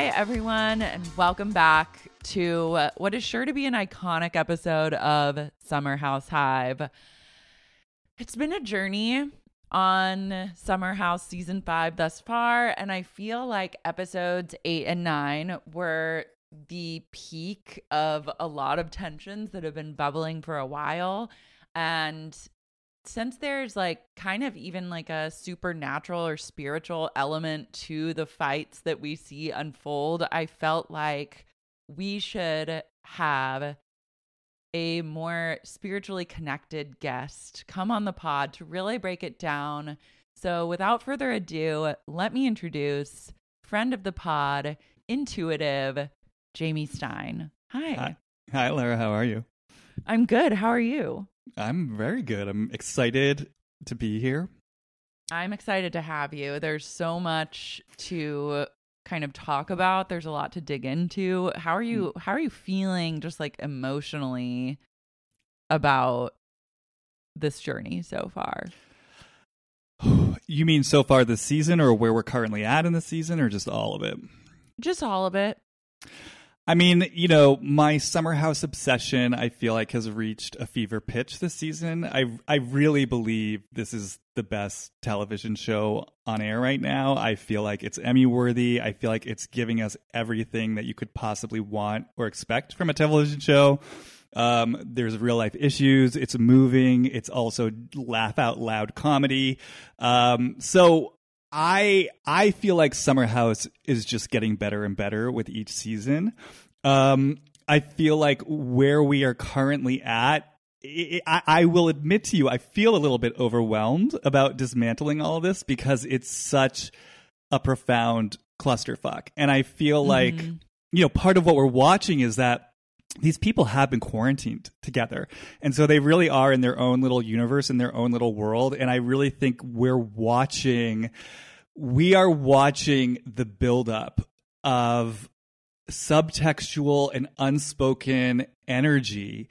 Hi, everyone, and welcome back to what is sure to be an iconic episode of Summer House Hive. It's been a journey on Summer House season five thus far, and I feel like episodes eight and nine were the peak of a lot of tensions that have been bubbling for a while. And since there's like kind of even like a supernatural or spiritual element to the fights that we see unfold, I felt like we should have a more spiritually connected guest come on the pod to really break it down. So, without further ado, let me introduce friend of the pod, intuitive Jamie Stein. Hi. Hi, Hi Lara. How are you? I'm good. How are you? I'm very good. I'm excited to be here. I'm excited to have you. There's so much to kind of talk about. There's a lot to dig into. How are you hmm. how are you feeling just like emotionally about this journey so far? You mean so far this season or where we're currently at in the season or just all of it? Just all of it. I mean, you know, my summer house obsession, I feel like has reached a fever pitch this season. I I really believe this is the best television show on air right now. I feel like it's Emmy worthy. I feel like it's giving us everything that you could possibly want or expect from a television show. Um, there's real life issues. It's moving. It's also laugh out loud comedy. Um, so I I feel like Summer House is just getting better and better with each season. Um, I feel like where we are currently at. I, I, I will admit to you, I feel a little bit overwhelmed about dismantling all of this because it's such a profound clusterfuck, and I feel like Mm-hmm. you know part of what we're watching is that these people have been quarantined together. And so they really are in their own little universe, in their own little world. And I really think we're watching, we are watching the buildup of subtextual and unspoken energy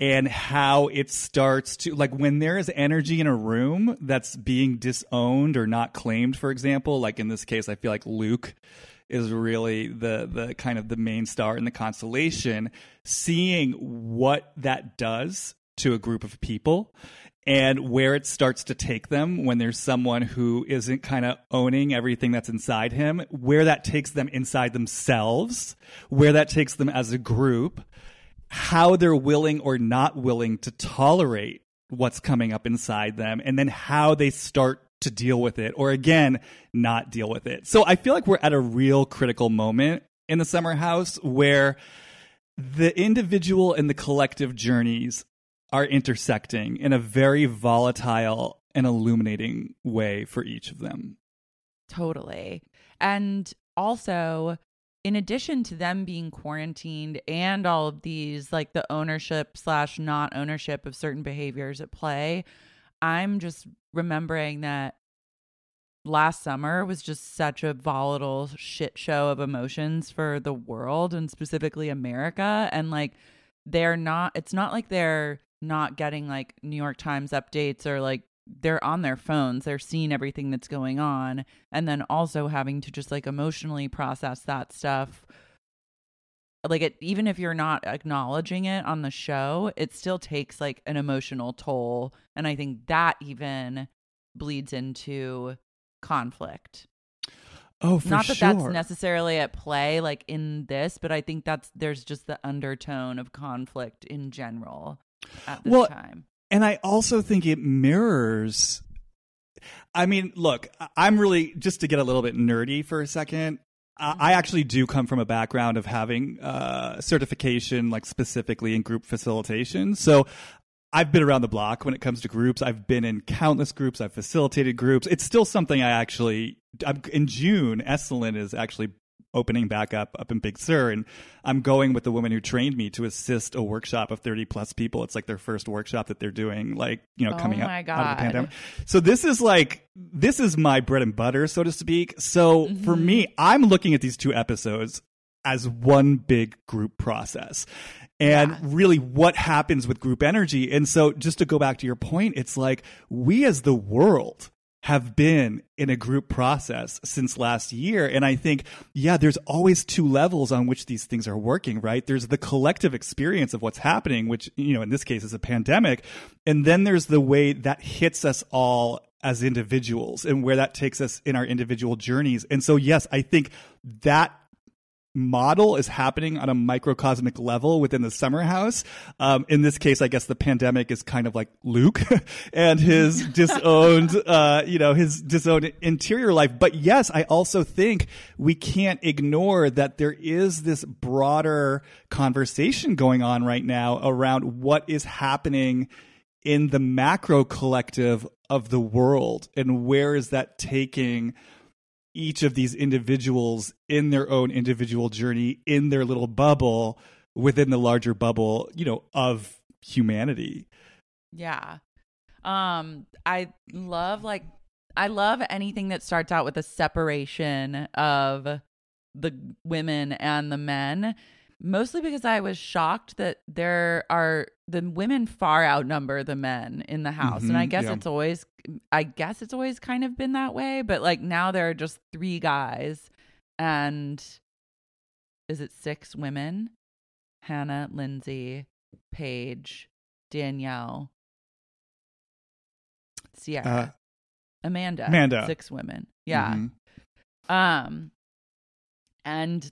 and how it starts to like when there is energy in a room that's being disowned or not claimed for example like in this case i feel like luke is really the the kind of the main star in the constellation seeing what that does to a group of people and where it starts to take them when there's someone who isn't kind of owning everything that's inside him where that takes them inside themselves where that takes them as a group how they're willing or not willing to tolerate what's coming up inside them and then how they start to deal with it or again not deal with it so i feel like we're at a real critical moment in the summer house where the individual and the collective journeys are intersecting in a very volatile and illuminating way for each of them Totally. And also, in addition to them being quarantined and all of these, like the ownership slash not ownership of certain behaviors at play, I'm just remembering that last summer was just such a volatile shit show of emotions for the world and specifically America. And like, they're not, it's not like they're not getting like New York Times updates or like they're on their phones, they're seeing everything that's going on, and then also having to just like emotionally process that stuff. Like it, even if you're not acknowledging it on the show, it still takes like an emotional toll, and I think that even bleeds into conflict. Oh, for not that sure. that's necessarily at play like in this, but I think that's there's just the undertone of conflict in general at this Well, time. And I also think it mirrors. I mean, look, I'm really just to get a little bit nerdy for a second. I actually do come from a background of having uh, certification, like specifically in group facilitation. So I've been around the block when it comes to groups. I've been in countless groups. I've facilitated groups. It's still something I actually. I'm, in June, Esalen is actually opening back up up in Big Sur, and I'm going with the woman who trained me to assist a workshop of 30 plus people. It's like their first workshop that they're doing, like you know, Oh coming up my out of the pandemic. So this is like this is my bread and butter, so to speak. So for Mm-hmm. me, I'm looking at these two episodes as one big group process. And Yeah. really what happens with group energy. And so just to go back to your point, it's like we as the world have been in a group process since last year. And I think, yeah, there's always two levels on which these things are working, right? There's the collective experience of what's happening, which, you know, in this case is a pandemic. And then there's the way that hits us all as individuals and where that takes us in our individual journeys. And so, yes, I think that model is happening on a microcosmic level within the summer house. Um, in this case, I guess the pandemic is kind of like Luke and his disowned, uh, you know, his disowned interior life. But yes, I also think we can't ignore that there is this broader conversation going on right now around what is happening in the macro collective of the world and where is that taking each of these individuals in their own individual journey in their little bubble within the larger bubble you know of humanity Yeah. Um I love like I love anything that starts out with a separation of the women and the men mostly because I was shocked that there are the women far outnumber the men in the house and I Mhm, guess yeah. it's always I guess it's always kind of been that way but like now there are just three guys and is it six women Hannah Lindsay Paige Danielle Ciara Uh, Amanda Amanda. six women yeah Mhm. um, and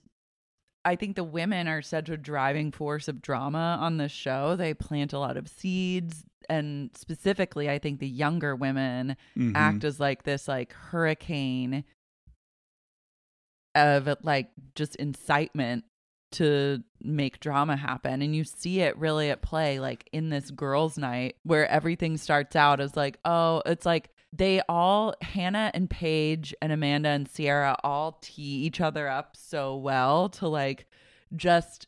I think the women are such a driving force of drama on the show. They plant a lot of seeds, and specifically, I think the younger women Mhm. act as like this like hurricane of like just incitement to make drama happen and you see it really at play like in this girls night where everything starts out as like oh it's like they all Hannah and Paige and Amanda and Ciara all tee each other up so well to like just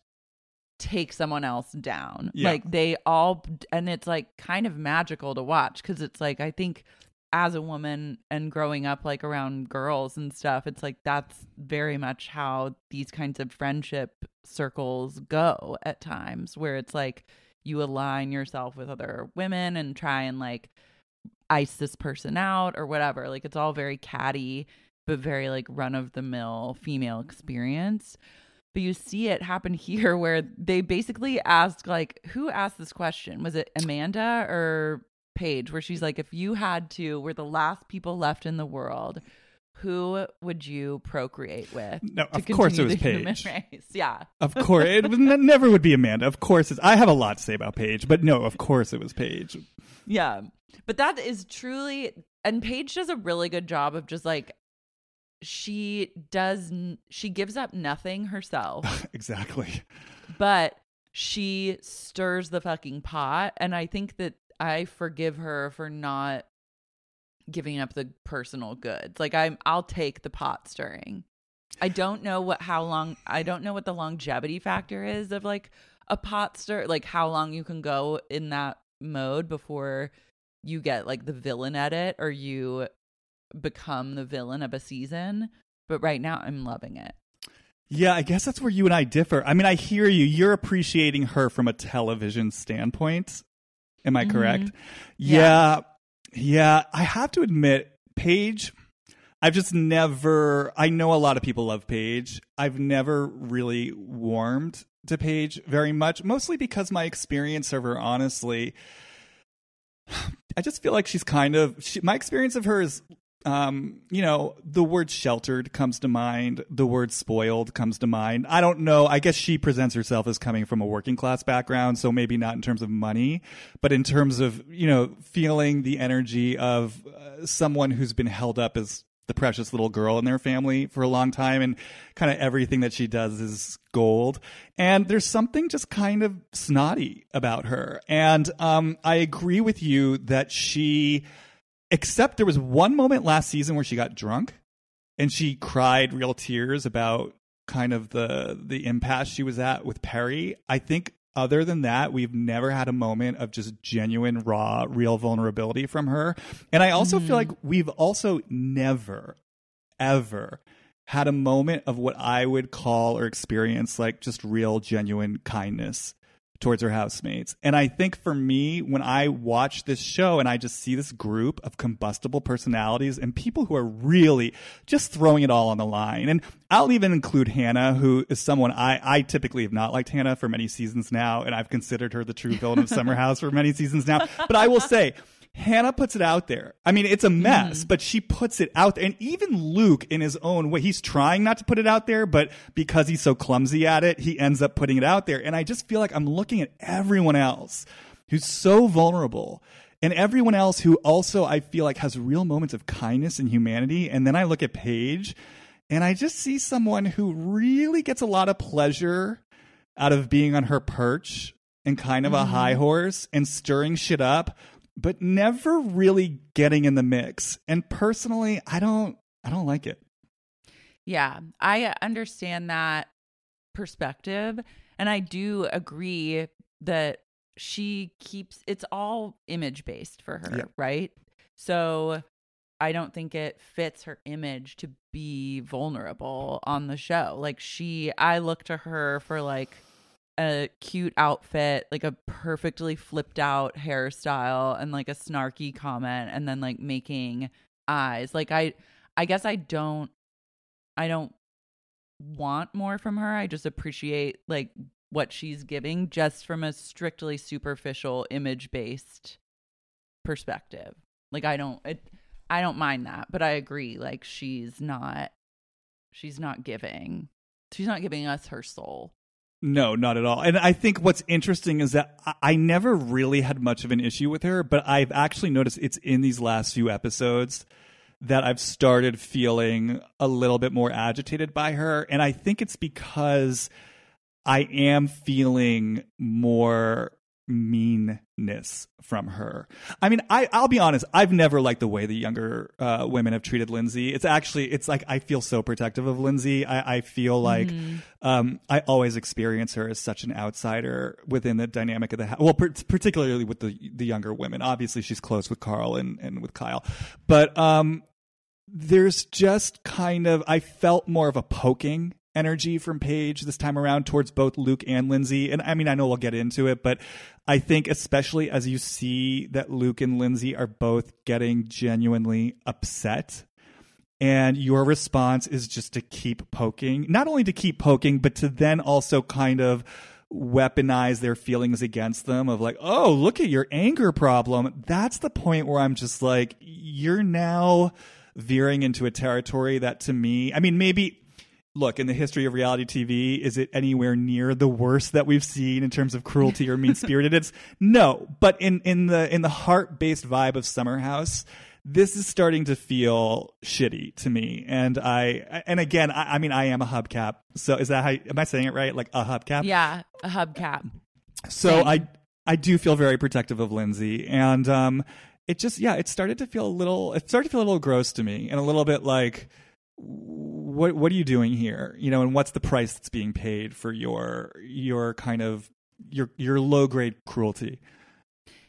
take someone else down Yeah. like they all and it's like kind of magical to watch because it's like i think as a woman and growing up like around girls and stuff it's like that's very much how these kinds of friendship circles go at times where it's like you align yourself with other women and try and like ice this person out or whatever. Like it's all very catty but very like run of the mill female experience. But you see it happen here where they basically ask like who asked this question? Was it amanda or paige? Where she's like if you had to we're the last people left in the world who would you procreate with No, of course it was Paige. yeah Of course, it was, never would be Amanda. Of course, it's, I have a lot to say about Paige, but no, of course it was Paige. Yeah. But that is truly and Paige does a really good job of just like she does she gives up nothing herself, exactly. but she stirs the fucking pot and I think that I forgive her for not giving up the personal goods. Like I'm I'll take the pot stirring. I don't know what how long I don't know what the longevity factor is of like a pot stir like how long you can go in that mode before you get like the villain edit or you become the villain of a season. But right now I'm loving it. Yeah, I guess that's where you and I differ. I mean, I hear you. You're appreciating her from a television standpoint. Am I mm-hmm. correct? Yeah. Yeah. Yeah, I have to admit, Paige. I've just never. I know a lot of people love Paige. I've never really warmed to Paige very much, mostly because my experience of her, honestly, I just feel like she's kind of. She, my experience of her is um, you know, the word sheltered comes to mind. The word spoiled comes to mind. I don't know. I guess she presents herself as coming from a working class background, so maybe not in terms of money, but in terms of, you know, feeling the energy of uh, someone who's been held up as the precious little girl in their family for a long time and kind of everything that she does is gold and there's something just kind of snotty about her and um, i agree with you that she except there was one moment last season where she got drunk and she cried real tears about kind of the the impasse she was at with Perry. I think other than that, we've never had a moment of just genuine, raw, real vulnerability from her. And I also mm-hmm. feel like we've also never, ever had a moment of what I would call or experience like just real, genuine kindness towards her housemates. And I think for me, when I watch this show and I just see this group of combustible personalities and people who are really just throwing it all on the line. And I'll even include Hannah, who is someone I, I typically have not liked Hannah for many seasons now. And I've considered her the true villain of Summer House for many seasons now. But I will say, Hannah puts it out there. I mean, it's a mess, mm. but she puts it out there. And even Luke, in his own way, he's trying not to put it out there, but because he's so clumsy at it, he ends up putting it out there. And I just feel like I'm looking at everyone else who's so vulnerable and everyone else who also I feel like has real moments of kindness and humanity. And then I look at Paige and I just see someone who really gets a lot of pleasure out of being on her perch and kind of mm. a high mm-hmm. horse and stirring shit up but never really getting in the mix. And personally, I don't I don't like it. Yeah, I understand that perspective and I do agree that she keeps it's all image based for her, yeah. right? So I don't think it fits her image to be vulnerable on the show. Like she I look to her for like a cute outfit, like a perfectly flipped out hairstyle and like a snarky comment and then like making eyes. Like I I guess I don't I don't want more from her. I just appreciate like what she's giving just from a strictly superficial image based perspective. Like I don't it I don't mind that, but I agree like she's not she's not giving. She's not giving us her soul. No, not at all. And I think what's interesting is that I never really had much of an issue with her, but I've actually noticed it's in these last few episodes that I've started feeling a little bit more agitated by her. And I think it's because I am feeling more meanness from her. I mean, I I'll be honest, I've never liked the way the younger uh, women have treated Lindsay. It's actually it's like I feel so protective of Lindsay. I, I feel like mm. um, I always experience her as such an outsider within the dynamic of the house. Well, per- particularly with the the younger women. Obviously, she's close with Carl and and with Kyle, but um, there's just kind of I felt more of a poking energy from Paige this time around towards both Luke and Lindsay. And I mean, I know we'll get into it, but I think especially as you see that Luke and Lindsay are both getting genuinely upset. And your response is just to keep poking, not only to keep poking, but to then also kind of weaponize their feelings against them of like, oh, look at your anger problem. That's the point where I'm just like, you're now veering into a territory that to me, I mean, maybe look in the history of reality TV, is it anywhere near the worst that we've seen in terms of cruelty or mean spiritedness? no, but in in the in the heart based vibe of Summer House. This is starting to feel shitty to me, and I and again, I, I mean, I am a hubcap. So is that how am I saying it right? Like a hubcap? Yeah, a hubcap. So Same. I I do feel very protective of Lindsay, and um, it just yeah, it started to feel a little. It started to feel a little gross to me, and a little bit like what what are you doing here you know and what's the price that's being paid for your your kind of your your low grade cruelty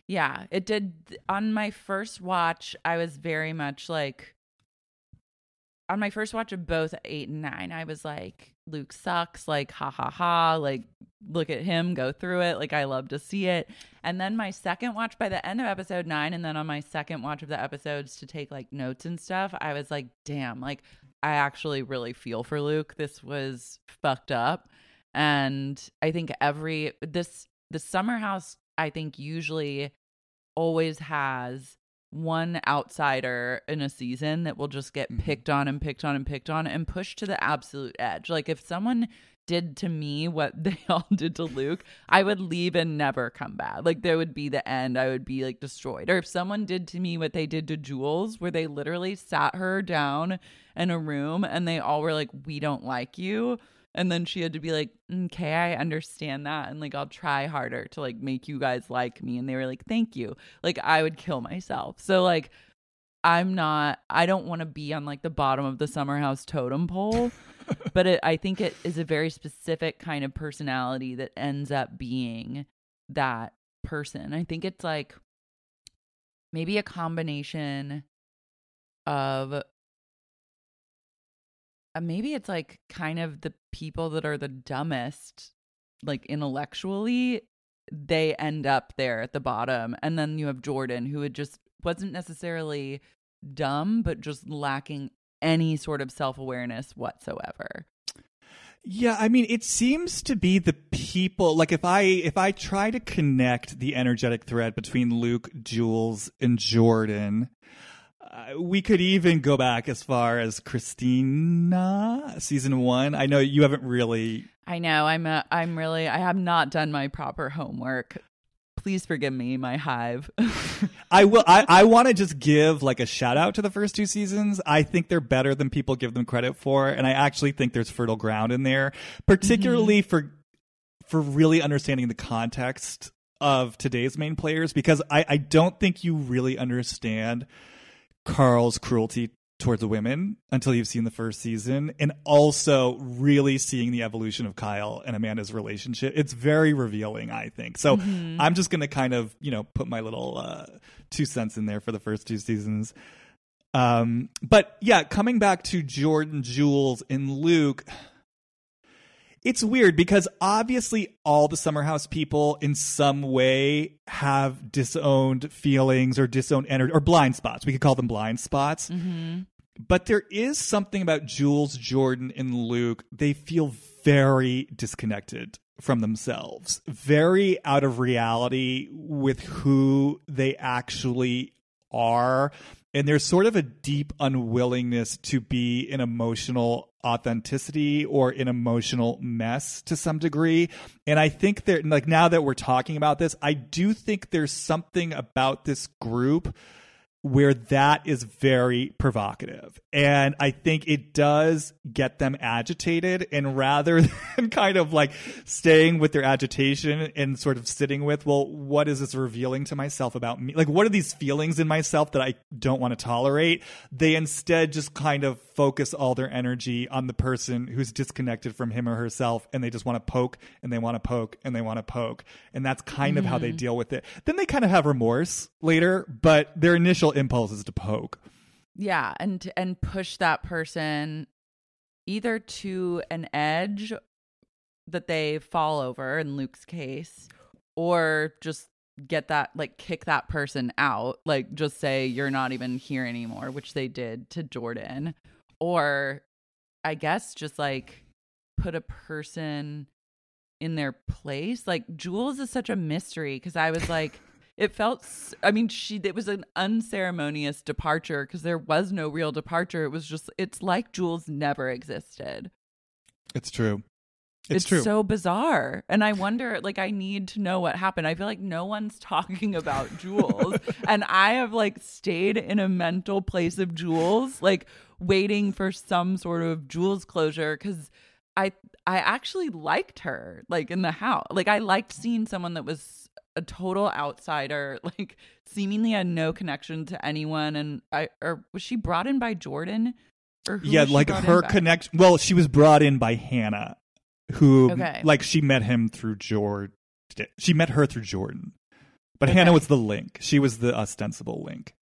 yeah it did on my first watch i was very much like on my first watch of both eight and nine, I was like, Luke sucks. Like, ha ha ha. Like, look at him go through it. Like, I love to see it. And then my second watch by the end of episode nine, and then on my second watch of the episodes to take like notes and stuff, I was like, damn, like, I actually really feel for Luke. This was fucked up. And I think every, this, the summer house, I think usually always has one outsider in a season that will just get Mhm. picked on and picked on and picked on and pushed to the absolute edge. Like if someone did to me what they all did to Luke, I would leave and never come back. Like there would be the end. I would be like destroyed. Or if someone did to me what they did to Jules, where they literally sat her down in a room and they all were like, "We don't like you." And then she had to be like, okay, I understand that. And like, I'll try harder to like make you guys like me. And they were like, thank you. Like, I would kill myself. So, like, I'm not, I don't want to be on like the bottom of the summer house totem pole. but it, I think it is a very specific kind of personality that ends up being that person. I think it's like maybe a combination of uh, maybe it's like kind of the people that are the dumbest like intellectually they end up there at the bottom and then you have jordan who had just wasn't necessarily dumb but just lacking any sort of self-awareness whatsoever Yeah, I mean, it seems to be the people. Like, if I if I try to connect the energetic thread between Luke, Jules, and Jordan, uh, we could even go back as far as Christina, season one. I know you haven't really. i know i'm a, i'm really i have not done my proper homework please forgive me my hive I will. I, I want to just give like a shout out to the first two seasons. I think they're better than people give them credit for, and I actually think there's fertile ground in there, particularly mm-hmm. for for really understanding the context of today's main players. Because I, I don't think you really understand Carl's cruelty towards the women until you've seen the first season, and also really seeing the evolution of Kyle and Amanda's relationship. It's very revealing, I think. So I'm just going to kind of you know put my little uh, two cents in there for the first two seasons. Um, but yeah, coming back to Jordan, Jules, and Luke, it's weird because obviously all the Summer House people in some way have disowned feelings or disowned energy or blind spots. We could call them blind spots. Mm-hmm. But there is something about Jules, Jordan, and Luke. They feel very disconnected from themselves, very out of reality with who they actually are. And there's sort of a deep unwillingness to be an emotional authenticity or an emotional mess to some degree. And I think that, like, now that we're talking about this, I do think there's something about this group where that is very provocative. And I think it does get them agitated. And rather than kind of like staying with their agitation and sort of sitting with, well, what is this revealing to myself about me? Like, what are these feelings in myself that I don't want to tolerate? They instead just kind of focus all their energy on the person who's disconnected from him or herself. And they just want to poke and they want to poke and they want to poke. And that's kind of how they mm. deal with it. Then they kind of have remorse later, but their initial impulse is to poke. yeah and and push that person either to an edge that they fall over in Luke's case or just get that like kick that person out like just say you're not even here anymore which they did to Jordan or I guess just like put a person in their place like Jules is such a mystery cuz I was like it felt i mean she it was an unceremonious departure because there was no real departure. It was just it's like jules never existed. It's true. It's, true. so bizarre. And i wonder like i need to know what happened. I feel like no one's talking about jules and i have like stayed in a mental place of jules like waiting for some sort of jules closure because i i actually liked her like in the house like i liked seeing someone that was a total outsider like seemingly had no connection to anyone and i or was she brought in by jordan or yeah, like her connection. Well, she was brought in by Hannah, who, Okay. like, she met him through Jordan. She met her through Jordan. But Okay. Hannah was the link. She was the ostensible link.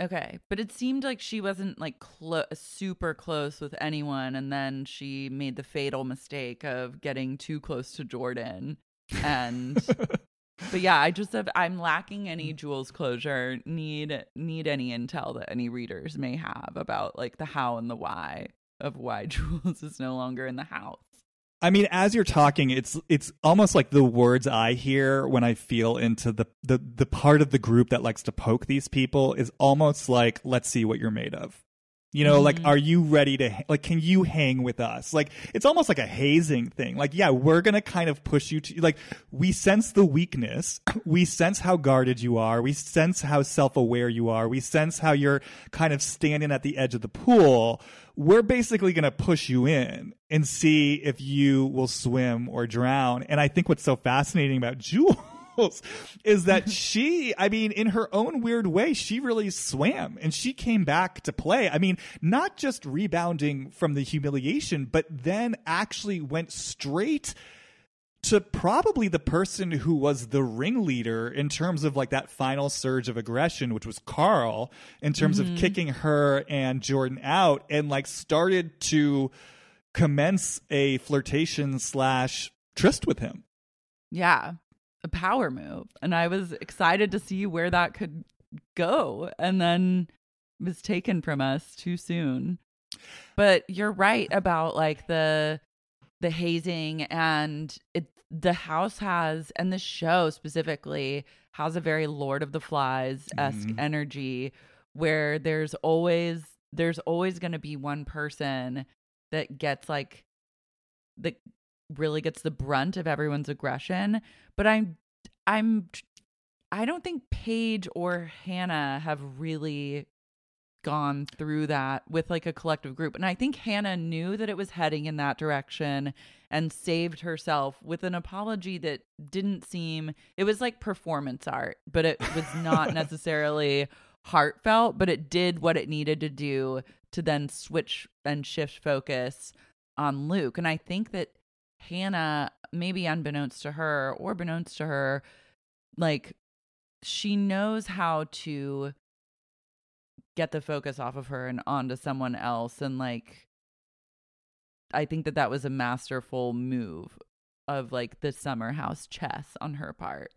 Okay, but it seemed like she wasn't like clo- super close with anyone, and then she made the fatal mistake of getting too close to Jordan. And but yeah, I just have I'm lacking any Jules closure. Need need any intel that any readers may have about like the how and the why of why Jules is no longer in the house. I mean, as you're talking, it's it's almost like the words I hear when I feel into the, the the part of the group that likes to poke these people is almost like, let's see what you're made of. You know, mm-hmm. like, are you ready to, like, can you hang with us? Like, it's almost like a hazing thing. Like, yeah, we're going to kind of push you to, like, we sense the weakness. We sense how guarded you are. We sense how self aware you are. We sense how you're kind of standing at the edge of the pool. We're basically going to push you in and see if you will swim or drown. And I think what's so fascinating about Is that she, I mean, in her own weird way, she really swam and she came back to play. I mean, not just rebounding from the humiliation, but then actually went straight to probably the person who was the ringleader in terms of like that final surge of aggression, which was Carl, in terms mm-hmm. of kicking her and Jordan out and like started to commence a flirtation slash tryst with him. Yeah a power move. And I was excited to see where that could go. And then was taken from us too soon. But you're right about like the the hazing and it the house has and the show specifically has a very Lord of the Flies esque mm-hmm. energy where there's always there's always going to be one person that gets like the really gets the brunt of everyone's aggression. But I'm, I'm, I don't think Paige or Hannah have really gone through that with like a collective group. And I think Hannah knew that it was heading in that direction and saved herself with an apology that didn't seem, it was like performance art, but it was not necessarily heartfelt, but it did what it needed to do to then switch and shift focus on Luke. And I think that Hannah, maybe unbeknownst to her or beknownst to her, like she knows how to get the focus off of her and onto someone else. And like, I think that that was a masterful move of like the summer house chess on her part.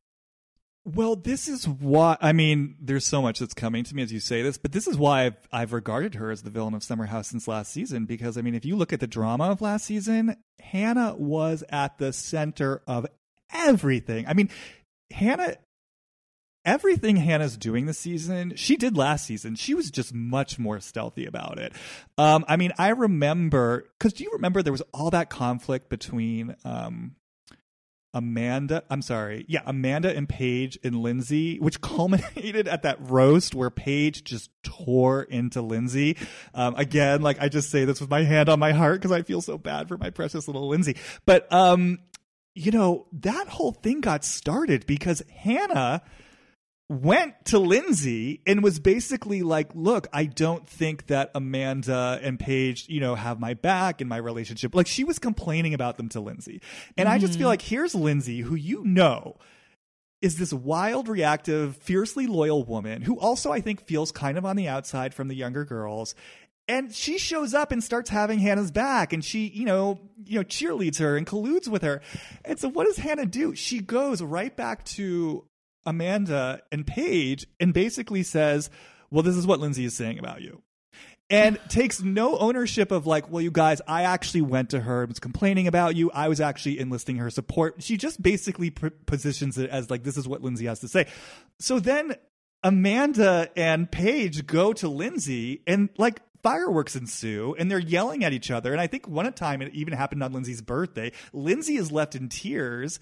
Well, this is why I mean, there's so much that's coming to me as you say this, but this is why I've, I've regarded her as the villain of Summer House since last season. Because I mean, if you look at the drama of last season, Hannah was at the center of everything. I mean, Hannah, everything Hannah's doing this season, she did last season. She was just much more stealthy about it. Um, I mean, I remember because do you remember there was all that conflict between um, Amanda, I'm sorry, yeah, Amanda and Paige and Lindsay, which culminated at that roast where Paige just tore into Lindsay. Um, again, like I just say this with my hand on my heart because I feel so bad for my precious little Lindsay. But, um, you know, that whole thing got started because Hannah went to Lindsay and was basically like, look, I don't think that Amanda and Paige, you know, have my back in my relationship. Like she was complaining about them to Lindsay. And mm-hmm. I just feel mm-hmm. like here's Lindsay, who you know is this wild, reactive, fiercely loyal woman who also I think feels kind of on the outside from the younger girls. And she shows up and starts having Hannah's back and she, you know, you know, cheerleads her and colludes with her. And so what does Hannah do? She goes right back to Amanda and Paige and basically says, well, this is what Lindsay is saying about you. And takes no ownership of like, well, you guys, I actually went to her and was complaining about you. I was actually enlisting her support. She just basically pr- positions it as like, this is what Lindsay has to say. So then Amanda and Paige go to Lindsay and like fireworks ensue and they're yelling at each other. And I think one time it even happened on Lindsay's birthday. Lindsay is left in tears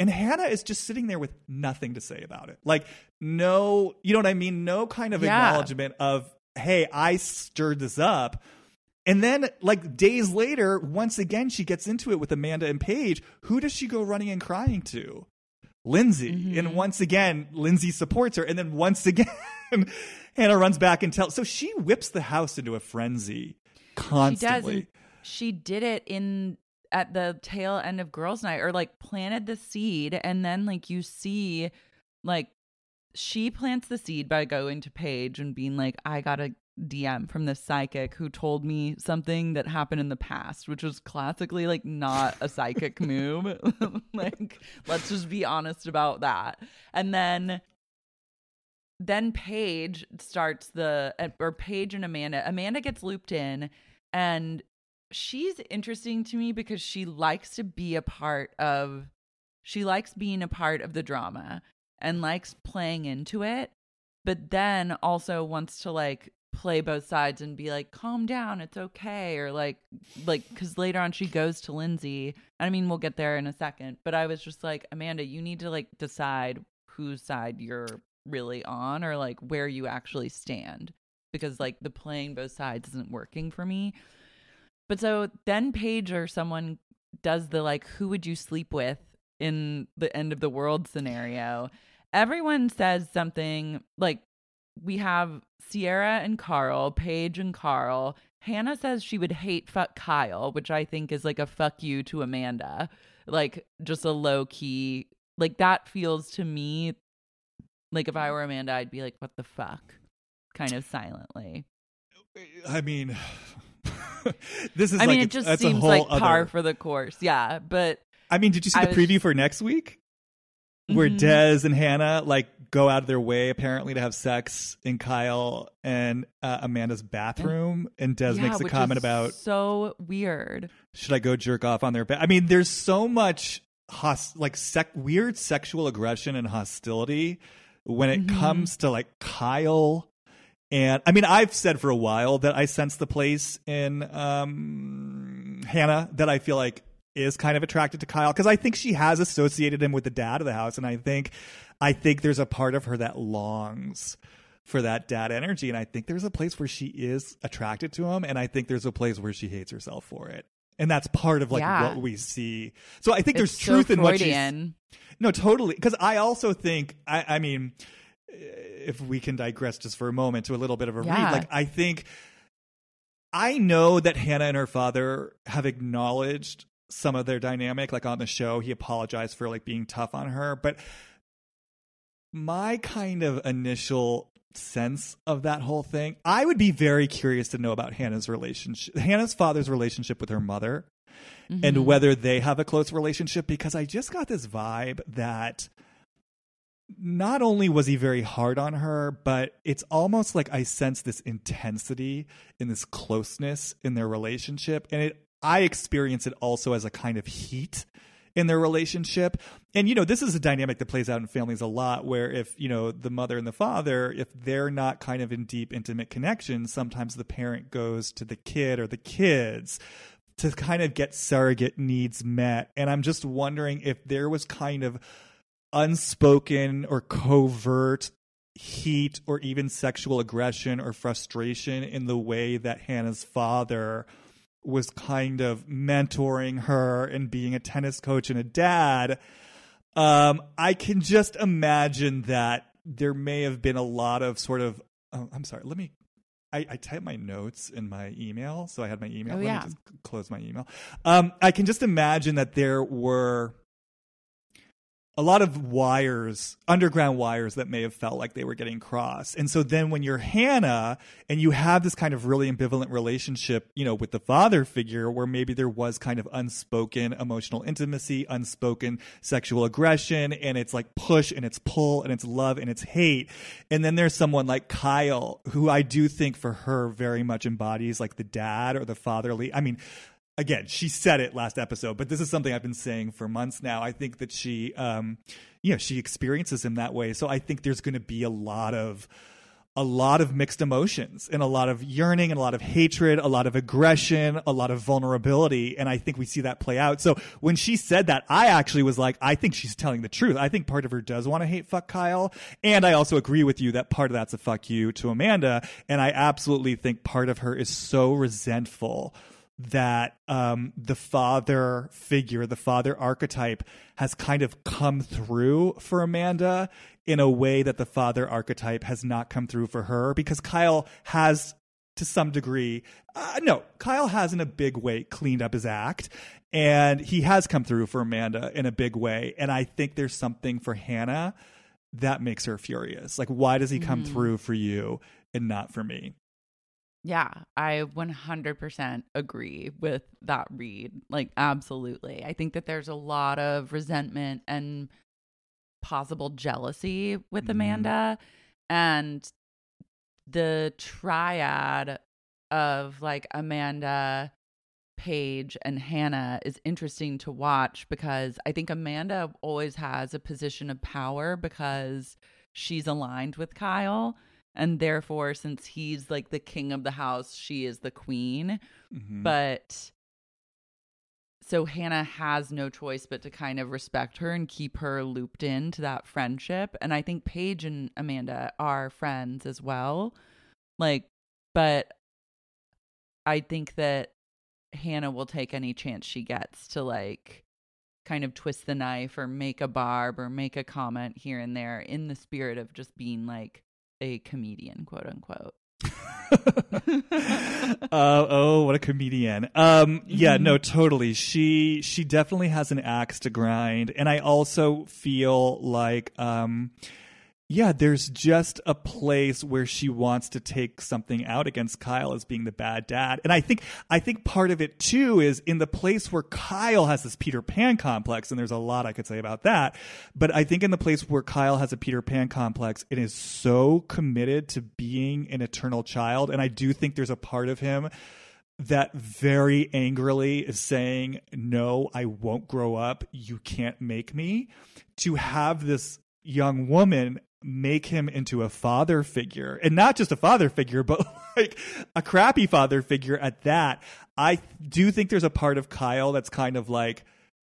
and Hannah is just sitting there with nothing to say about it. Like, no, you know what I mean? No kind of yeah. acknowledgement of, hey, I stirred this up. And then, like, days later, once again, she gets into it with Amanda and Paige. Who does she go running and crying to? Lindsay. Mm-hmm. And once again, Lindsay supports her. And then once again, Hannah runs back and tells. So she whips the house into a frenzy constantly. She she did it in at the tail end of girls night or like planted the seed and then like you see like she plants the seed by going to Paige and being like, I got a DM from this psychic who told me something that happened in the past, which was classically like not a psychic move. like, let's just be honest about that. And then then Paige starts the or Paige and Amanda. Amanda gets looped in and she's interesting to me because she likes to be a part of she likes being a part of the drama and likes playing into it, but then also wants to like play both sides and be like calm down it's okay or like like because later on she goes to lindsay i mean we'll get there in a second but i was just like amanda you need to like decide whose side you're really on or like where you actually stand because like the playing both sides isn't working for me but so then paige or someone does the like who would you sleep with in the end of the world scenario everyone says something like we have Ciara and Carl, Paige and Carl. Hannah says she would hate fuck Kyle, which I think is like a fuck you to Amanda. Like just a low key, like that feels to me like if I were Amanda, I'd be like, what the fuck? Kind of silently. I mean, this is I like mean, a- it just seems whole like par other- for the course. Yeah. But I mean, did you see I the was- preview for next week? Where Mhm. Des and Hannah like go out of their way apparently to have sex in Kyle and uh, Amanda's bathroom, and Des yeah, makes a comment about so weird. should I go jerk off on their bed? I mean, there's so much hos- like sec- weird sexual aggression and hostility when it Mhm. comes to like Kyle. And I mean, I've said for a while that I sense the place in um, Hannah that I feel like is kind of attracted to Kyle because I think she has associated him with the dad of the house, and I think I think there's a part of her that longs for that dad energy, and I think there's a place where she is attracted to him, and I think there's a place where she hates herself for it. And that's part of like Yeah. what we see. So I think there's so truth in what she's Freudian. no, totally. Because I also think, I, I mean, if we can digress just for a moment to a little bit of a Yeah. read, like I think I know that Hannah and her father have acknowledged some of their dynamic. Like on the show, he apologized for like being tough on her, but my kind of initial sense of that whole thing, I would be very curious to know about Hannah's relationship, Hannah's father's relationship with her mother Mhm. and whether they have a close relationship because I just got this vibe that not only was he very hard on her, but it's almost like I sense this intensity and this closeness in their relationship. And it I experience it also as a kind of heat in their relationship. And you know, this is a dynamic that plays out in families a lot where if, you know, the mother and the father, if they're not kind of in deep intimate connection, sometimes the parent goes to the kid or the kids to kind of get surrogate needs met. And I'm just wondering if there was kind of unspoken or covert heat or even sexual aggression or frustration in the way that Hannah's father was kind of mentoring her and being a tennis coach and a dad. Um, I can just imagine that there may have been a lot of sort of. Oh, I'm sorry. Let me I, I typed my notes in my email, so I had my email. Oh, Let yeah. me just close my email. Um, I can just imagine that there were a lot of wires, underground wires that may have felt like they were getting crossed. And so then when you're Hannah and you have this kind of really ambivalent relationship, you know, with the father figure where maybe there was kind of unspoken emotional intimacy, unspoken sexual aggression, and it's like push and it's pull and it's love and it's hate. And then there's someone like Kyle, who I do think for her very much embodies like the dad or the fatherly. I mean, again, she said it last episode, but this is something I've been saying for months now. I think that she, um, you know, she experiences him that way. So I think there's going to be a lot of, a lot of mixed emotions and a lot of yearning and a lot of hatred, a lot of aggression, a lot of vulnerability. And I think we see that play out. So when she said that, I actually was like, I think she's telling the truth. I think part of her does want to hate fuck Kyle. And I also agree with you that part of that's a fuck you to Amanda. And I absolutely think part of her is so resentful that um, the father figure, the father archetype, has kind of come through for Amanda in a way that the father archetype has not come through for her because Kyle has. To some degree, uh, no, Kyle has in a big way cleaned up his act, and he has come through for Amanda in a big way. And I think there's something for Hannah that makes her furious. Like, why does he come Mhm. through for you and not for me? Yeah, I 100% agree with that read. Like, absolutely. I think that there's a lot of resentment and possible jealousy with Mhm. Amanda. And the triad of like Amanda, Paige, and Hannah is interesting to watch because I think Amanda always has a position of power because she's aligned with Kyle. And therefore, since he's like the king of the house, she is the queen. Mhm. But so Hannah has no choice but to kind of respect her and keep her looped into that friendship. And I think Paige and Amanda are friends as well. Like, but I think that Hannah will take any chance she gets to like kind of twist the knife or make a barb or make a comment here and there in the spirit of just being like a comedian, quote unquote. uh, oh, what a comedian. Um, yeah, no, totally. She she definitely has an axe to grind, and I also feel like, um, yeah, there's just a place where she wants to take something out against Kyle as being the bad dad, and I think I think part of it too is in the place where Kyle has this Peter Pan complex, and there's a lot I could say about that, but I think in the place where Kyle has a Peter Pan complex and is so committed to being an eternal child, and I do think there's a part of him that very angrily is saying, No, I won't grow up. You can't make me. To have this young woman make him into a father figure, and not just a father figure, but like a crappy father figure at that. I do think there's a part of Kyle that's kind of like,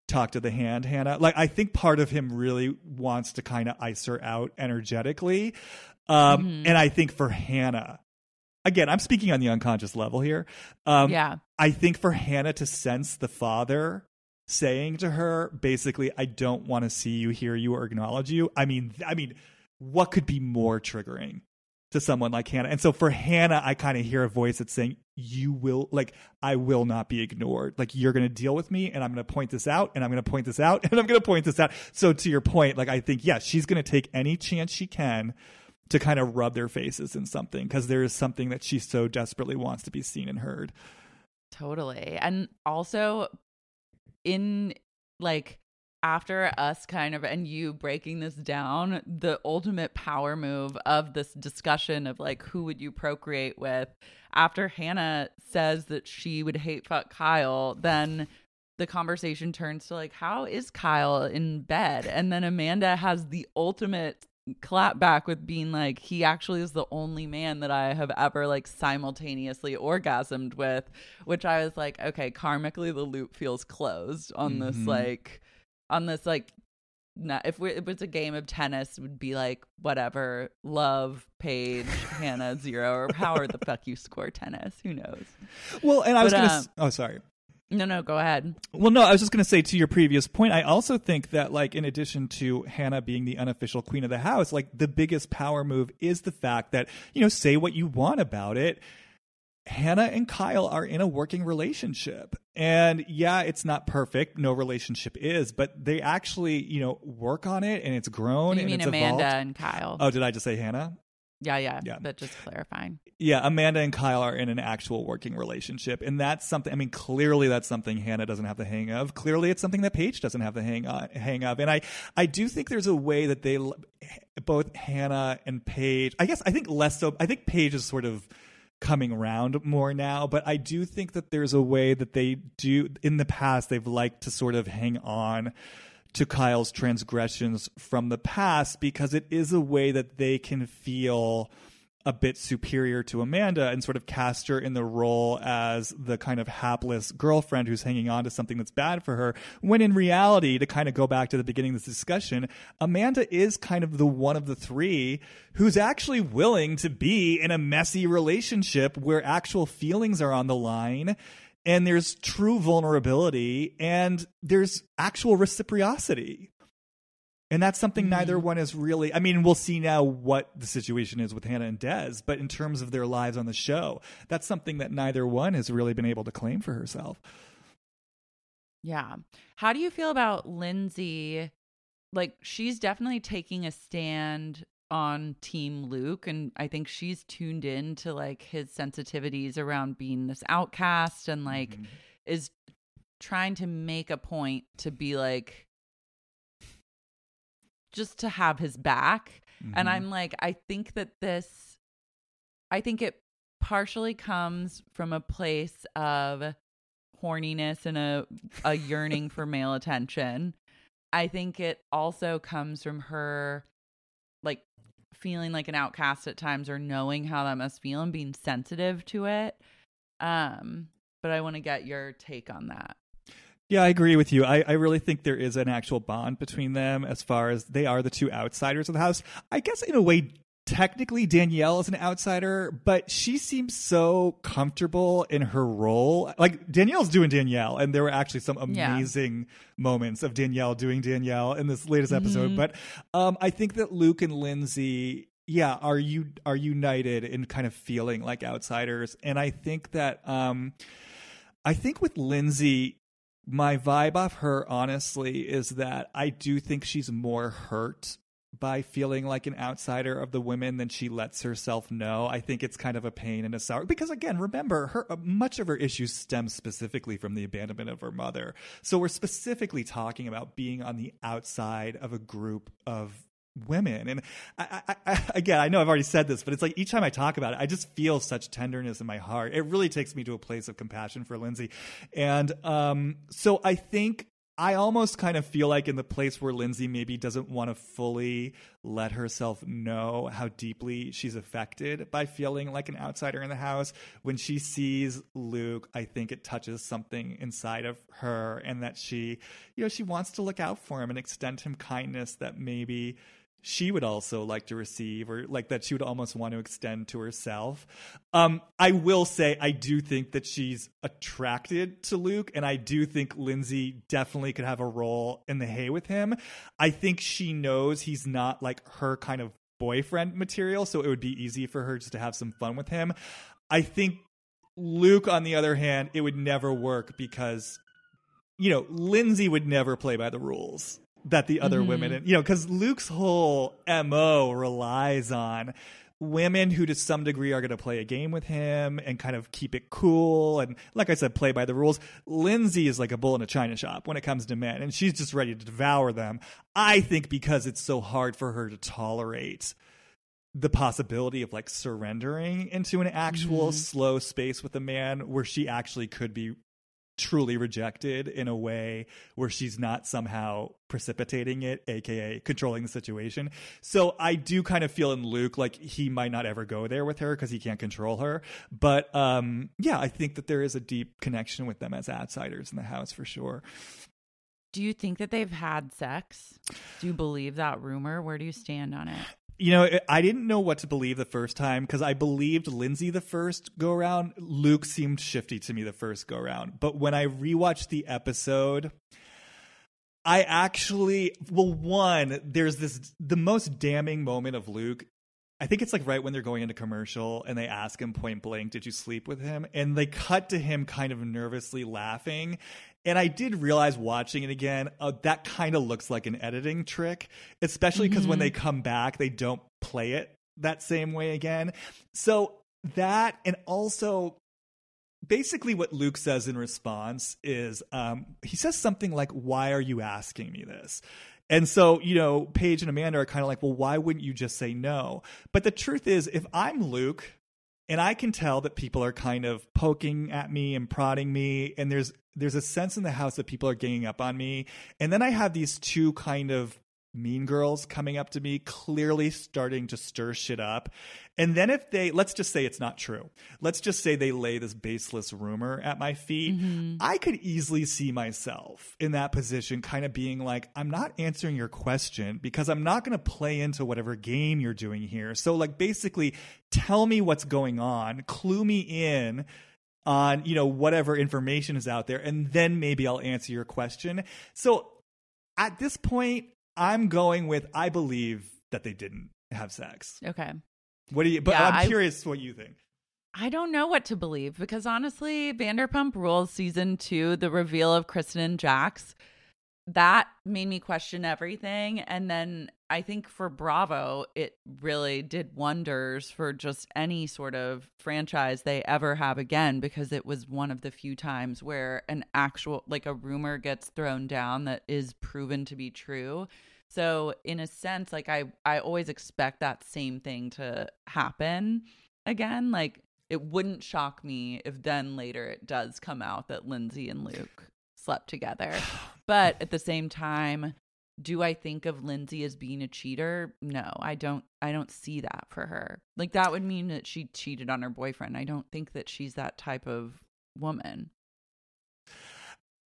talk to the hand, Hannah. Like, I think part of him really wants to kind of ice her out energetically. Um, Mhm. And I think for Hannah, again, I'm speaking on the unconscious level here. Um, yeah. I think for Hannah to sense the father saying to her, basically, I don't want to see you, hear you, or acknowledge you. I mean, I mean, what could be more triggering to someone like Hannah? And so for Hannah, I kind of hear a voice that's saying, You will, like, I will not be ignored. Like, you're going to deal with me, and I'm going to point this out, and I'm going to point this out, and I'm going to point this out. So to your point, like, I think, yeah, she's going to take any chance she can to kind of rub their faces in something because there is something that she so desperately wants to be seen and heard. Totally. And also in like after us kind of and you breaking this down, the ultimate power move of this discussion of like who would you procreate with after Hannah says that she would hate fuck Kyle, then the conversation turns to like how is Kyle in bed? And then Amanda has the ultimate clap back with being like he actually is the only man that I have ever like simultaneously orgasmed with which I was like okay karmically the loop feels closed on this Mhm. like on this like no, if we, if it was a game of tennis it would be like whatever love Paige Hannah zero or however the fuck you score tennis who knows Well, and I was going to. um, oh, sorry. no no go ahead Well, no, I was just going to say to your previous point, I also think that, like, in addition to Hannah being the unofficial queen of the house, like, the biggest power move is the fact that, you know, say what you want about it. Hannah and Kyle are in a working relationship. And yeah, it's not perfect. No relationship is, but they actually, you know, work on it and it's grown you mean Amanda evolved. and Kyle Oh, did I just say Hannah? yeah yeah Yeah. but just clarifying Yeah, Amanda and Kyle are in an actual working relationship, and that's something. I mean, clearly that's something Hannah doesn't have the hang of. Clearly, it's something that Paige doesn't have the hang on, hang of. And I, I do think there's a way that they, both Hannah and Paige. I guess I think less so. I think Paige is sort of coming around more now, but I do think that there's a way that they do. In the past, they've liked to sort of hang on to Kyle's transgressions from the past because it is a way that they can feel a bit superior to Amanda and sort of cast her in the role as the kind of hapless girlfriend who's hanging on to something that's bad for her. When in reality, to kind of go back to the beginning of this discussion, Amanda is kind of the one of the three who's actually willing to be in a messy relationship where actual feelings are on the line and there's true vulnerability and there's actual reciprocity. And that's something neither one is really. I mean, we'll see now what the situation is with Hannah and Des, but in terms of their lives on the show, that's something that neither one has really been able to claim for herself. Yeah. How do you feel about Lindsay like she's definitely taking a stand on team Luke and I think she's tuned in to like his sensitivities around being this outcast and like Mhm. is trying to make a point to be like just to have his back and Mhm. I'm like I think that this I think it partially comes from a place of horniness and a a yearning for male attention. I think it also comes from her like feeling like an outcast at times or knowing how that must feel and being sensitive to it. Um but I want to get your take on that. Yeah, I agree with you. I, I really think there is an actual bond between them as far as they are the two outsiders of the house. I guess in a way, technically Danielle is an outsider, but she seems so comfortable in her role. Like Danielle's doing Danielle, and there were actually some Yeah. amazing moments of Danielle doing Danielle in this latest episode. Mhm. But um, I think that Luke and Lindsay yeah are you are united in kind of feeling like outsiders and i think that um i think with lindsay my vibe off her honestly is that i do think she's more hurt by feeling like an outsider of the women than she lets herself know. I think it's kind of a pain and a sour because again remember her uh, much of her issues stem specifically from the abandonment of her mother. So we're specifically talking about being on the outside of a group of women. And I, I, I, again i know i've already said this but it's like each time i talk about it i just feel such tenderness in my heart. It really takes me to a place of compassion for lindsay. And um, so i think i almost kind of feel like in the place where lindsay maybe doesn't want to fully let herself know how deeply she's affected by feeling like an outsider in the house when she sees luke i think it touches something inside of her and that she you know she wants to look out for him and extend him kindness that maybe she would also like to receive or like that she would almost want to extend to herself. Um, I will say I do think that she's attracted to Luke and I do think Lindsay definitely could have a role in the hay with him. I think she knows he's not like her kind of boyfriend material, so it would be easy for her just to have some fun with him. I think Luke, on the other hand, it would never work because you know, Lindsay would never play by the rules that the other women, mm-hmm. you know, because Luke's whole MO relies on women who to some degree are going to play a game with him and kind of keep it cool and like i said play by the rules. Lindsay is like a bull in a china shop when it comes to men and she's just ready to devour them. I think because it's so hard for her to tolerate the possibility of like surrendering into an actual mm-hmm. slow space with a man where she actually could be truly rejected in a way where she's not somehow precipitating it aka controlling the situation so i do kind of feel in luke like he might not ever go there with her because he can't control her but um yeah i think that there is a deep connection with them as outsiders in the house for sure Do you think that they've had sex? Do you believe that rumor? Where do you stand on it? You know, I didn't know what to believe the first time because I believed Lindsay the first go around. Luke seemed shifty to me the first go around. But when I rewatched the episode, I actually, well, one, there's this, the most damning moment of Luke. I think it's like right when they're going into commercial and they ask him point blank, Did you sleep with him? And they cut to him kind of nervously laughing. And I did realize watching it again, uh, that kind of looks like an editing trick, especially because when they come back, they don't play it that same way again. So that, and also basically what Luke says in response is um, he says something like, Why are you asking me this? And so, you know, Paige and Amanda are kind of like, Well, why wouldn't you just say no? But the truth is, if I'm Luke, and I can tell that people are kind of poking at me and prodding me, and there's there's a sense in the house that people are ganging up on me, and then I have these two kind of mean girls coming up to me, clearly starting to stir shit up. And then if they, let's just say it's not true. Let's just say they lay this baseless rumor at my feet. Mm-hmm. I could easily see myself in that position, kind of being like, I'm not answering your question because I'm not going to play into whatever game you're doing here. So, like, basically, tell me what's going on, clue me in on you know whatever information is out there and then maybe I'll answer your question. So at this point I'm going with I believe that they didn't have sex. Okay. What do you but Yeah, I'm I- curious what you think. I don't know what to believe because honestly, Vanderpump Rules season two, the reveal of Kristen and Jax, that made me question everything. And then I think for Bravo, it really did wonders for just any sort of franchise they ever have again, because it was one of the few times where an actual, like a rumor gets thrown down that is proven to be true. So in a sense, like I, I always expect that same thing to happen again. Like it wouldn't shock me if then later it does come out that Lindsay and Luke slept together. But at the same time, do I think of Lindsay as being a cheater? No, I don't I don't see that for her. Like that would mean that she cheated on her boyfriend. I don't think that she's that type of woman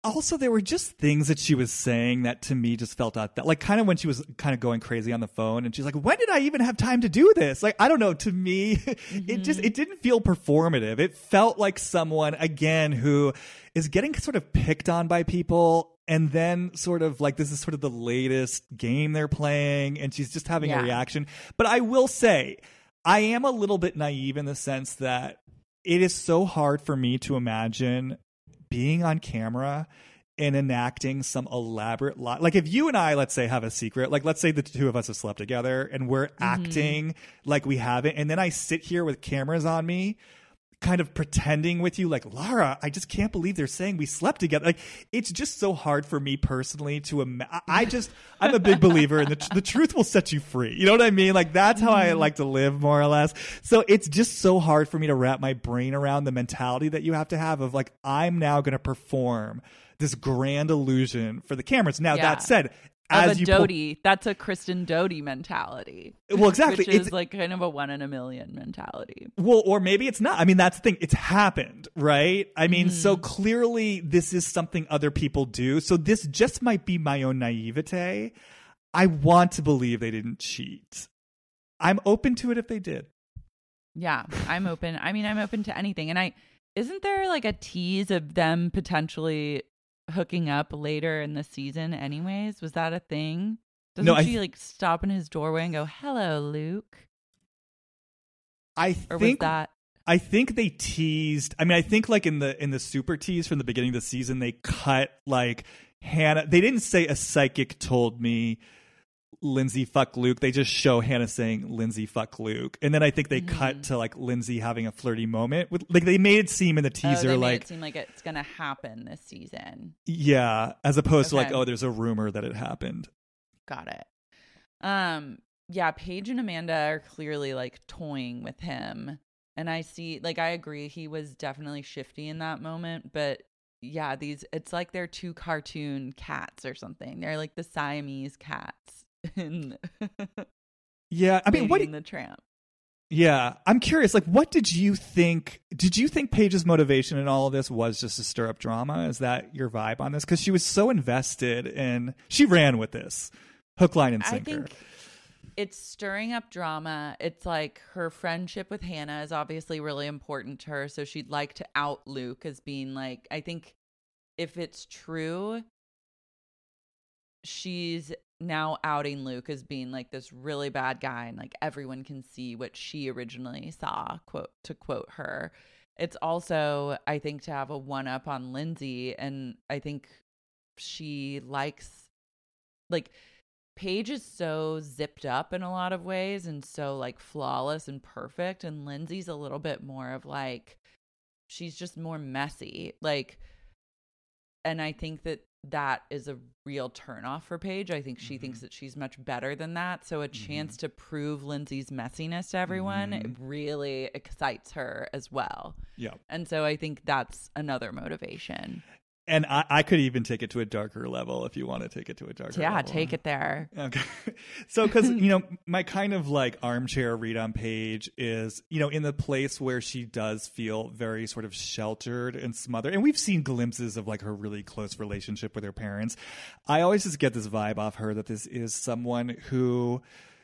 also there were just things that she was saying that to me just felt out that like kind of when she was kind of going crazy on the phone and she's like when did i even have time to do this like i don't know to me mm-hmm. it just it didn't feel performative it felt like someone again who is getting sort of picked on by people and then sort of like this is sort of the latest game they're playing and she's just having yeah. a reaction but i will say i am a little bit naive in the sense that it is so hard for me to imagine being on camera and enacting some elaborate lie. Like if you and I, let's say, have a secret, like let's say the two of us have slept together and we're mm-hmm. acting like we haven't, and then I sit here with cameras on me, kind of pretending with you, like Lara, I just can't believe they're saying we slept together. Like it's just so hard for me personally to imagine. I just, I'm a big believer in the tr- the truth will set you free. You know what I mean? Like that's how I mm-hmm. like to live, more or less. So it's just so hard for me to wrap my brain around the mentality that you have to have of like I'm now going to perform this grand illusion for the cameras. Now, yeah. that said, as a Doute, po- that's a Kristen Doute mentality. Well, exactly. Which is it's, like kind of a one in a million mentality. Well, or maybe it's not. I mean, that's the thing. It's happened, right? I mean, mm. so clearly this is something other people do. So this just might be my own naivete. I want to believe they didn't cheat. I'm open to it if they did. Yeah, I'm open. I mean, I'm open to anything. And I isn't there like a tease of them potentially hooking up later in the season anyways? Was that a thing? Doesn't no, she th- like stop in his doorway and go, "Hello, Luke"? I or think that I think they teased. I mean, I think like in the in the super tease from the beginning of the season, they cut like Hannah. They didn't say a psychic told me Lindsay fuck Luke. They just show Hannah saying Lindsay fuck Luke, and then I think they mm-hmm. cut to like Lindsay having a flirty moment with like they made it seem in the teaser oh, like it seem like it's gonna happen this season. Yeah, as opposed okay. to like oh, there's a rumor that it happened. Got it. Um, yeah, Paige and Amanda are clearly like toying with him, and I see like I agree he was definitely shifty in that moment, but yeah, these it's like they're two cartoon cats or something. They're like the Siamese cats in yeah i mean what in the tramp. Yeah i'm curious like what did you think did you think paige's motivation in all of this was just to stir up drama? Is that your vibe on this? Because she was so invested and she ran with this hook line and sinker. I think it's stirring up drama. It's like her friendship with hannah is obviously really important to her so she'd like to out luke as being like i think if it's true she's now outing Luke as being like this really bad guy and like everyone can see what she originally saw, quote to quote her. It's also, I think, to have a one up on Lindsay. And I think she likes like Paige is so zipped up in a lot of ways and so like flawless and perfect. And Lindsay's a little bit more of like she's just more messy. Like and I think that that is a real turnoff for Paige. I think she mm-hmm. thinks that she's much better than that. So a mm-hmm. chance to prove Lindsay's messiness to everyone mm-hmm. really excites her as well. Yeah. And so I think that's another motivation and I, I, could even take it to a darker level if you want to take it to a darker yeah, level. take it there. Okay. so, because, you know, my kind of like armchair read on Paige is, you know, in the place where she does feel very sort of sheltered and smothered. And we've seen glimpses of like her really close relationship with her parents. I always just get this vibe off her that this is someone who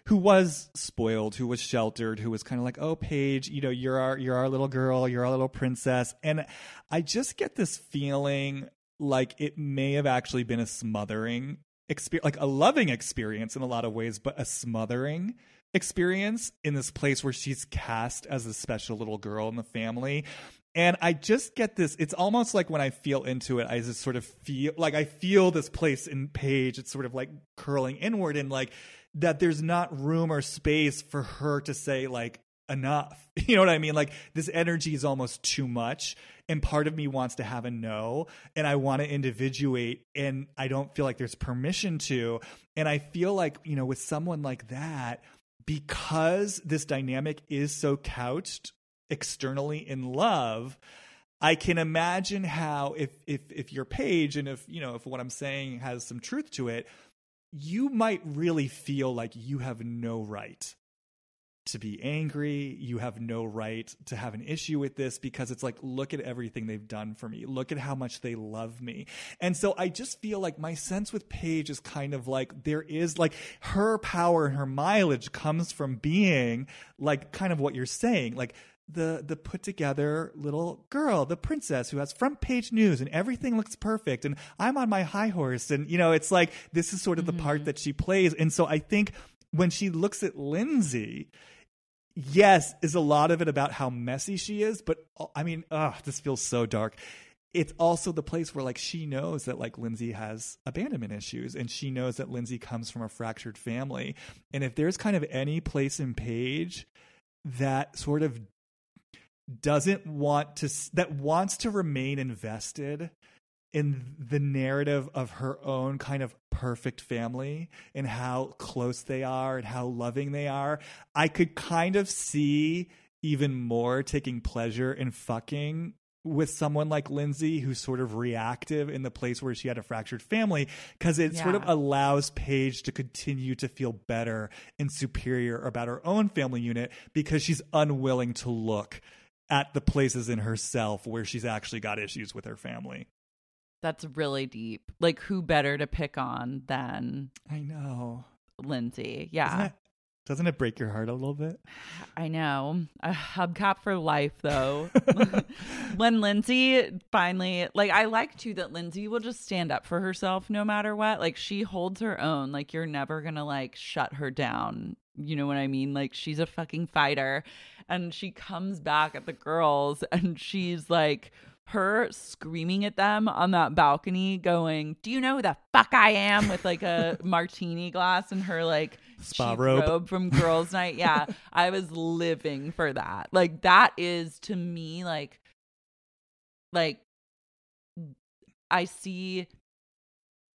who was spoiled, who was sheltered, who was kind of like, "Oh, Paige, you know, you're our you're our little girl, you're our little princess." And I just get this feeling like it may have actually been a smothering experience, like a loving experience in a lot of ways, but a smothering experience in this place where she's cast as a special little girl in the family. And I just get this. It's almost like when I feel into it, I just sort of feel like I feel this place in Paige. It's sort of like curling inward and like that there's not room or space for her to say, like, enough. You know what I mean? Like this energy is almost too much. And part of me wants to have a no. And I want to individuate. And I don't feel like there's permission to. And I feel like, you know, with someone like that, because this dynamic is so couched externally in love, I can imagine how if if if your Paige and if you know if what I'm saying has some truth to it, you might really feel like you have no right to be angry. You have no right to have an issue with this because it's like, look at everything they've done for me. Look at how much they love me. And so I just feel like my sense with Paige is kind of like there is like her power and her mileage comes from being like kind of what you're saying. Like, the the put together little girl, the princess who has front page news and everything looks perfect and I'm on my high horse and you know it's like this is sort of mm-hmm. the part mm-hmm. that she plays and so I think when she looks at Lindsay yes, is a lot of it about how messy she is, but I mean, ugh, this feels so dark. It's also the place where like she knows that like Lindsay has abandonment issues and she knows that Lindsay comes from a fractured family. And if there's kind of any place in Paige that sort of doesn't want to that wants to remain invested in the narrative of her own kind of perfect family and how close they are and how loving they are, I could kind of see even more taking pleasure in fucking with someone like Lindsay who's sort of reactive in the place where she had a fractured family because it yeah. sort of allows Paige to continue to feel better and superior about her own family unit because she's unwilling to look at the places in herself where she's actually got issues with her family. That's really deep. Like, who better to pick on than I know Lindsay? Yeah. Doesn't it, break your heart a little bit? I know. A hubcap for life, though. when Lindsay finally, like, I like too that Lindsay will just stand up for herself no matter what. Like, she holds her own. Like, you're never going to, like, shut her down. You know what I mean? Like, she's a fucking fighter. And she comes back at the girls and she's like, her screaming at them on that balcony going do you know who the fuck i am with like a martini glass and her like spa robe. robe from girls night yeah i was living for that like that is to me like like i see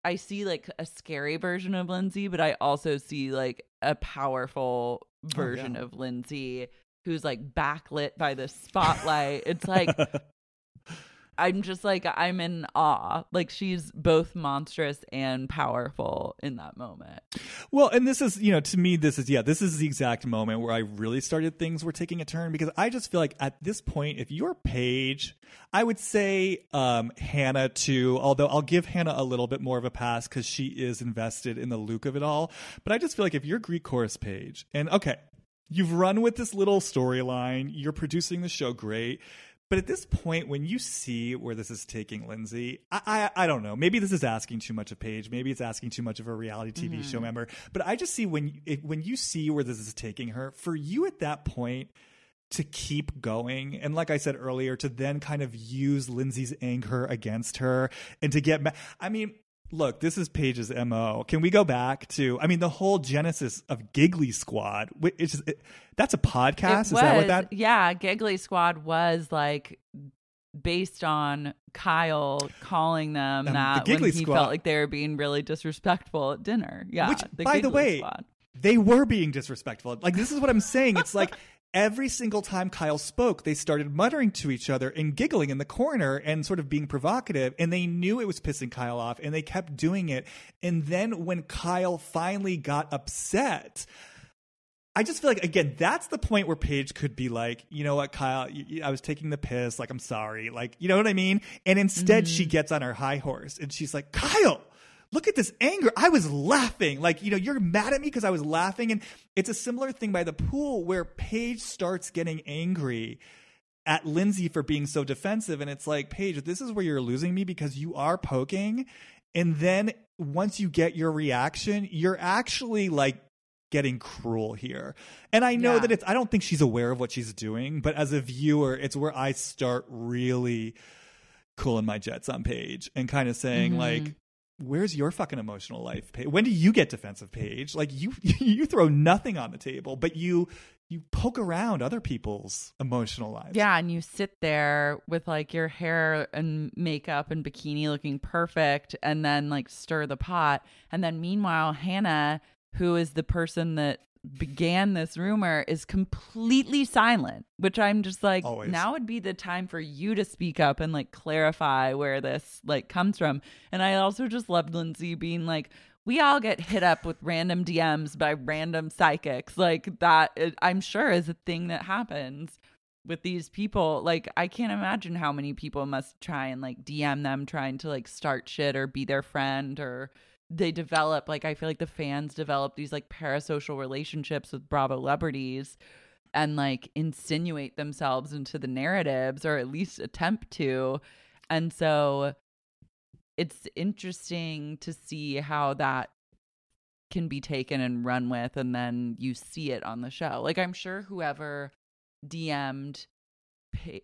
i see like a scary version of lindsay but i also see like a powerful oh, version oh, yeah. of lindsay who's like backlit by the spotlight it's like I'm just like I'm in awe. Like she's both monstrous and powerful in that moment. Well, and this is, you know, to me this is yeah, this is the exact moment where I really started things were taking a turn because I just feel like at this point if you're Paige, I would say um Hannah too, although I'll give Hannah a little bit more of a pass cuz she is invested in the Luke of it all, but I just feel like if you're Greek chorus Paige and okay, you've run with this little storyline, you're producing the show great but at this point, when you see where this is taking Lindsay, I, I, I don't know. Maybe this is asking too much of Paige. Maybe it's asking too much of a reality TV mm-hmm. show member. But I just see when it, when you see where this is taking her, for you at that point to keep going, and like I said earlier, to then kind of use Lindsay's anger against her and to get. Ma- I mean, look, this is Paige's MO. Can we go back to, I mean, the whole genesis of Giggly Squad? It's just, it, that's a podcast? is that what that? Yeah, Giggly Squad was like based on Kyle calling them um, that the when he Squad. felt like they were being really disrespectful at dinner. Yeah. Which, the by Giggly the way, Squad. they were being disrespectful. Like, this is what I'm saying. It's like, every single time Kyle spoke, they started muttering to each other and giggling in the corner and sort of being provocative. And they knew it was pissing Kyle off and they kept doing it. And then when Kyle finally got upset, I just feel like again that's the point where Paige could be like, you know what, Kyle, I was taking the piss, like I'm sorry, like you know what I mean. And instead, mm-hmm. she gets on her high horse and she's like, Kyle, look at this anger. I was laughing. Like, you know, you're mad at me because I was laughing. And it's a similar thing by the pool where Paige starts getting angry at Lindsay for being so defensive. And it's like, Paige, this is where you're losing me because you are poking. And then once you get your reaction, you're actually like getting cruel here. And I know Yeah. that it's I don't think she's aware of what she's doing, but as a viewer, it's where I start really cooling my jets on Paige and kind of saying Mhm. like Where's your fucking emotional life, Paige? When do you get defensive, Paige? Like you, you throw nothing on the table, but you, you poke around other people's emotional lives. Yeah, and you sit there with like your hair and makeup and bikini looking perfect and then like stir the pot. And then meanwhile, Hannah, who is the person that began this rumor, is completely silent, which I'm just like, Always. now would be the time for you to speak up and like clarify where this like comes from. And I also just loved Lindsay being like, we all get hit up with random DMs by random psychics. Like that, is- I'm sure is a thing that happens with these people. Like, I can't imagine how many people must try and like DM them trying to like start shit or be their friend or they develop like I feel like the fans develop these like parasocial relationships with Bravo celebrities and like insinuate themselves into the narratives or at least attempt to. And so it's interesting to see how that can be taken and run with and then you see it on the show. Like I'm sure whoever DM'd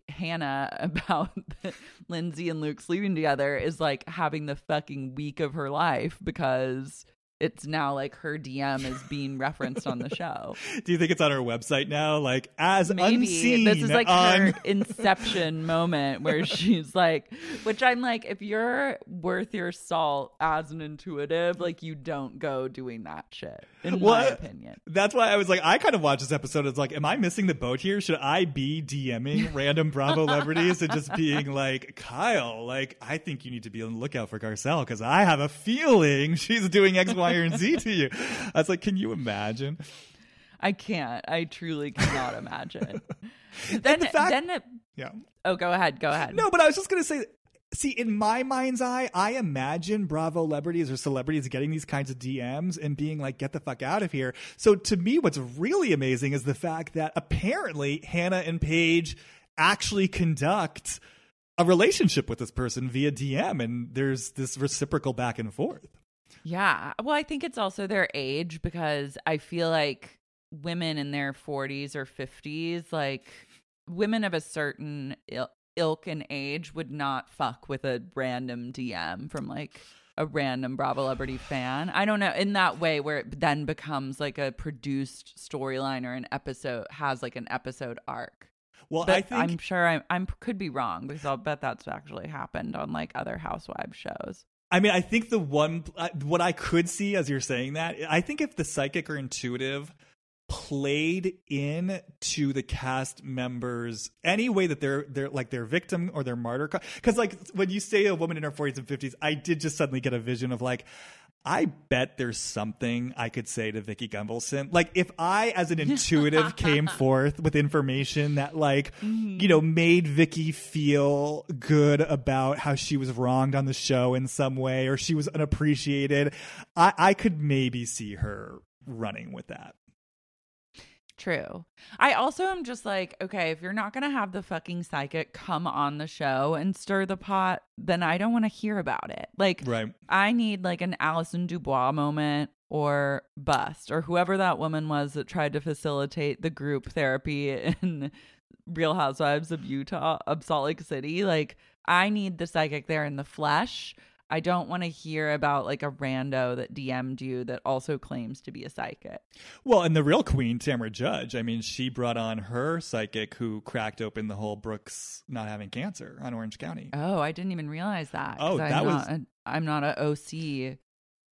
Hannah about Lindsay and Luke sleeping together is like having the fucking week of her life because it's now like her DM is being referenced on the show. Do you think it's on her website now? Like as Maybe unseen this is like on her inception moment where she's like, which I'm like, if you're worth your salt as an intuitive, like you don't go doing that shit, in my What? opinion. That's why I was like, I kind of watched this episode. It's like, am I missing the boat here? Should I be DMing random Bravo celebrities and just being like, Kyle, like, I think you need to be on the lookout for Garcelle because I have a feeling she's doing X, Y, and Z to you. I was like, can you imagine? I can't. I truly cannot imagine. then, the fact- then, it, Yeah. oh, go ahead, go ahead. No, but I was just gonna say. See, in my mind's eye, I imagine Bravo celebrities or celebrities getting these kinds of DMs and being like, "Get the fuck out of here." So, to me, what's really amazing is the fact that apparently Hannah and Paige actually conduct a relationship with this person via DM, and there's this reciprocal back and forth. Yeah. Well, I think it's also their age because I feel like women in their 40s or 50s, like women of a certain il- ilk and age, would not fuck with a random DM from like a random Bravo celebrity fan. I don't know in that way where it then becomes like a produced storyline or an episode has like an episode arc. Well, But I think I'm sure I'm I'm could be wrong because I'll bet that's actually happened on like other housewives shows. I mean, I think the one uh, what I could see as you're saying that, I think if the psychic or intuitive played in to the cast members any way that they're they're like their victim or their martyr because like when you say a woman in her 40s and 50s i did just suddenly get a vision of like I bet there's something I could say to Vicki Gunvalson. Like if I, as an intuitive, came forth with information that, like, mm-hmm. you know, made Vicky feel good about how she was wronged on the show in some way, or she was unappreciated, I, I could maybe see her running with that. True. I also am just like, okay, if you're not going to have the fucking psychic come on the show and stir the pot, then I don't want to hear about it. Like, Right. I need like an Allison DuBois moment or bust or whoever that woman was that tried to facilitate the group therapy in Real Housewives of Utah, of Salt Lake City. Like, I need the psychic there in the flesh. I don't want to hear about like a rando that DM'd you that also claims to be a psychic. Well, and the real queen, Tamra Judge, I mean, she brought on her psychic who cracked open the whole Brooks not having cancer on Orange County. Oh, I didn't even realize that. Oh, I'm that was- not a, I'm not a OC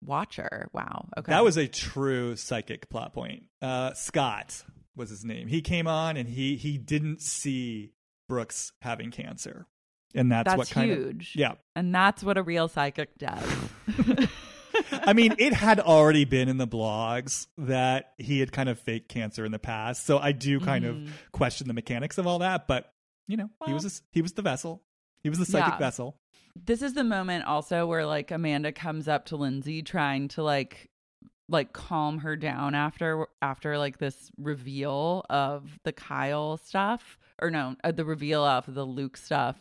watcher. Wow. Okay. That was a true psychic plot point. Uh, Scott was his name. He came on and he he didn't see Brooks having cancer, and that's, that's what kind of huge. of yeah. And that's what a real psychic does. I mean, it had already been in the blogs that he had kind of faked cancer in the past, so I do kind Mhm. of question the mechanics of all that. But you know, he was a, he was the vessel. He was the psychic Yeah. vessel. this is the moment also where like Amanda comes up to Lindsay trying to like like calm her down after after like this reveal of the Kyle stuff or no uh, the reveal of the Luke stuff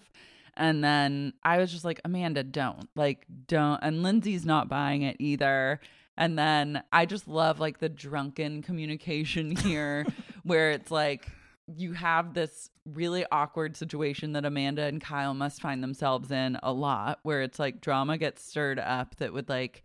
and then I was just like Amanda don't like don't and Lindsay's not buying it either And then I just love like the drunken communication here where it's like you have this really awkward situation that Amanda and Kyle must find themselves in a lot where it's like drama gets stirred up that would like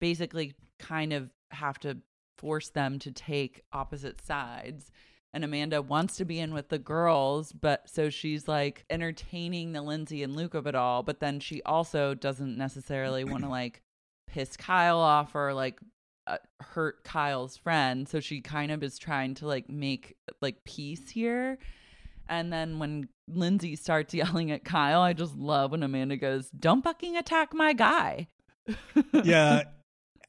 basically kind of have to force them to take opposite sides. And Amanda wants to be in with the girls, but so she's like entertaining the Lindsay and Luke of it all, but then she also doesn't necessarily want to like piss Kyle off or like uh, hurt Kyle's friend. So she kind of is trying to like make like peace here. And then when Lindsay starts yelling at Kyle, I just love when Amanda goes, Don't fucking attack my guy. yeah.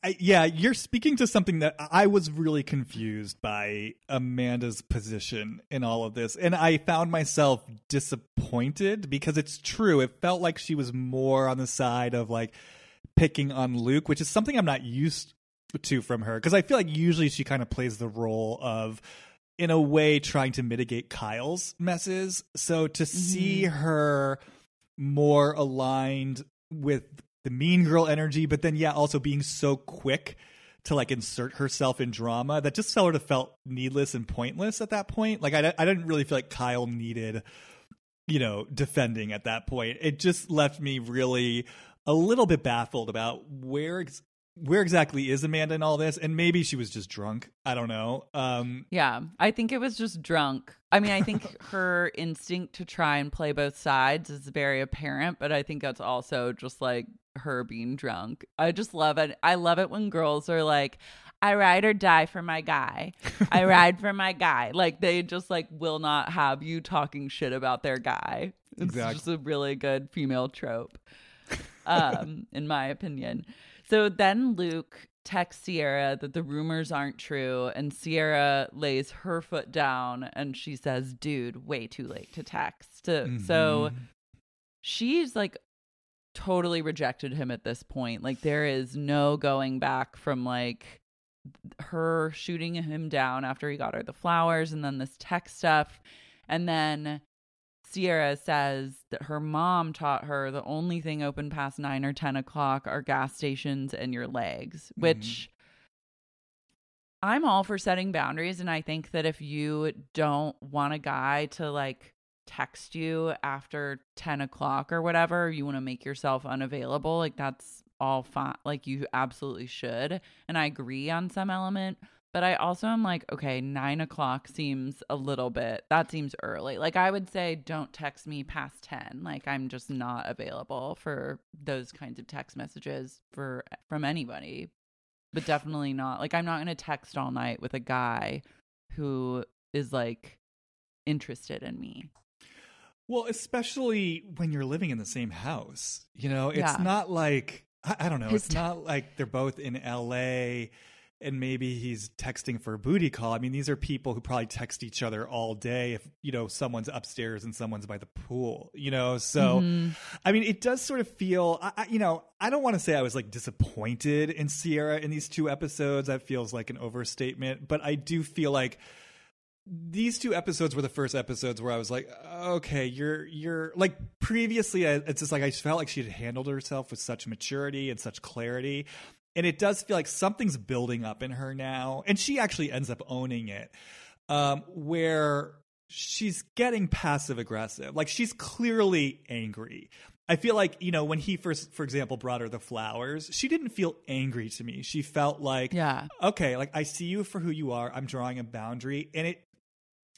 I, yeah, you're speaking to something that I was really confused by Amanda's position in all of this. And I found myself disappointed because it's true. It felt like she was more on the side of like picking on Luke, which is something I'm not used to from her. Because I feel like usually she kind of plays the role of, in a way, trying to mitigate Kyle's messes. So to mm-hmm. see her more aligned with the mean girl energy, but then yeah, also being so quick to like insert herself in drama that just sort of felt needless and pointless at that point. Like I, I didn't really feel like Kyle needed, you know, defending at that point. It just left me really a little bit baffled about where ex- where exactly is Amanda in all this? And maybe she was just drunk. I don't know. Um, yeah, I think it was just drunk. I mean, I think her instinct to try and play both sides is very apparent, but I think that's also just like her being drunk. I just love it. I love it when girls are like, I ride or die for my guy. I ride for my guy. Like they just like will not have you talking shit about their guy. It's exactly. just a really good female trope. Um, in my opinion. So then Luke texts Ciara that the rumors aren't true, and Ciara lays her foot down and she says, Dude, way too late to text. Mm-hmm. So she's like totally rejected him at this point. Like there is no going back from like her shooting him down after he got her the flowers and then this text stuff. And then Ciara says that her mom taught her the only thing open past nine or 10 o'clock are gas stations and your legs, mm-hmm. which I'm all for setting boundaries. And I think that if you don't want a guy to like text you after 10 o'clock or whatever, you want to make yourself unavailable, like that's all fine. Like you absolutely should. And I agree on some element. But I also am like, okay, nine o'clock seems a little bit, that seems early. Like, I would say, don't text me past 10. Like, I'm just not available for those kinds of text messages for from anybody, but definitely not. Like, I'm not going to text all night with a guy who is like interested in me. Well, especially when you're living in the same house. You know, it's yeah. not like I, I, don't know. His it's t- not like they're both in LA and maybe he's texting for a booty call. I mean, these are people who probably text each other all day if, you know, someone's upstairs and someone's by the pool, you know? So, mm-hmm. I mean, it does sort of feel, I, you know, I don't want to say I was like disappointed in Ciara in these two episodes. That feels like an overstatement, but I do feel like these two episodes were the first episodes where I was like, okay, you're you're like previously. It's just like I felt like she had handled herself with such maturity and such clarity, and it does feel like something's building up in her now, and she actually ends up owning it, um, where she's getting passive aggressive. Like she's clearly angry. I feel like, you know, when he first, for example, brought her the flowers, she didn't feel angry to me. She felt like, yeah, okay, like I see you for who you are. I'm drawing a boundary. And it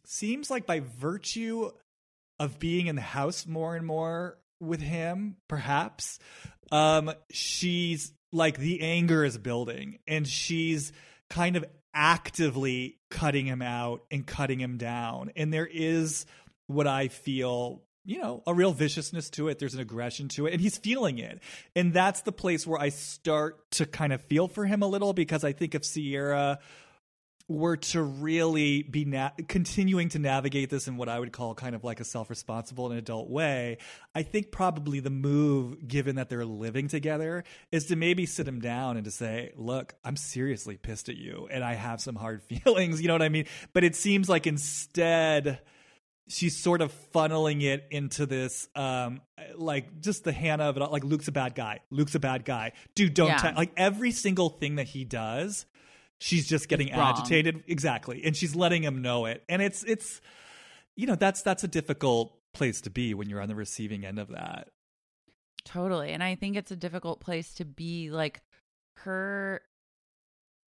seems like by virtue of being in the house more and more with him, perhaps, um, she's like the anger is building and she's kind of actively cutting him out and cutting him down. And there is what I feel you know, a real viciousness to it. There's an aggression to it, and he's feeling it. And that's the place where I start to kind of feel for him a little because I think of Ciara were to really be na- continuing to navigate this in what I would call kind of like a self responsible and adult way, I think probably the move, given that they're living together, is to maybe sit him down and to say, Look, I'm seriously pissed at you and I have some hard feelings. You know what I mean? But it seems like instead, she's sort of funneling it into this um like just the Hannah of it all. Like Luke's a bad guy. Luke's a bad guy. Dude, don't Yeah. te- like every single thing that he does. She's just getting agitated, exactly, and she's letting him know it. And it's it's, you know, that's that's a difficult place to be when you're on the receiving end of that. Totally. And I think it's a difficult place to be like her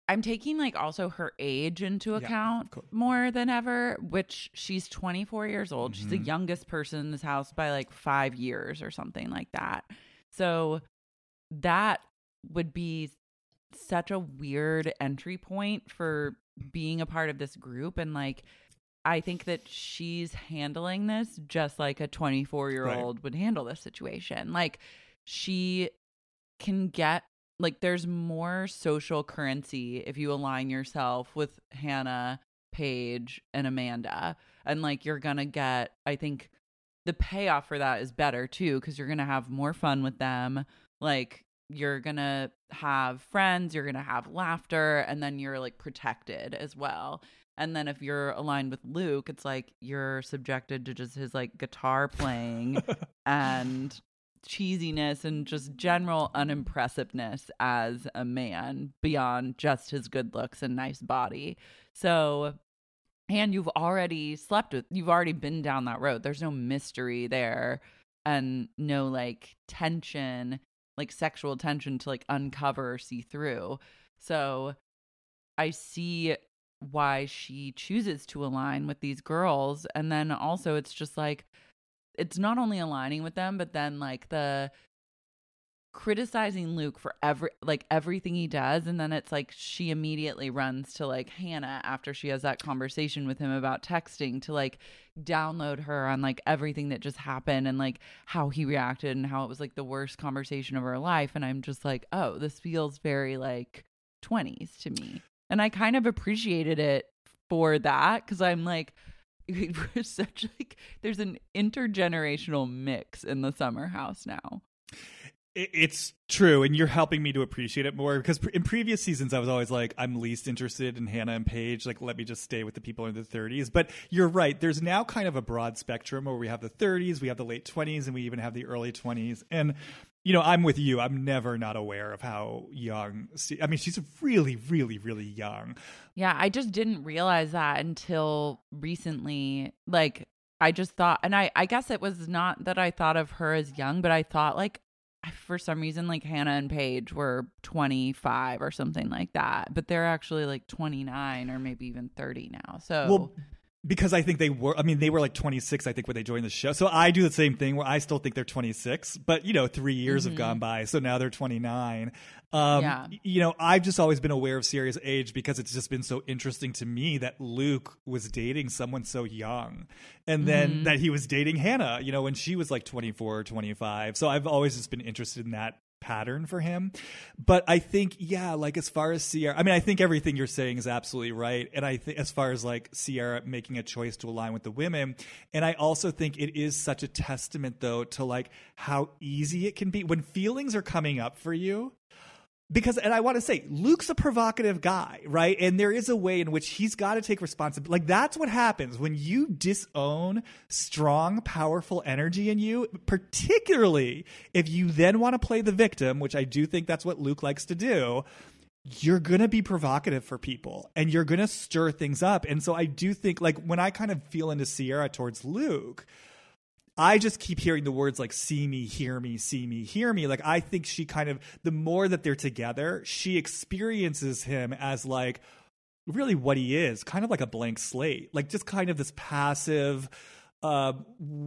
I'm taking like also her age into account course. more than ever, which she's 24 years old. She's the Mhm. youngest person in this house by like 5 years or something like that. So that would be such a weird entry point for being a part of this group and like I think that she's handling this just like a 24 year old would handle this situation. Like she can get like there's more social currency if you align yourself with Hannah, Paige, and Amanda. And like you're gonna get, I think the payoff for that is better too, because you're gonna have more fun with them. Like you're gonna have friends, you're gonna have laughter, and then you're like protected as well. And then if you're aligned with Luke, it's like you're subjected to just his like guitar playing and cheesiness and just general unimpressiveness as a man beyond just his good looks and nice body. So, and you've already slept with, you've already been down that road. There's no mystery there and no like tension, like sexual tension to like uncover or see through. So, I see why she chooses to align with these girls. And then also, it's just like, it's not only aligning with them, but then like the criticizing Luke for every like everything he does and then it's like she immediately runs to like Hannah after she has that conversation with him about texting to like download her on like everything that just happened and like how he reacted and how it was like the worst conversation of her life and I'm just like oh this feels very like 20s to me. And I kind of appreciated it for that cuz I'm like we're such like there's an intergenerational mix in the summer house now It's true, and you're helping me to appreciate it more because in previous seasons I was always like, I'm least interested in Hannah and Paige. Like, let me just stay with the people in the 30s. But you're right. There's now kind of a broad spectrum where we have the 30s, we have the late 20s, and we even have the early 20s. And you know, I'm with you. I'm never not aware of how young. I mean, she's really, really, really young. Yeah, I just didn't realize that until recently. Like, I just thought, and I, I guess it was not that I thought of her as young, but I thought like, for some reason, like Hannah and Paige were 25 or something like that, but they're actually like 29 or maybe even 30 now. So, Well, because I think they were. I mean, they were like 26. I think when they joined the show. So I do the same thing where I still think they're 26. But you know, three years have gone by, so now they're 29. Um, Yeah. You know, I've just always been aware of Ciara's age because it's just been so interesting to me that Luke was dating someone so young, and then that he was dating Hannah. You know, when she was like 24 or 25. So I've always just been interested in that pattern for him. But I think, yeah, like as far as Ciara, I mean, I think everything you're saying is absolutely right. And I think as far as like Ciara making a choice to align with the women, and I also think it is such a testament though to like how easy it can be when feelings are coming up for you because and I want to say Luke's a provocative guy, right? And there is a way in which he's got to take responsibility. Like that's what happens when you disown strong, powerful energy in you, particularly if you then want to play the victim, which I do think that's what Luke likes to do. You're going to be provocative for people and you're going to stir things up. And so I do think like when I kind of feel into Ciara towards Luke, I just keep hearing the words like see me, hear me, see me, hear me. Like I think she kind of the more that they're together, she experiences him as like really what he is, kind of like a blank slate. Like just kind of this passive uh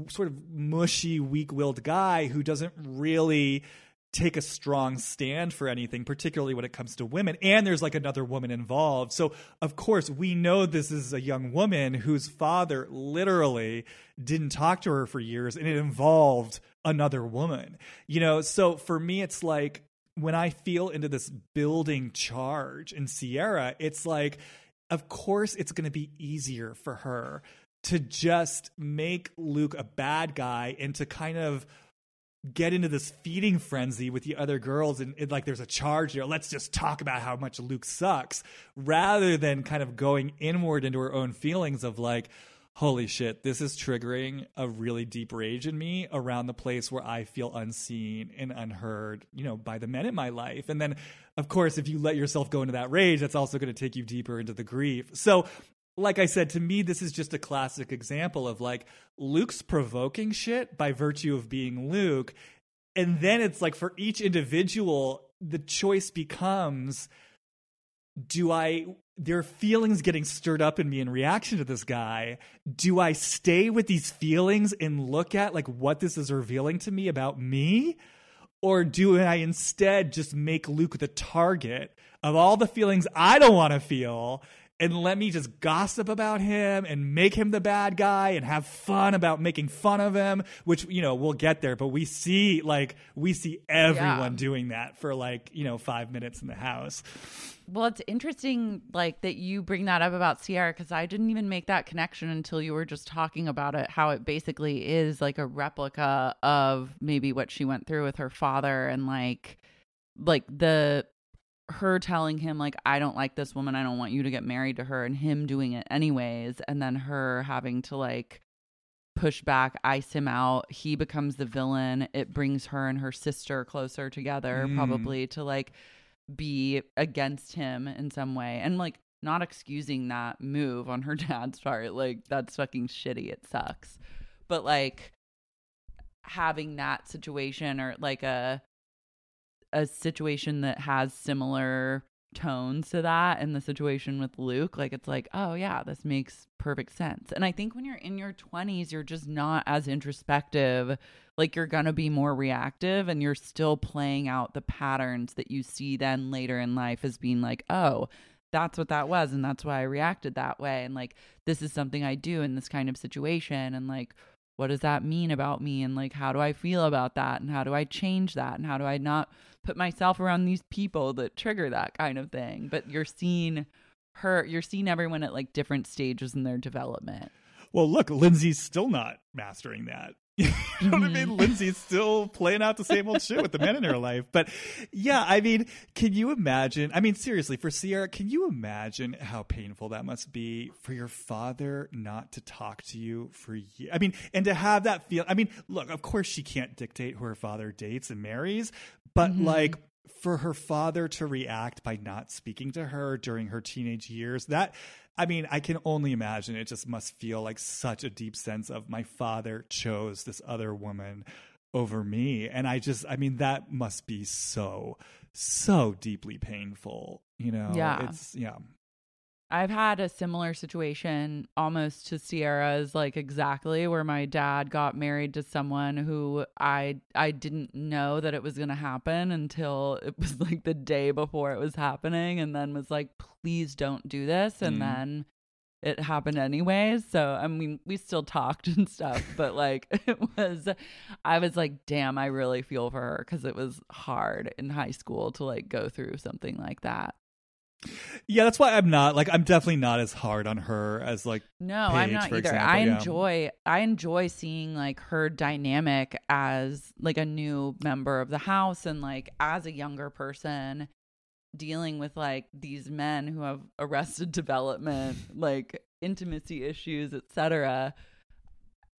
sort of mushy, weak-willed guy who doesn't really take a strong stand for anything, particularly when it comes to women. And there's like another woman involved. So, of course, we know this is a young woman whose father literally didn't talk to her for years and it involved another woman. You know, so for me, it's like when I feel into this building charge in Ciara, it's like, of course, it's going to be easier for her to just make Luke a bad guy and to kind of get into this feeding frenzy with the other girls and, like there's a charge there let's just talk about how much luke sucks rather than kind of going inward into her own feelings of like holy shit, this is triggering a really deep rage in me around the place where I feel unseen and unheard, you know, by the men in my life. And then, of course, if you let yourself go into that rage, that's also going to take you deeper into the grief. So, like I said, to me, this is just a classic example of like Luke's provoking shit by virtue of being Luke. And then it's like for each individual, the choice becomes do I there are feelings getting stirred up in me in reaction to this guy. Do I stay with these feelings and look at like what this is revealing to me about me? Or do I instead just make Luke the target of all the feelings I don't want to feel and let me just gossip about him and make him the bad guy and have fun about making fun of him, which, you know, we'll get there, but we see like, we see everyone Yeah. doing that for like, you know, five minutes in the house. Well, it's interesting, like that you bring that up about Ciara because I didn't even make that connection until you were just talking about it. How it basically is like a replica of maybe what she went through with her father, and like, like the her telling him like I don't like this woman, I don't want you to get married to her, and him doing it anyways, and then her having to like push back, ice him out. He becomes the villain. It brings her and her sister closer together, Mm. probably to like be against him in some way and like not excusing that move on her dad's part like that's fucking shitty it sucks but like having that situation or like a a situation that has similar tones to that and the situation with Luke like it's like oh yeah this makes perfect sense. And i think when you're in your 20s you're just not as introspective like you're going to be more reactive and you're still playing out the patterns that you see then later in life as being like oh that's what that was and that's why i reacted that way and like this is something i do in this kind of situation and like what does that mean about me? And like how do i feel about that? And how do i change that? And how do i not put myself around these people that trigger that kind of thing? But you're seeing her you're seeing everyone at like different stages in their development. Well, look, Lindsay's still not mastering that. you know what I mean? Mm-hmm. Lindsay's still playing out the same old shit with the men in her life. But yeah, I mean, can you imagine? I mean, seriously, for Ciara, can you imagine how painful that must be for your father not to talk to you for years? I mean, and to have that feel. I mean, look, of course she can't dictate who her father dates and marries, but mm-hmm. like for her father to react by not speaking to her during her teenage years that i mean i can only imagine. It just must feel like such a deep sense of my father chose this other woman over me. And i just i mean that must be so so deeply painful you know? Yeah. it's yeah I've had a similar situation almost to Ciara's like exactly where my dad got married to someone who I I didn't know that it was going to happen until it was like the day before it was happening and then was like please don't do this and Mm. then it happened anyways so I mean we still talked and stuff but like it was I was like damn I really feel for her cuz it was hard in high school to like go through something like that yeah that's why i'm not like i'm definitely not as hard on her as like No, I'm not either. example, I yeah. enjoy I enjoy seeing like her dynamic as like a new member of the house and like as a younger person dealing with like these men who have arrested development, like intimacy issues, etc.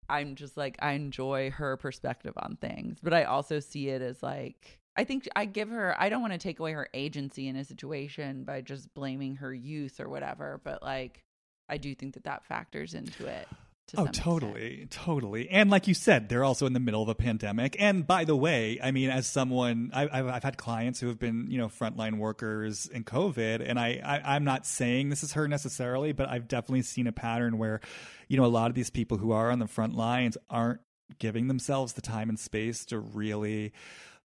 I'm just like I enjoy her perspective on things, but I also see it as like I think I give her I don't want to take away her agency in a situation by just blaming her youth or whatever, but like I do think that that factors into it. To Oh, some extent. totally, totally. And like you said, they're also in the middle of a pandemic. And by the way, I mean, as someone, I, I've, I've had clients who have been, you know, frontline workers in COVID, and I, I, I'm not saying this is her necessarily, but I've definitely seen a pattern where, you know, a lot of these people who are on the front lines aren't giving themselves the time and space to really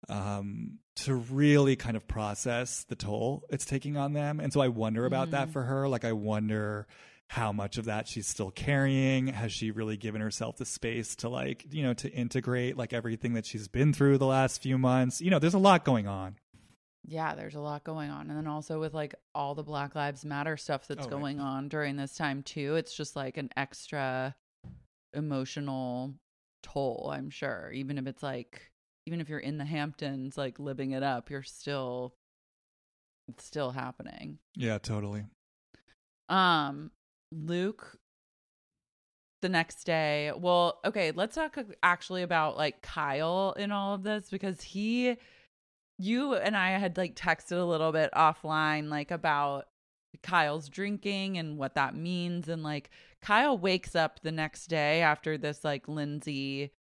um to really kind of process the toll it's taking on them and so i wonder about that for her like i wonder how much of that she's still carrying has she really given herself the space to like you know to integrate like everything that she's been through the last few months you know there's a lot going on Yeah, there's a lot going on. And then also with like all the Black Lives Matter stuff that's Oh, right. going on during this time too, it's just like an extra emotional toll, I'm sure. Even if it's like even if you're in the Hamptons like living it up, you're still it's still happening. yeah totally Um Luke the next day. Well, okay, let's talk actually about like Kyle in all of this because he you and I had like texted a little bit offline like about Kyle's drinking and what that means and like Kyle wakes up the next day after this like Lindsay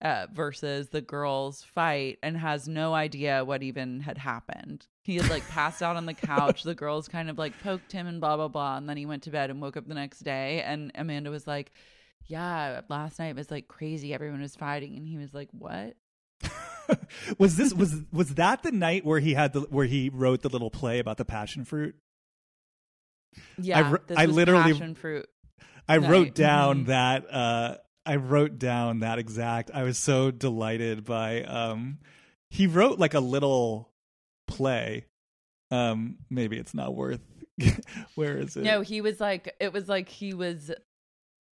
uh, versus the girls fight and has no idea what even had happened. He had like passed out on the couch. The girls kind of like poked him and blah blah blah and then he went to bed and woke up the next day and Amanda was like, "Yeah, last night was like crazy. Everyone was fighting." And he was like, "What?" was this was was that the night where he had the where he wrote the little play about the passion fruit? Yeah, I, I literally passion fruit. I night. wrote down mm-hmm. that uh I wrote down that exact. I was so delighted by um he wrote like a little play. Um maybe it's not worth where is it? No, he was like it was like he was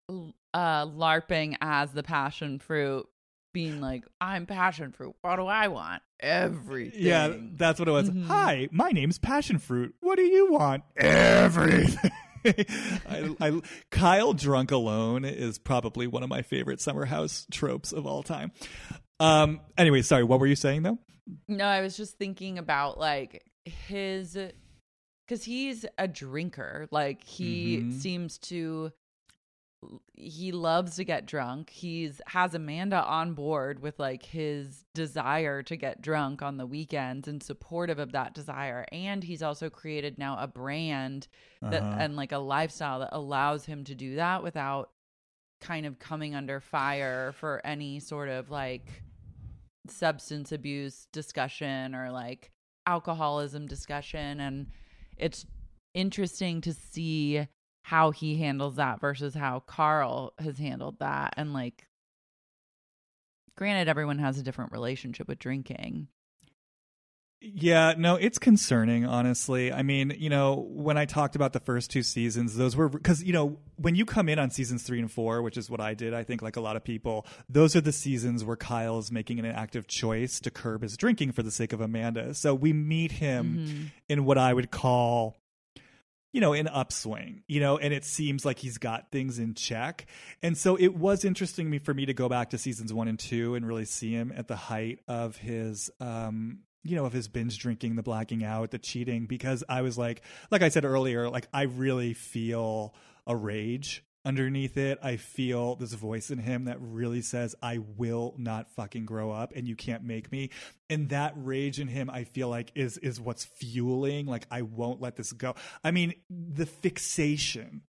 uh larping as the passion fruit being like, I'm passion fruit. What do I want? Everything. Yeah, that's what it was. Mm-hmm. Hi, my name's passion fruit. What do you want? Everything. I, I, Kyle drunk alone is probably one of my favorite summer house tropes of all time. Um. Anyway, sorry. What were you saying though? No, I was just thinking about like his, because he's a drinker. Like he mm-hmm. seems to he loves to get drunk. He's has Amanda on board with like his desire to get drunk on the weekends and supportive of that desire. And he's also created now a brand that uh-huh. and like a lifestyle that allows him to do that without kind of coming under fire for any sort of like substance abuse discussion or like alcoholism discussion and it's interesting to see how he handles that versus how Carl has handled that. And like, granted, everyone has a different relationship with drinking. Yeah, no, it's concerning, honestly. I mean, you know, when I talked about the first two seasons, those were because, you know, when you come in on seasons three and four, which is what I did, I think, like a lot of people, those are the seasons where Kyle is making an active choice to curb his drinking for the sake of Amanda. So we meet him mm-hmm. in what I would call you know, an upswing, you know, and it seems like he's got things in check. And so it was interesting for me to go back to seasons one and two and really see him at the height of his, um, you know, of his binge drinking, the blacking out, the cheating, because I was like, like I said earlier, like I really feel a rage underneath it, I feel this voice in him that really says, I will not fucking grow up and you can't make me. And that rage in him, I feel like is, is what's fueling, like, I won't let this go. I mean, the fixation.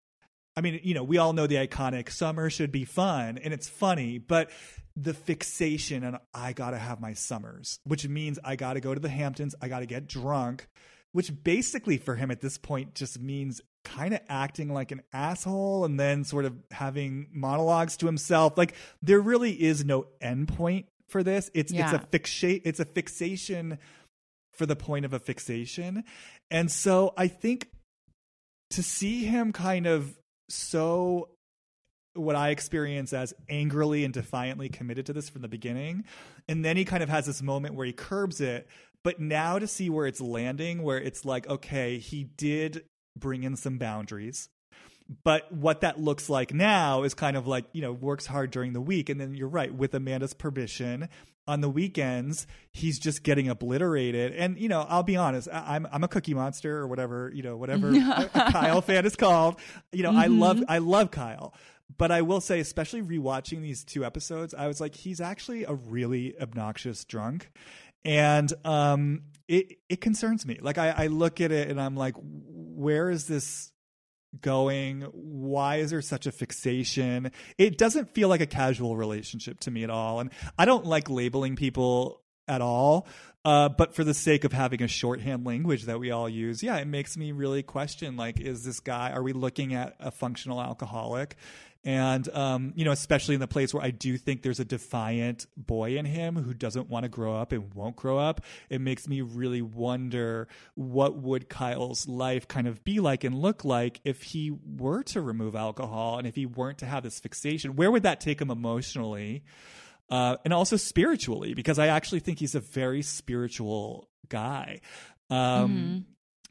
I mean, you know, we all know the iconic summer should be fun and it's funny, but the fixation and I gotta have my summers, which means I gotta go to the Hamptons, I gotta get drunk, which basically for him at this point just means kind of acting like an asshole and then sort of having monologues to himself. Like there really is no endpoint for this. It's yeah. it's a fixa- it's a fixation for the point of a fixation. And so I think to see him kind of so what I experience as angrily and defiantly committed to this from the beginning. And then he kind of has this moment where he curbs it. But now to see where it's landing, where it's like, okay, he did bring in some boundaries. But what that looks like now is kind of like, you know, works hard during the week. And then you're right, with Amanda's permission, on the weekends, he's just getting obliterated. And, you know, I'll be honest, I- am I'm a cookie monster or whatever, you know, whatever a, Kyle fan is called. You know, mm-hmm. I love I love Kyle. But I will say, especially rewatching these two episodes, I was like, he's actually a really obnoxious drunk and um, it it concerns me. Like I, I look at it and I'm like, where is this going? Why is there such a fixation? It doesn't feel like a casual relationship to me at all, and I don't like labeling people at all. Uh, but for the sake of having a shorthand language that we all use, yeah, it makes me really question like, is this guy, are we looking at a functional alcoholic? And, um, you know, especially in the place where I do think there's a defiant boy in him who doesn't want to grow up and won't grow up, it makes me really wonder what would Kyle's life kind of be like and look like if he were to remove alcohol and if he weren't to have this fixation. Where would that take him emotionally? Uh, and also spiritually, because I actually think he's a very spiritual guy. Um, mm-hmm.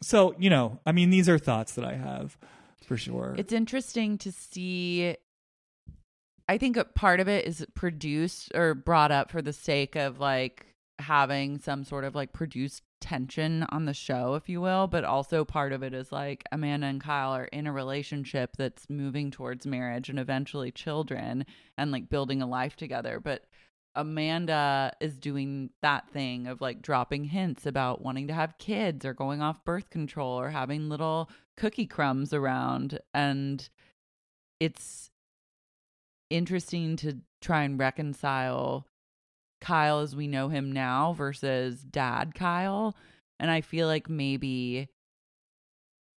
So, you know, I mean, these are thoughts that I have for sure. It's interesting to see I think a part of it is produced or brought up for the sake of like having some sort of like produced tension on the show, if you will. But also part of it is like Amanda and Kyle are in a relationship that's moving towards marriage and eventually children and like building a life together. But Amanda is doing that thing of like dropping hints about wanting to have kids or going off birth control or having little cookie crumbs around. And it's interesting to try and reconcile Kyle as we know him now versus dad Kyle. And I feel like maybe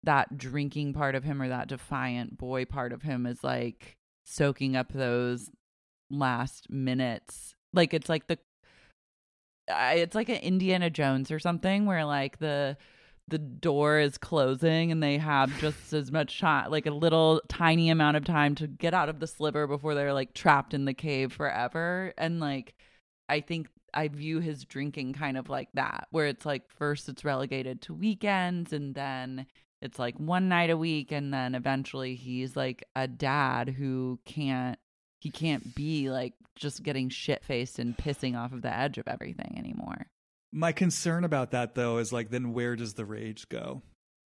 that drinking part of him or that defiant boy part of him is like soaking up those last minutes. Like it's like the it's like an Indiana Jones or something where like the the door is closing and they have just as much time like a little tiny amount of time to get out of the sliver before they're like trapped in the cave forever and like I think I view his drinking kind of like that, where it's like first it's relegated to weekends and then it's like one night a week and then eventually he's like a dad who can't he can't be like just getting shit faced and pissing off of the edge of everything anymore. My concern about that though is like then where does the rage go?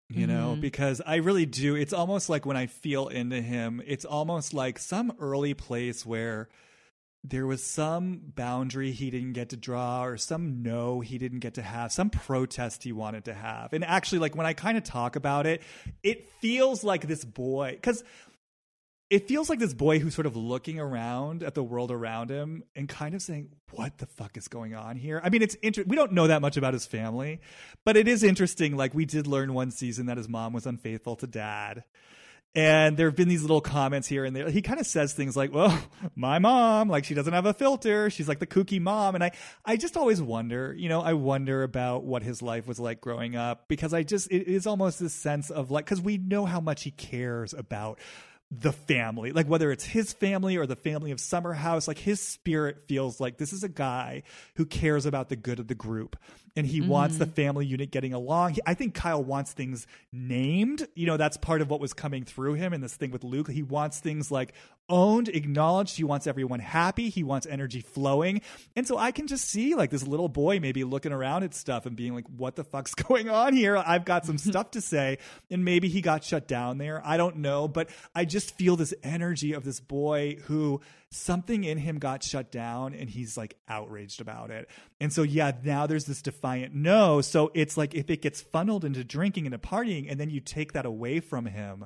You know, Mm-hmm. because I really do. It's almost like when I feel into him, it's almost like some early place where there was some boundary he didn't get to draw or some no he didn't get to have some protest he wanted to have and actually like when i kind of talk about it it feels like this boy because it feels like this boy who's sort of looking around at the world around him and kind of saying what the fuck is going on here i mean it's inter- we don't know that much about his family but it is interesting like we did learn one season that his mom was unfaithful to dad and there have been these little comments here and there. He kind of says things like, "Well, my mom, like she doesn't have a filter. She's like the kooky mom." And I, I just always wonder, you know, I wonder about what his life was like growing up because I just it is almost this sense of like because we know how much he cares about the family, like whether it's his family or the family of Summer House, like his spirit feels like this is a guy who cares about the good of the group and he wants the mm-hmm. family unit getting along. He, I think Kyle wants things named. You know, that's part of what was coming through him in this thing with Luke. He wants things like owned, acknowledged. He wants everyone happy. He wants energy flowing. And so I can just see like this little boy maybe looking around at stuff and being like, what the fuck's going on here? I've got some stuff to say. And maybe he got shut down there. I don't know. But I just feel this energy of this boy who something in him got shut down and he's like outraged about it. And so, yeah, now there's this defiant no. So it's like if it gets funneled into drinking and partying and then you take that away from him,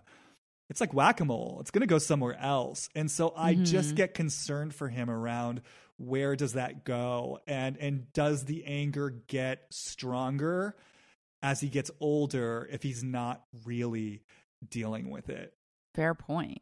it's like whack a mole. It's going to go somewhere else. And so I just mm-hmm. get concerned for him around where does that go and and does the anger get stronger as he gets older if he's not really dealing with it Fair point.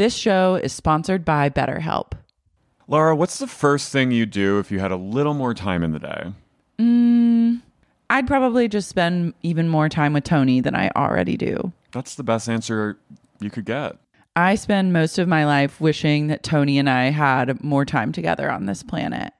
This show is sponsored by BetterHelp. Laura, what's the first thing you do if you had a little more time in the day? Mm, I'd probably just spend even more time with Tony than I already do. That's the best answer you could get. I spend most of my life wishing that Tony and I had more time together on this planet.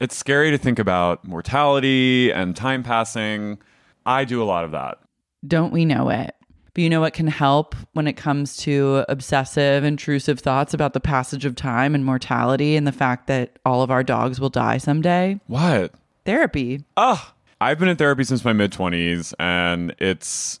It's scary to think about mortality and time passing. I do a lot of that. Don't we know it? But you know what can help when it comes to obsessive, intrusive thoughts about the passage of time and mortality and the fact that all of our dogs will die someday? What? Therapy. Ah, I've been in therapy since my mid 20s and it's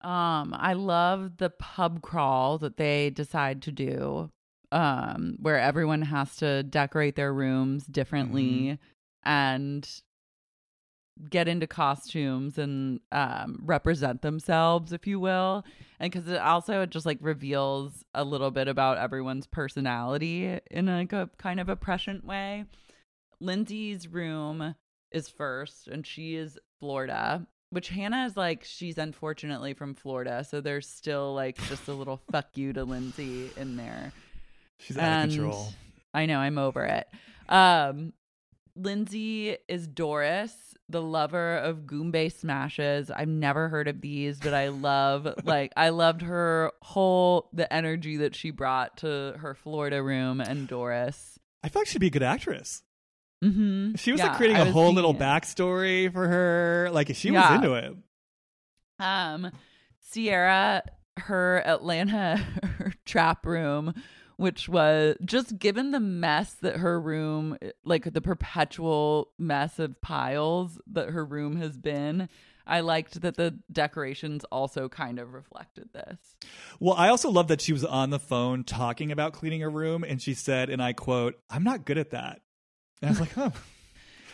Um, I love the pub crawl that they decide to do, um, where everyone has to decorate their rooms differently and get into costumes and um, represent themselves, if you will. And because it also just like reveals a little bit about everyone's personality in like a kind of a prescient way. Lindsay's room is first, and she is Florida. Which Hannah is like, she's unfortunately from Florida, so there's still like just a little fuck you to Lindsay in there. She's out And of control. I know, I'm over it. Um, Lindsay is Doris, the lover of Goombay smashes. I've never heard of these, but I love like I loved her whole the energy that she brought to her Florida room and Doris. I feel like she'd be a good actress. Mm-hmm. She was Yeah, like creating a whole little it. backstory for her. Like she was into it. Um, Ciara, her Atlanta her trap room, which was just given the mess that her room, like the perpetual mess of piles that her room has been. I liked that the decorations also kind of reflected this. Well, I also love that she was on the phone talking about cleaning her room, and she said, and I quote, "I'm not good at that." And I was like, "Huh."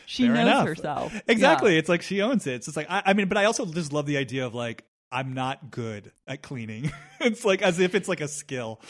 She knows enough. herself. Exactly. Yeah. It's like she owns it. It's like I, I mean, but I also just love the idea of like I'm not good at cleaning. it's like as if it's like a skill.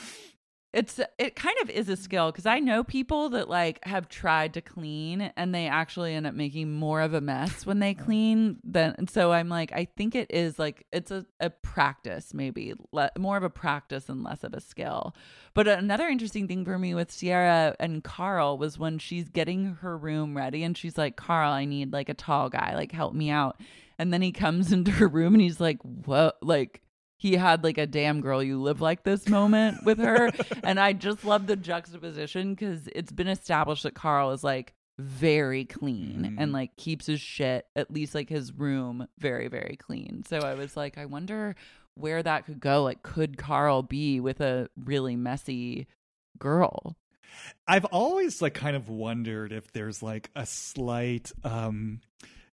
It's it kind of is a skill because I know people that like have tried to clean and they actually end up making more of a mess when they clean than and so I'm like I think it is like it's a, a practice maybe le- more of a practice and less of a skill. But another interesting thing for me with Ciara and Carl was when she's getting her room ready and she's like Carl I need like a tall guy like help me out and then he comes into her room and he's like what like he had like a damn girl you live like this moment with her. And i just love the juxtaposition because it's been established that carl is like very clean and like keeps his shit at least like his room very very clean. So i was like i wonder where that could go. Like could carl be with a really messy girl? I've always like kind of wondered if there's like a slight um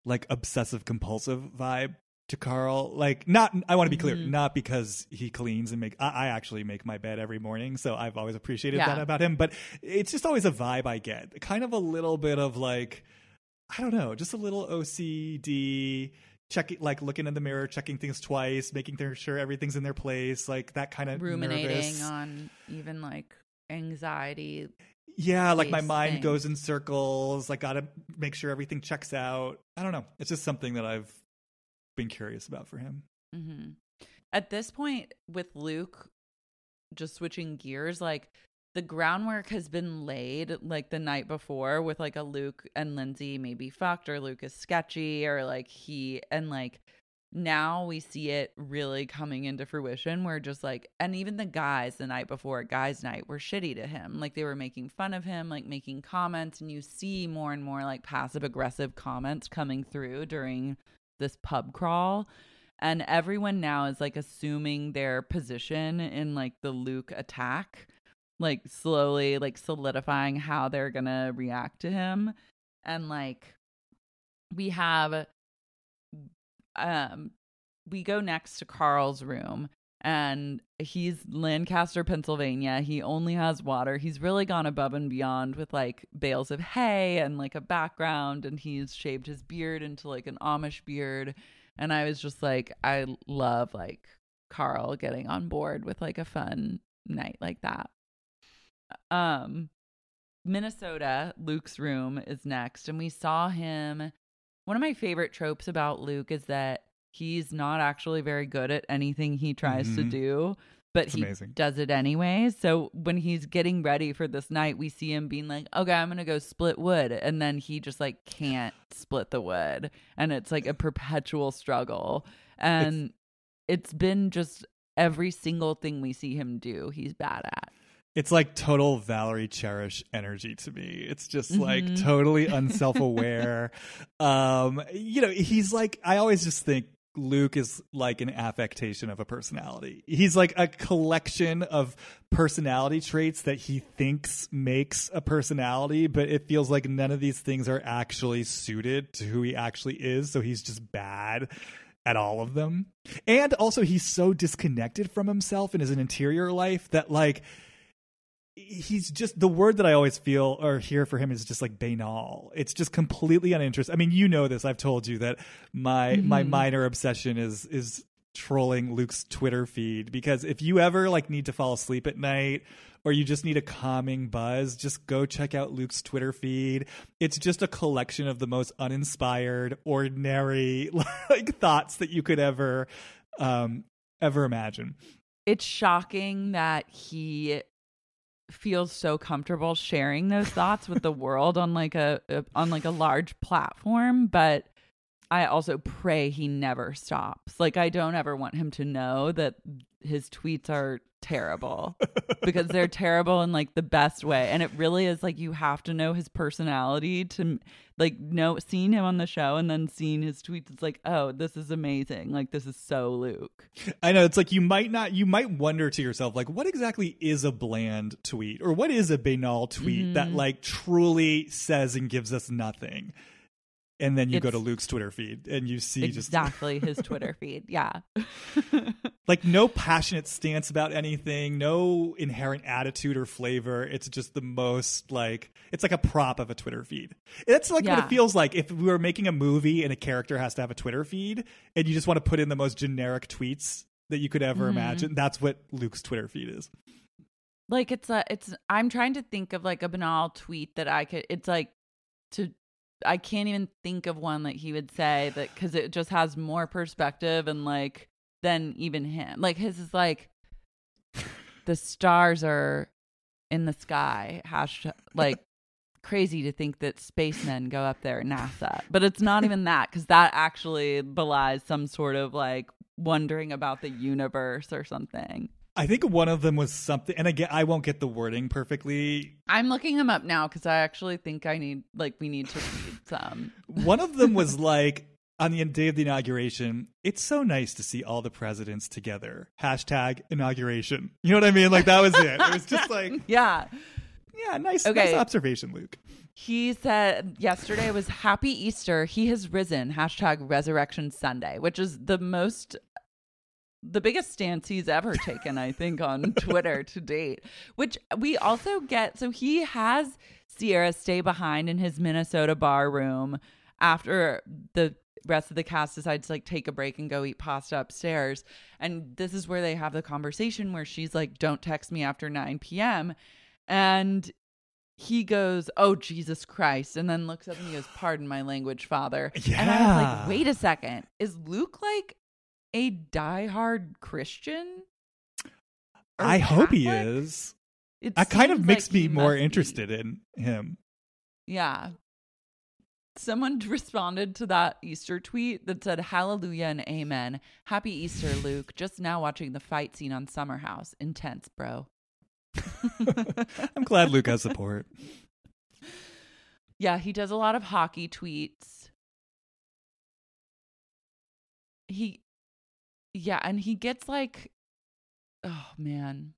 like obsessive compulsive vibe to Carl. Like not I want to be clear, Mhm. not because he cleans and make I, I actually make my bed every morning, so I've always appreciated Yeah. that about him, but it's just always a vibe I get. Kind of a little bit of like I don't know, just a little OCD checking like looking in the mirror, checking things twice, making sure everything's in their place, like that kind of ruminating nervous. on even like anxiety Yeah, like my mind thing. goes in circles. Like, gotta make sure everything checks out. I don't know. It's just something that I've been curious about for him. hmm at this point with Luke just switching gears like the groundwork has been laid like the night before with like a Luke and Lindsay maybe fucked or Luke is sketchy or like he and like now we see it really coming into fruition where just like and even the guys the night before guys night were shitty to him like they were making fun of him like making comments and you see more and more like passive aggressive comments coming through during this pub crawl and everyone now is like assuming their position in like the Luke attack like slowly like solidifying how they're going to react to him. And like we have um we go next to Carl's room and he's Lancaster, Pennsylvania. He only has water. He's really gone above and beyond with like bales of hay and like a background and he's shaved his beard into like an Amish beard. And I was just like I love like Carl getting on board with like a fun night like that. Um Minnesota, Luke's room is next and we saw him one of my favorite tropes about Luke is that he's not actually very good at anything he tries to Mhm. do, but It's he amazing. does it anyways. So when he's getting ready for this night, we see him being like, "Okay, I'm going to go split wood." And then he just like can't split the wood, and it's like a perpetual struggle. And it's been just every single thing we see him do, he's bad at. It's like total Valerie Cherish energy to me. It's just like Mhm. totally unself-aware. um, you know, he's like I always just think Luke is like an affectation of a personality. He's like a collection of personality traits that he thinks makes a personality, but it feels like none of these things are actually suited to who he actually is, so he's just bad at all of them. And also he's so disconnected from himself and his interior life that like he's just the word that I always feel or hear for him is just like banal. It's just completely uninteresting. I mean, you know this. I've told you that my my Mhm. minor obsession is is trolling Luke's Twitter feed because if you ever like need to fall asleep at night or you just need a calming buzz, just go check out Luke's Twitter feed. It's just a collection of the most uninspired, ordinary like thoughts that you could ever um ever imagine. It's shocking that he feels so comfortable sharing those thoughts with the world on like a, a on like a large platform but i also pray he never stops. Like i don't ever want him to know that his tweets are terrible because they're terrible in like the best way and it really is like you have to know his personality to like know seeing him on the show and then seeing his tweets it's like oh this is amazing like this is so luke I know it's like you might not you might wonder to yourself like what exactly is a bland tweet or what is a banal tweet that Mhm. like truly says and gives us nothing. And then you go to Luke's Twitter feed and you see just exactly his twitter feed yeah like no passionate stance about anything, no inherent attitude or flavor. It's just the most like it's like a prop of a Twitter feed. That's like what it feels like if we were making a movie and a character has to have a Twitter feed and you just want to put in the most generic tweets that you could ever Mhm. imagine. That's what Luke's Twitter feed is. like it's a it's i'm trying to think of like a banal tweet that i could it's like to i can't even think of one that he would say that because it just has more perspective and like than even him. Like his is like the stars are in the sky hashtag like crazy to think that spacemen go up there at nasa. But it's not even that because that actually belies some sort of like wondering about the universe or something I think one of them was something, and again, I won't get the wording perfectly. I'm looking them up now because I actually think I need like we need to read some. One of them was like on the day of the inauguration. It's so nice to see all the presidents together. Hashtag inauguration. You know what I mean? Like that was it. It was just like, Yeah. yeah, nice, Okay. nice observation, Luke. He said yesterday was happy Easter. He has risen. Hashtag resurrection Sunday, which is the most the biggest stance he's ever taken, I think, on Twitter to date. Which we also get so he has Ciara stay behind in his Minnesota bar room after the rest of the cast decides to like take a break and go eat pasta upstairs. And this is where they have the conversation where she's like, Don't text me after 9 p.m. And he goes, Oh, Jesus Christ. And then looks up and he goes, Pardon my language, father. Yeah. And I was like, Wait a second. Is Luke like a diehard Christian? I hope he is. It That kind of makes like me more must be. interested in him. Yeah. Someone responded to that Easter tweet that said, Hallelujah and Amen. Happy Easter, Luke. Just now watching the fight scene on Summer House. Intense, bro. I'm glad Luke has support. Yeah, he does a lot of hockey tweets. He, yeah, and he gets like, oh man,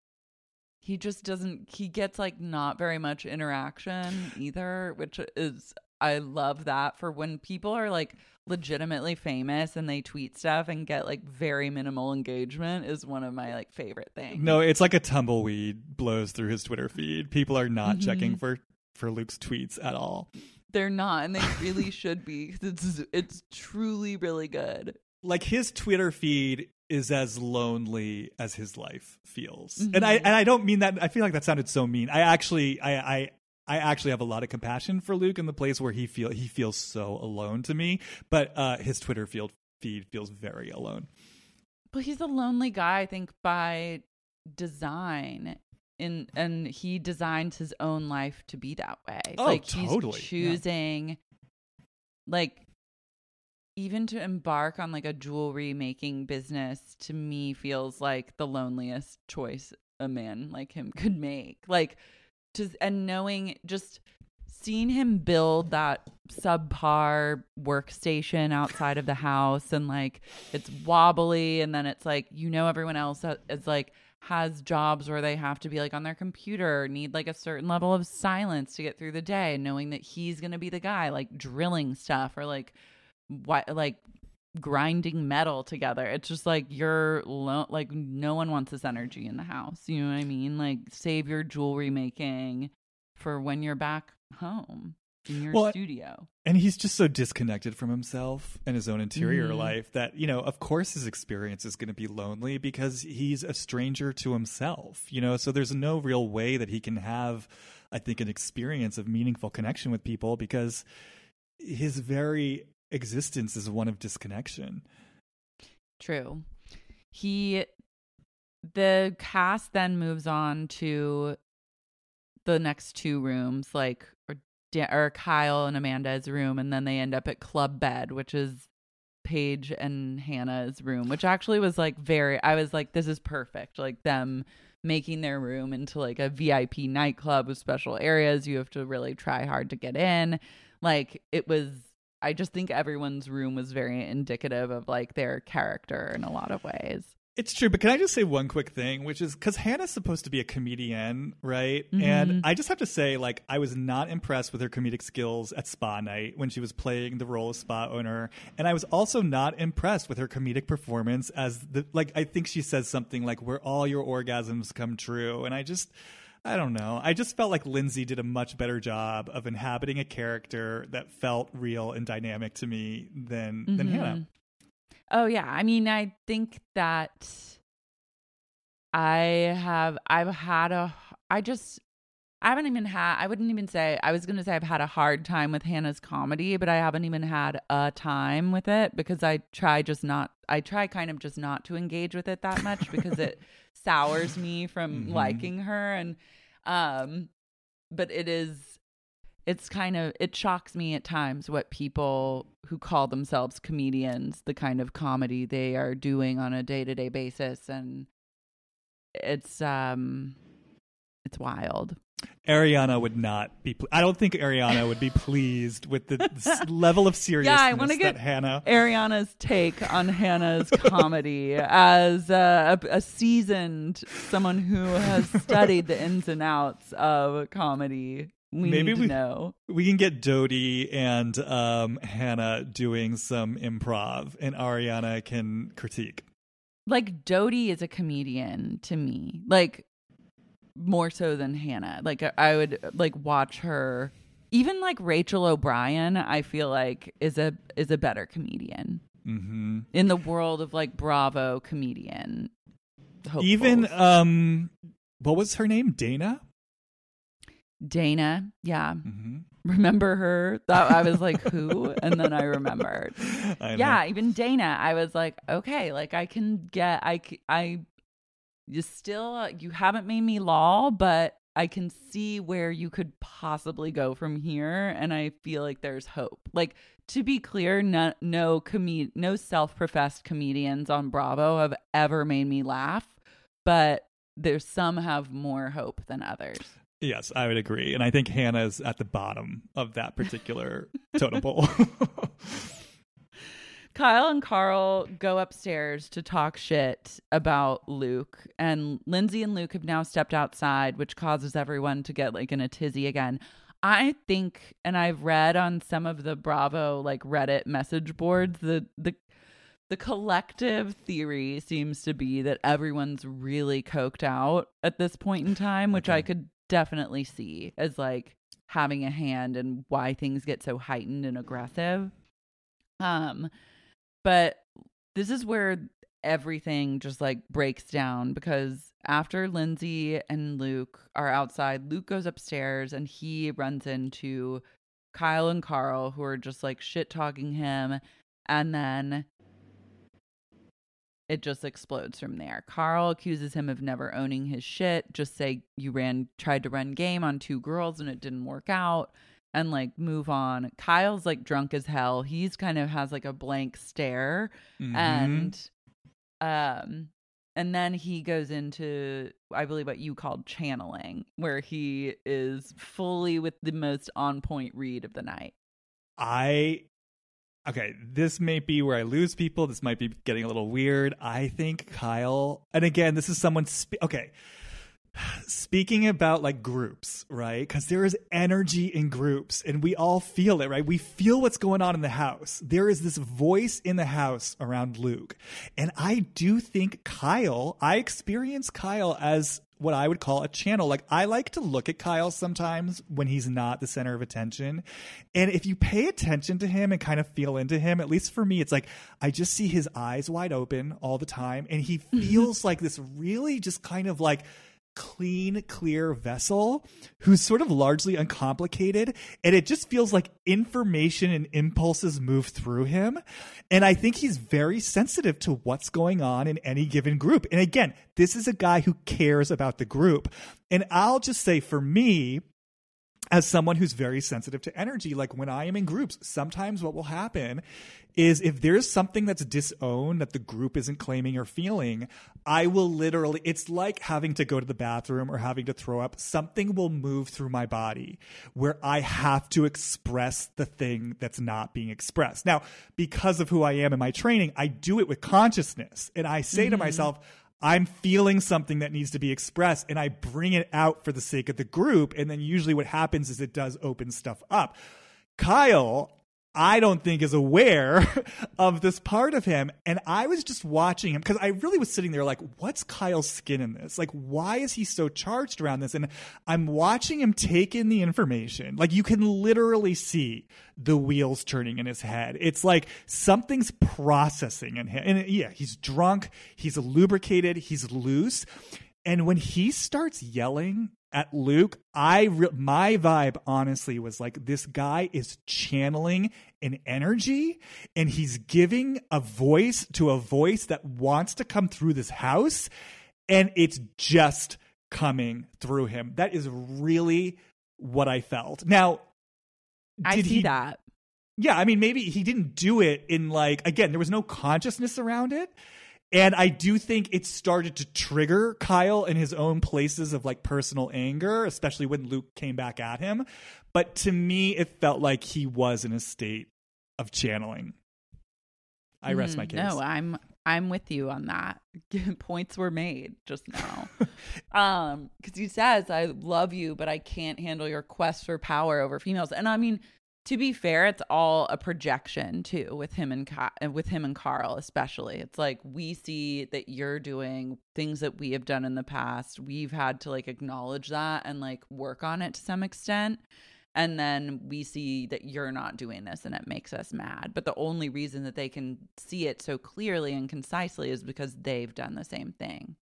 he just doesn't, he gets like not very much interaction either, which is, I love that for when people are like legitimately famous and they tweet stuff and get like very minimal engagement is one of my like favorite things. No, it's like a tumbleweed blows through his Twitter feed. People are not Mhm. checking for for Luke's tweets at all. They're not, and they really should be. It's it's truly really good. Like his Twitter feed is as lonely as his life feels. And I and I don't mean that I feel like that sounded so mean. I actually I I I actually have a lot of compassion for Luke in the place where he feel he feels so alone to me, but uh his Twitter field feed feels very alone. But he's a lonely guy, I think, by design. In and he designs his own life to be that way. Oh, like totally, he's yeah. choosing like even to embark on like a jewelry making business to me feels like the loneliest choice a man like him could make. Like just and knowing just seeing him build that subpar workstation outside of the house and like it's wobbly and then it's like you know everyone else is like has jobs where they have to be like on their computer need like a certain level of silence to get through the day knowing that he's going to be the guy like drilling stuff or like what like grinding metal together. It's just like you're lo- like no one wants this energy in the house you know what i mean? Like save your jewelry making for when you're back home in your Well, studio. and he's just so disconnected from himself and his own interior Mhm. life that you know of course his experience is going to be lonely because he's a stranger to himself you know? So there's no real way that he can have i think an experience of meaningful connection with people because his very existence is one of disconnection True. He the cast then moves on to the next two rooms, like or, or Kyle and Amanda's room, and then they end up at Club Bed, which is Paige and Hannah's room, which actually was like very. I was like, this is perfect. Like them making their room into like a VIP nightclub with special areas. You have to really try hard to get in. Like it was. I just think everyone's room was very indicative of like their character in a lot of ways. It's true, but can I just say one quick thing, which is because Hannah's supposed to be a comedian, right? Mhm. And I just have to say, like, I was not impressed with her comedic skills at Spa Night when she was playing the role of spa owner, and I was also not impressed with her comedic performance as the like. I think she says something like, "Where all your orgasms come true," and I just. I don't know. I just felt like Lindsay did a much better job of inhabiting a character that felt real and dynamic to me than than Mhm. Hannah. Oh yeah, I mean, I think that I have I've had a I just I haven't even had I wouldn't even say I was going to say I've had a hard time with Hannah's comedy, but I haven't even had a time with it because I try just not I try kind of just not to engage with it that much because it sours me from Mhm. liking her and um but it is it's kind of it shocks me at times what people who call themselves comedians the kind of comedy they are doing on a day-to-day basis and it's um it's wild Ariana would not be. Pl- I don't think Ariana would be pleased with the s- level of seriousness Yeah, I wanna get- that Hannah. ariana's take on hannah's comedy as a, a, a seasoned someone who has studied the ins and outs of comedy we Maybe to we- know We can get Dodie and um, Hannah doing some improv, and Ariana can critique. like Dodie is a comedian to me, like more so than Hannah. Like I- would like watch her. Even like Rachel O'Brien, I feel like is a is a better comedian hmm in the world of like Bravo comedian. hopefuls. Even um, what was her name? Dana. Dana, yeah, hmm remember her. That I was like, who? And then I remembered. I. Yeah, even Dana, I was like, okay, like I can get, I, I, you still, uh, you haven't made me law, but I can see where you could possibly go from here, and I feel like there's hope. Like to be clear, no, no comed, no self-professed comedians on Bravo have ever made me laugh, but there's some have more hope than others. Yes, I would agree. And I think Hannah is at the bottom of that particular totem pole. Kyle and Carl go upstairs to talk shit about Luke, and Lindsay and Luke have now stepped outside, which causes everyone to get like in a tizzy again. I think, and I've read on some of the Bravo like Reddit message boards, the the the collective theory seems to be that everyone's really coked out at this point in time, which I could definitely see as like having a hand in why things get so heightened and aggressive. Um, but this is where everything just like breaks down because after Lindsay and Luke are outside, Luke goes upstairs and he runs into Kyle and Carl who are just like shit talking him. And then it just explodes from there. Carl accuses him of never owning his shit. Just say you ran, tried to run game on two girls and it didn't work out and like move on. Kyle's like drunk as hell. He's kind of has like a blank stare Mhm. and um and then he goes into I believe what you called channeling where he is fully with the most on point read of the night. I okay, this may be where I lose people. This might be getting a little weird. I think Kyle, and again, this is someone. Spe- okay, speaking about like groups, right? Because there is energy in groups, and we all feel it, right? We feel what's going on in the house. There is this voice in the house around Luke, and I do think Kyle. I experience Kyle as what I would call a channel. Like I like to look at Kyle sometimes when he's not the center of attention. And if you pay attention to him and kind of feel into him, at least for me, it's like I just see his eyes wide open all the time. And he mm-hmm. feels like this really just kind of like clean, clear vessel who's sort of largely uncomplicated. And it just feels like information and impulses move through him. And I think he's very sensitive to what's going on in any given group. And again, this is a guy who cares about the group. And I'll just say for me, as someone who's very sensitive to energy, like when I am in groups, sometimes what will happen is if there's something that's disowned that the group isn't claiming or feeling, I will literally, it's like having to go to the bathroom or having to throw up. Something will move through my body where I have to express the thing that's not being expressed. Now, because of who I am in my training, I do it with consciousness and I say to mm-hmm. myself, I'm feeling something that needs to be expressed and I bring it out for the sake of the group. And then usually what happens is it does open stuff up. Kyle, I don't think is aware of this part of him. And I was just watching him because I really was sitting there like, what's Kyle's skin in this? Like, why is he so charged around this? And I'm watching him take in the information. Like, you can literally see the wheels turning in his head. It's like something's processing in him. And yeah, he's drunk, he's lubricated, he's loose. And when he starts yelling at Luke, I re- my vibe honestly was like this guy is channeling an energy and he's giving a voice to a voice that wants to come through this house and it's just coming through him. That is really what I felt. Now, I did see he- that. yeah, I mean, maybe he didn't do it in like, again, there was no consciousness around it. And I do think it started to trigger Kyle in his own places of like personal anger, especially when Luke came back at him. But to me, it felt like he was in a state of channeling. I rest my Mhm. case. No, I'm I'm with you on that. Points were made just now. um, because he says, "I love you, but I can't handle your quest for power over females." And I mean, to be fair, it's all a projection too with him and Ka- uh, with him and Carl, especially. It's like we see that you're doing things that we have done in the past. We've had to like acknowledge that and like work on it to some extent. And then we see that you're not doing this and it makes us mad. But the only reason that they can see it so clearly and concisely is because they've done the same thing.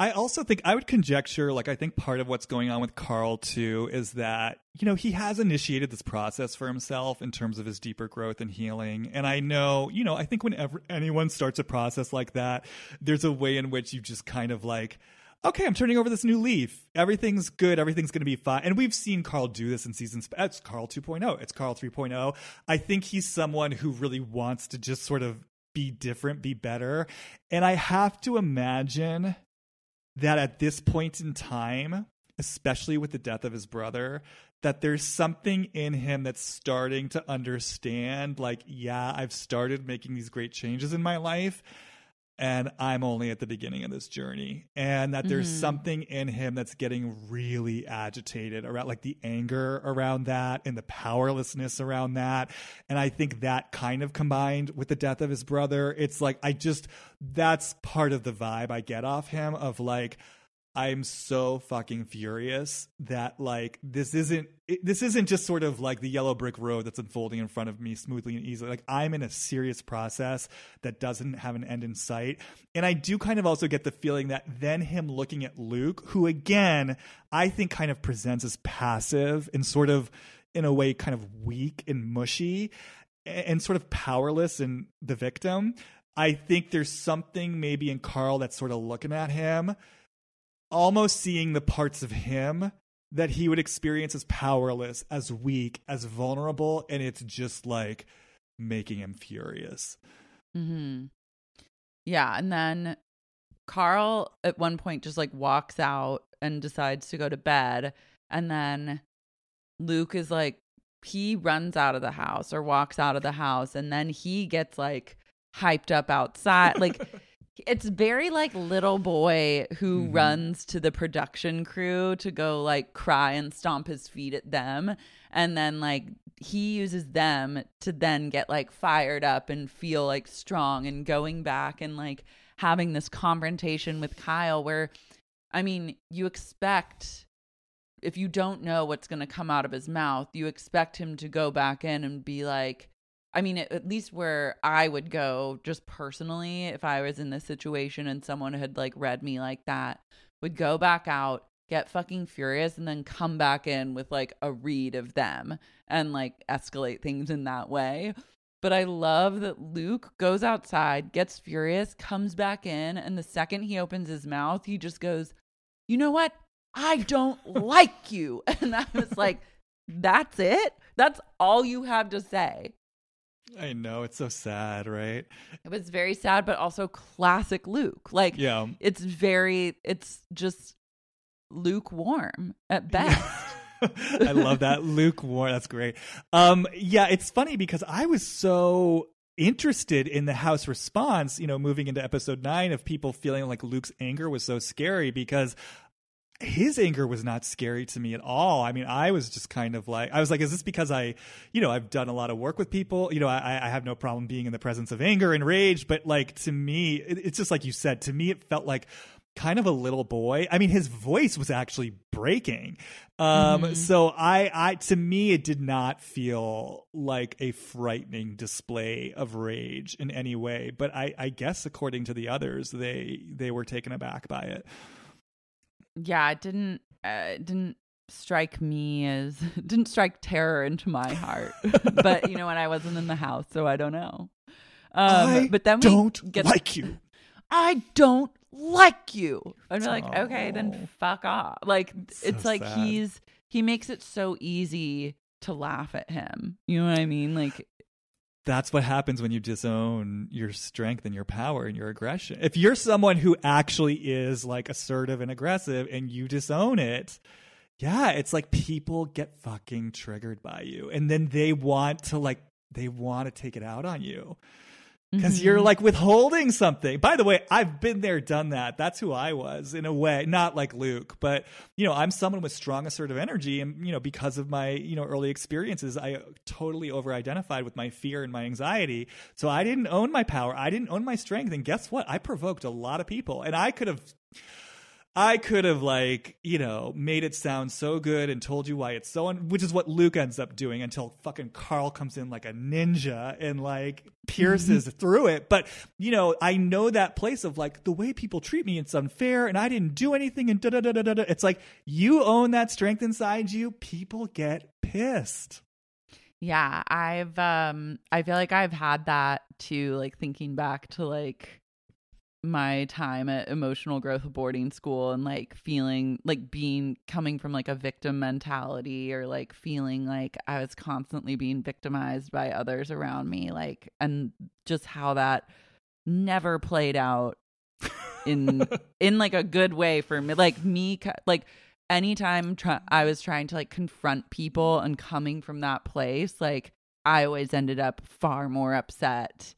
I also think I would conjecture, like, I think part of what's going on with Carl too is that, you know, he has initiated this process for himself in terms of his deeper growth and healing. And I know, you know, I think whenever anyone starts a process like that, there's a way in which you just kind of like, okay, I'm turning over this new leaf. Everything's good. Everything's going to be fine. And we've seen Carl do this in seasons. It's Carl 2.0. It's Carl 3.0. I think he's someone who really wants to just sort of be different, be better. And I have to imagine that at this point in time, especially with the death of his brother, that there's something in him that's starting to understand, like, yeah, I've started making these great changes in my life. And I'm only at the beginning of this journey. And that there's Mm-hmm. something in him that's getting really agitated around, like the anger around that and the powerlessness around that. And I think that kind of combined with the death of his brother, it's like, I just, that's part of the vibe I get off him of like, I'm so fucking furious that like this isn't it, this isn't just sort of like the yellow brick road that's unfolding in front of me smoothly and easily. Like I'm in a serious process that doesn't have an end in sight. And I do kind of also get the feeling that then him looking at Luke, who again, I think kind of presents as passive and sort of in a way kind of weak and mushy and sort of powerless and the victim. I think there's something maybe in Carl that's sort of looking at him almost seeing the parts of him that he would experience as powerless, as weak, as vulnerable, and it's just like making him furious. Mm-hmm. Yeah, and then Carl at one point just like walks out and decides to go to bed, and then Luke is like he runs out of the house or walks out of the house, and then he gets like hyped up outside, like. It's very like little boy who Mhm. runs to the production crew to go like cry and stomp his feet at them. And then like he uses them to then get like fired up and feel like strong and going back and like having this confrontation with Kyle where I mean, you expect if you don't know what's going to come out of his mouth, you expect him to go back in and be like I mean, at least where I would go, just personally, if I was in this situation and someone had like read me like that, would go back out, get fucking furious, and then come back in with like a read of them and like escalate things in that way. But I love that Luke goes outside, gets furious, comes back in, and the second he opens his mouth, he just goes, You know what? I don't like you. And I was like, That's it? That's all you have to say. I know it's so sad, right? It was very sad, but also classic Luke. Like, Yeah. it's very, it's just lukewarm at best. I love that lukewarm. That's great. Um, yeah, it's funny because I was so interested in the house response. You know, moving into episode nine of people feeling like Luke's anger was so scary because his anger was not scary to me at all. I mean, I was just kind of like, I was like, is this because I, you know, I've done a lot of work with people? You know, I, I have no problem being in the presence of anger and rage, but like to me, it, it's just like you said, to me, it felt like kind of a little boy. I mean, his voice was actually breaking. Um, so I, I, to me, it did not feel like a frightening display of rage in any way, but I, I guess according to the others, they, they were taken aback by it. Yeah, it didn't, uh, it didn't strike me as, didn't strike terror into my heart. but, you know, when I wasn't in the house, so I don't know. Um, I but then we don't get like you. I don't like you. And we're like, Oh. okay, then fuck off. Like it's like sad. he's he makes it so easy to laugh at him. You know what I mean? Like That's what happens when you disown your strength and your power and your aggression. If you're someone who actually is like assertive and aggressive and you disown it, yeah, it's like people get fucking triggered by you. And then they want to like, they want to take it out on you. Because mhm. you're like withholding something. By the way, I've been there, done that. That's who I was in a way, not like Luke, but you know, I'm someone with strong assertive energy, and you know, because of my you know early experiences, I totally over-identified with my fear and my anxiety. So I didn't own my power, I didn't own my strength, and guess what? I provoked a lot of people, and I could have. I could have like, you know, made it sound so good and told you why it's so un- which is what Luke ends up doing until fucking Carl comes in like a ninja and like pierces through it. But, you know, I know that place of like the way people treat me it's unfair and I didn't do anything and da da da da da. It's like you own that strength inside you, people get pissed. Yeah, I've um I feel like I've had that too like thinking back to like my time at emotional growth boarding school and like feeling like being coming from like a victim mentality or like feeling like I was constantly being victimized by others around me like and just how that never played out in in like a good way for me. Like me like anytime try- I was trying to like confront people and coming from that place like I always ended up far more upset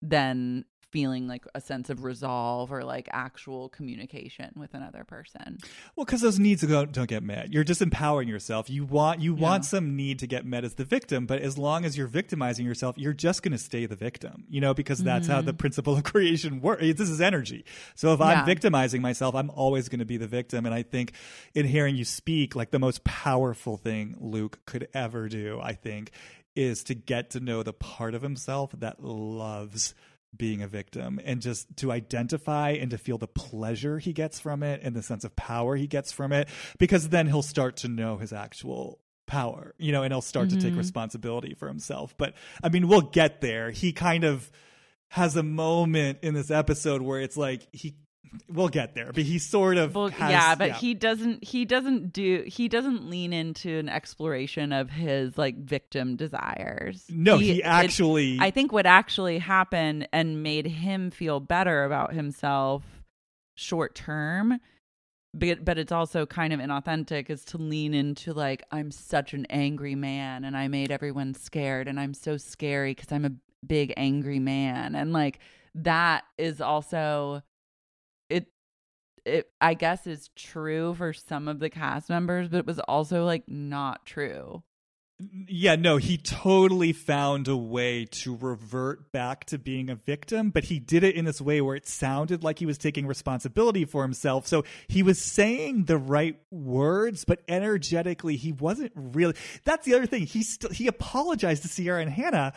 than feeling like a sense of resolve or like actual communication with another person. Well, because those needs don't, don't get met. You're just empowering yourself. You want you Yeah. want some need to get met as the victim, but as long as you're victimizing yourself, you're just going to stay the victim. You know, because that's how the principle of creation works. This is energy. So if I'm Mm-hmm. Yeah. victimizing myself, I'm always going to be the victim. And I think in hearing you speak, like the most powerful thing Luke could ever do, I think, is to get to know the part of himself that loves being a victim and just to identify and to feel the pleasure he gets from it and the sense of power he gets from it because then he'll start to know his actual power you know and he'll start to take mm-hmm. responsibility for himself. But i mean we'll get there. He kind of has a moment in this episode where it's like he we'll get there but he sort of Well, has, yeah, but he doesn't he doesn't do he doesn't lean into an exploration of his like victim desires. no he, it- actually I think what actually happened and made him feel better about himself short term but but it's also kind of inauthentic is to lean into like I'm such an angry man and I made everyone scared and I'm so scary cuz I'm a big angry man and like that is also it it I guess is true for some of the cast members but it was also like not true. Mm, yeah, no, he totally found a way to revert back to being a victim, but he did it in this way where it sounded like he was taking responsibility for himself. So he was saying the right words, but energetically he wasn't really. That's the other thing. He still he apologized to Ciara and Hannah,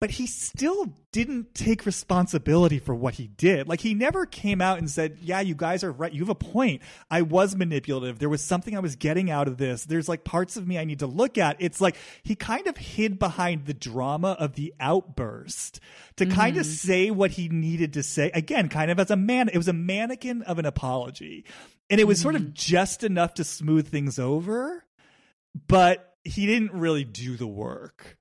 but he still didn't take responsibility for what he did. Like he never came out and said, "Yeah, you guys are right. You have a point. I was manipulative. There was something I was getting out of this. There's like parts of me I need to look at." It's like he kind of hid behind the drama of the outburst to mm-hmm. kind of say what he needed to say. Again, kind of as a man, it was a mannequin of an apology. And it was sort of mm-hmm. just enough to smooth things over, but he didn't really do the work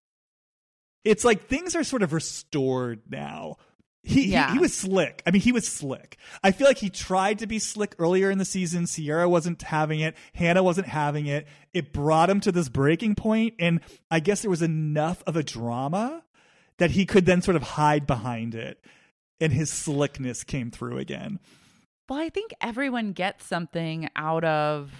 it's like things are sort of restored now. He, Yeah. he he was slick. I mean, he was slick. I feel like he tried to be slick earlier in the season. Ciara wasn't having it. Hannah wasn't having it. It brought him to this breaking point, and I guess there was enough of a drama that he could then sort of hide behind it, and his slickness came through again. Well, I think everyone gets something out of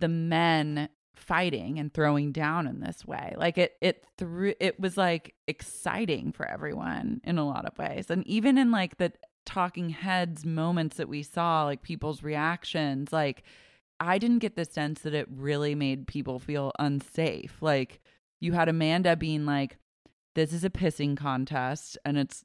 the men fighting and throwing down in this way. Like it it threw it was like exciting for everyone in a lot of ways. And even in like the talking heads moments that we saw, like people's reactions, like I didn't get the sense that it really made people feel unsafe. Like you had Amanda being like this is a pissing contest and it's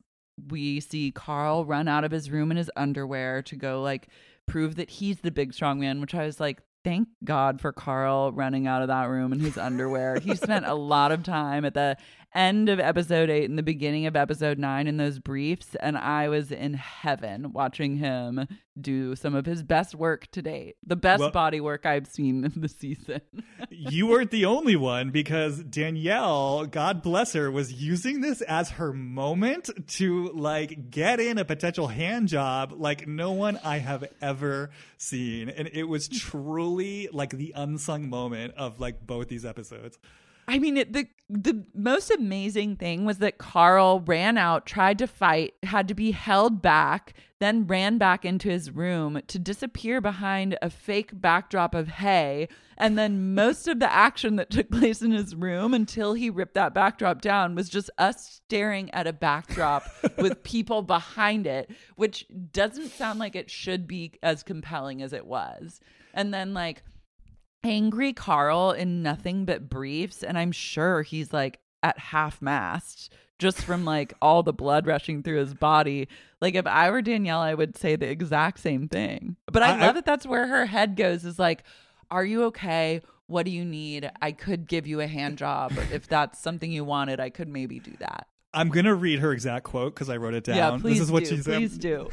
we see Carl run out of his room in his underwear to go like prove that he's the big strong man, which I was like, thank God for Carl running out of that room in his underwear. he spent a lot of time at the end of episode eight and the beginning of episode nine in those briefs, and I was in heaven watching him do some of his best work to date. The best Well- body work I've seen in the season. you weren't the only one because Danielle, God bless her, was using this as her moment to like get in a potential hand job like no one I have ever seen. And it was truly like the unsung moment of like both these episodes. I mean, it, the the most amazing thing was that Carl ran out, tried to fight, had to be held back, then ran back into his room to disappear behind a fake backdrop of hay. And then most of the action that took place in his room until he ripped that backdrop down was just us staring at a backdrop with people behind it, which doesn't sound like it should be as compelling as it was. And then, like, angry Carl in nothing but briefs, and I'm sure he's like at half mast just from like all the blood rushing through his body. Like if I were Danielle, I would say the exact same thing. But I, I- love I- that that's where her head goes is like, are you okay? What do you need? I could give you a hand job. if that's something you wanted, I could maybe do that. I'm gonna read her exact quote because I wrote it down. Yeah, please this is what do. she said. Please do.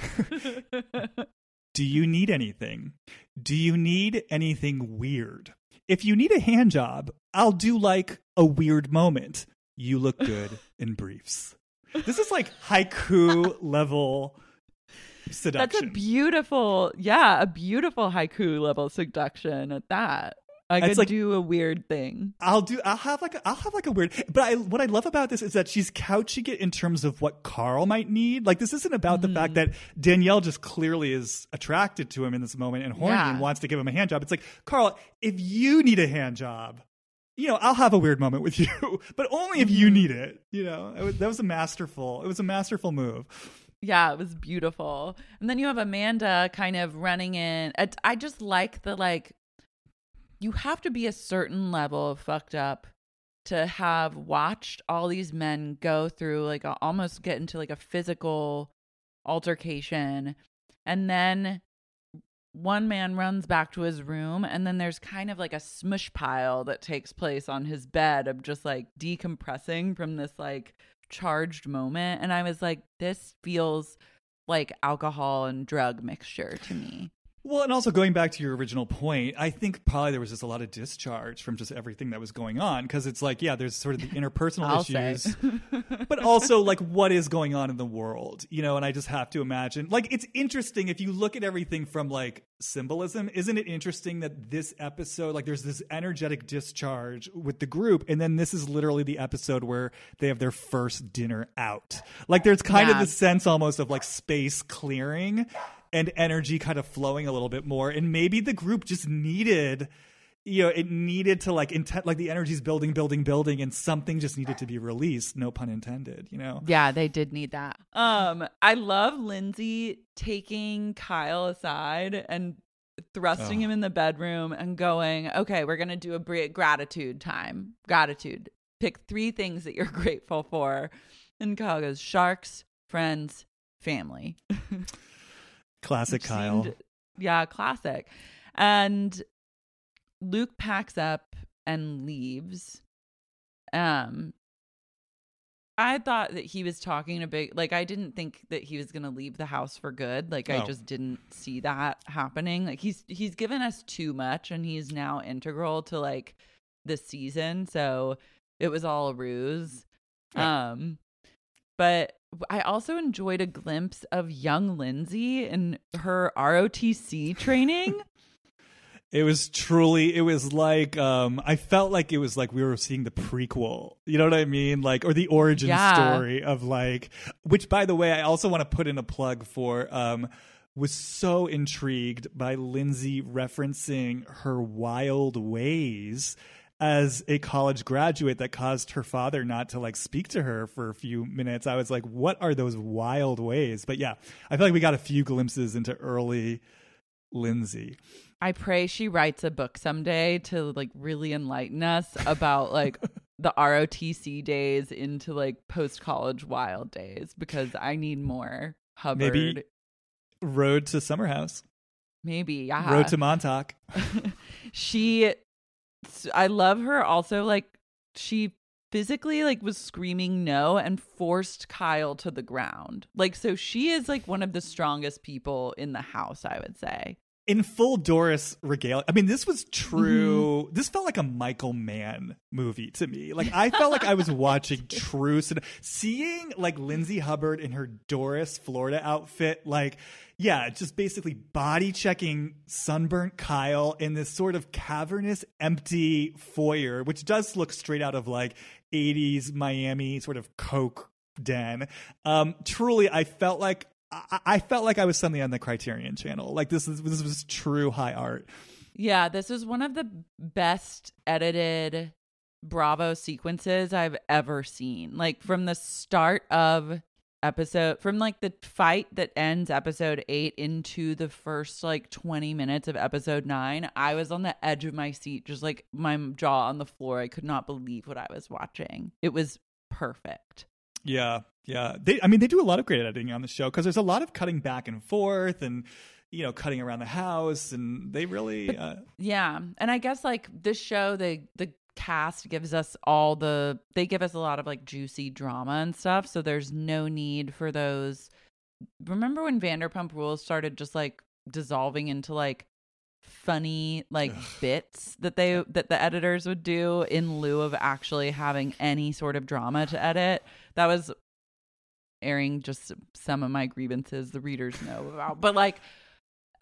Do you need anything? Do you need anything weird? If you need a hand job, I'll do like a weird moment. You look good in briefs. This is like haiku level seduction. That's a beautiful, yeah, a beautiful haiku level seduction at that. I could like- do a weird thing. I'll do. I'll have like. A, I'll have like a weird. But I, what I love about this is that she's couching it in terms of what Carl might need. Like this isn't about the Mm-hmm. fact that Danielle just clearly is attracted to him in this moment and horny Yeah. and wants to give him a hand job. It's like Carl, if you need a hand job, you know, I'll have a weird moment with you, but only if Mm-hmm. you need it. You know, it was, that was a masterful. It was a masterful move. Yeah, it was beautiful. And then you have Amanda kind of running in. I just like the like, you have to be a certain level of fucked up to have watched all these men go through like a, almost get into like a physical altercation. And then one man runs back to his room and then there's kind of like a smush pile that takes place on his bed of just like decompressing from this like charged moment. And i was like this feels like alcohol and drug mixture to me Well, and also going back to your original point, I think probably there was just a lot of discharge from just everything that was going on because it's like, yeah, there's sort of the interpersonal issues. but also like what is going on in the world you know and i just have to imagine like it's interesting if you look at everything from like symbolism isn't it interesting that this episode like there's this energetic discharge with the group and then this is literally the episode where they have their first dinner out like there's kind of the sense almost of like space clearing and energy kind of flowing a little bit more and maybe the group just needed you know, it needed to like intent, like the energy's building, building, building, and something just needed to be released. No pun intended. You know. Yeah, they did need that. Um, I love Lindsay taking Kyle aside and thrusting Oh. him in the bedroom and going, "Okay, we're gonna do a br- gratitude time. Gratitude. Pick three things that you're grateful for." And Kyle goes, "Sharks, friends, family." Classic Kyle. seemed- yeah, classic. And Luke packs up and leaves. Um I thought that he was talking a big like I didn't think that he was going to leave the house for good. Like I Oh. just didn't see that happening. Like he's he's given us too much and he's now integral to like this season. So it was all a ruse. Yeah. Um but I also enjoyed a glimpse of young Lindsay in her ROTC training. It was truly. It was like um, I felt like it was like we were seeing the prequel. You know what I mean? Like or the origin Yeah. story of like. Which, by the way, I also want to put in a plug for. Um, was so intrigued by Lindsay referencing her wild ways as a college graduate that caused her father not to like speak to her for a few minutes. I was like, what are those wild ways? But yeah, I feel like we got a few glimpses into early Lindsay. I pray she writes a book someday to like really enlighten us about like the ROTC days into like post college wild days because I need more Hubbard. Maybe Road to Summer House. Maybe, yeah. Road to Montauk. she, I love her also. Like she physically like was screaming no and forced Kyle to the ground. Like so, she is like one of the strongest people in the house. I would say. In full Doris regalia. I mean, this was true. Mm-hmm. This felt like a Michael Mann movie to me. Like I felt like I was watching true seeing like Lindsay Hubbard in her Doris Florida outfit. Like, yeah, just basically body checking sunburnt Kyle in this sort of cavernous, empty foyer, which does look straight out of like 80s Miami sort of Coke den. Um, truly, I felt like I, I felt like I was suddenly on the Criterion Channel. Like this is this was true high art. Yeah, this is one of the best edited Bravo sequences I've ever seen. Like from the start of episode from like the fight that ends episode 8 into the first like 20 minutes of episode 9 I was on the edge of my seat just like my jaw on the floor I could not believe what I was watching it was perfect Yeah, yeah. They, I mean, they do a lot of great editing on the show because there's a lot of cutting back and forth and you know cutting around the house, and they really. Uh, Yeah. And I guess like this show, the the cast gives us all the they give us a lot of like juicy drama and stuff. So there's no need for those. Remember when Vanderpump Rules started just like dissolving into like funny like bits that they that the editors would do in lieu of actually having any sort of drama to edit. That was airing just some of my grievances the readers know about. But like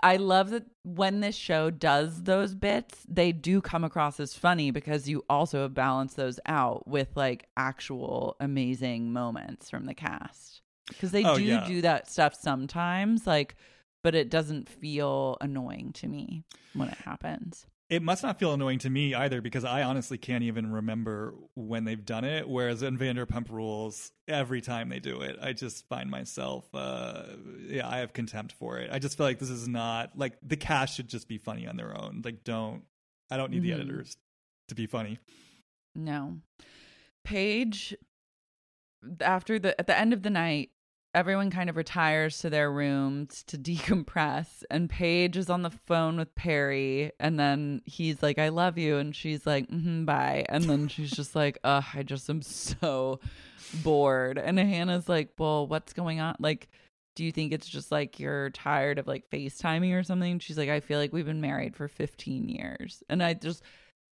I love that when this show does those bits, they do come across as funny because you also have balanced those out with like actual amazing moments from the cast. Because they Oh, do yeah. do that stuff sometimes, like, but it doesn't feel annoying to me when it happens. It must not feel annoying to me either because I honestly can't even remember when they've done it. Whereas in Vanderpump Rules, every time they do it, I just find myself, uh, yeah, I have contempt for it. I just feel like this is not like the cast should just be funny on their own. Like, don't I don't need the Mhm. editors to be funny. No. Paige after the at the end of the night, everyone kind of retires to their rooms to decompress and Paige is on the phone with Perry and then he's like I love you and she's like mm bye and then she's just like ugh I just am so bored and Hannah's like well what's going on like do you think it's just like you're tired of like FaceTiming or something? She's like, I feel like we've been married for 15 years. And I just,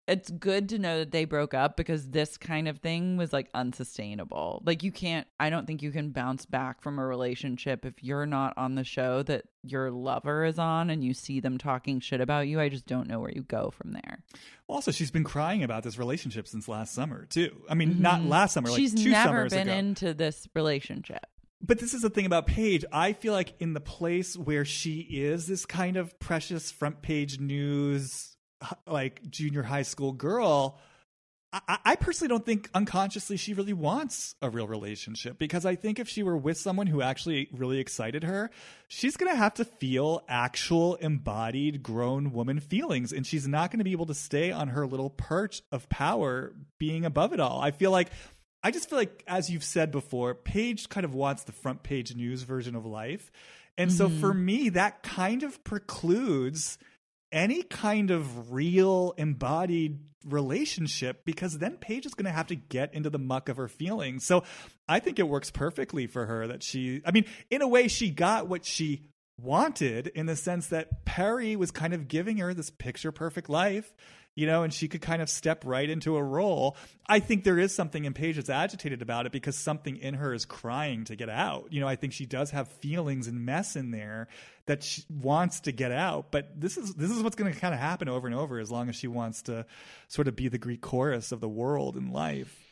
it's good to know that they broke up because this kind of thing was like unsustainable. Like, you can't, I don't think you can bounce back from a relationship if you're not on the show that your lover is on and you see them talking shit about you. I just don't know where you go from there. Also, she's been crying about this relationship since last summer too. I mean, mm-hmm. not last summer, like She's two never summers been ago. into this relationship. But this is the thing about Paige. I feel like in the place where she is this kind of precious front page news, like junior high school girl, I, I personally don't think unconsciously she really wants a real relationship because I think if she were with someone who actually really excited her, she's going to have to feel actual embodied grown woman feelings and she's not going to be able to stay on her little perch of power being above it all. I feel like I just feel like, as you've said before, Paige kind of wants the front page news version of life. And so mm-hmm. for me, that kind of precludes any kind of real embodied relationship because then Paige is going to have to get into the muck of her feelings. So I think it works perfectly for her that she, I mean, in a way, she got what she wanted in the sense that Perry was kind of giving her this picture perfect life, you know, and she could kind of step right into a role. I think there is something in Paige that's agitated about it because something in her is crying to get out. You know, I think she does have feelings and mess in there that she wants to get out, but this is this is what's going to kind of happen over and over as long as she wants to sort of be the Greek chorus of the world in life.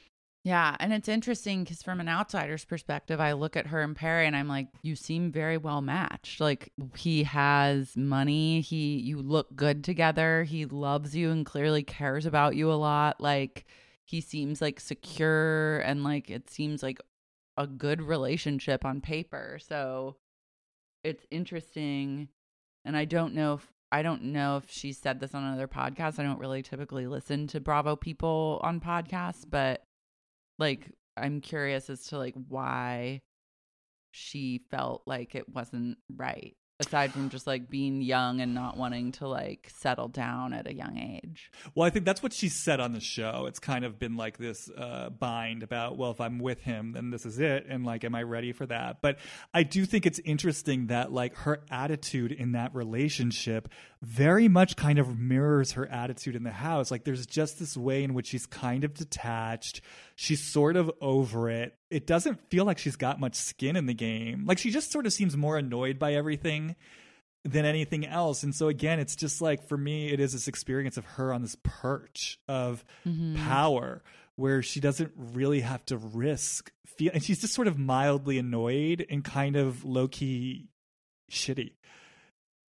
Yeah, and it's interesting because from an outsider's perspective, I look at her and Perry, and I'm like, you seem very well matched. Like he has money, he you look good together, he loves you and clearly cares about you a lot. Like he seems like secure and like it seems like a good relationship on paper. So it's interesting, and I don't know if I don't know if she said this on another podcast. I don't really typically listen to Bravo people on podcasts, but like i'm curious as to like why she felt like it wasn't right aside from just like being young and not wanting to like settle down at a young age. Well, I think that's what she said on the show. It's kind of been like this uh, bind about, well, if I'm with him, then this is it. And like, am I ready for that? But I do think it's interesting that like her attitude in that relationship very much kind of mirrors her attitude in the house. Like, there's just this way in which she's kind of detached. She's sort of over it. It doesn't feel like she's got much skin in the game. Like, she just sort of seems more annoyed by everything than anything else. And so again, it's just like for me, it is this experience of her on this perch of mm-hmm. power where she doesn't really have to risk feel and she's just sort of mildly annoyed and kind of low key shitty.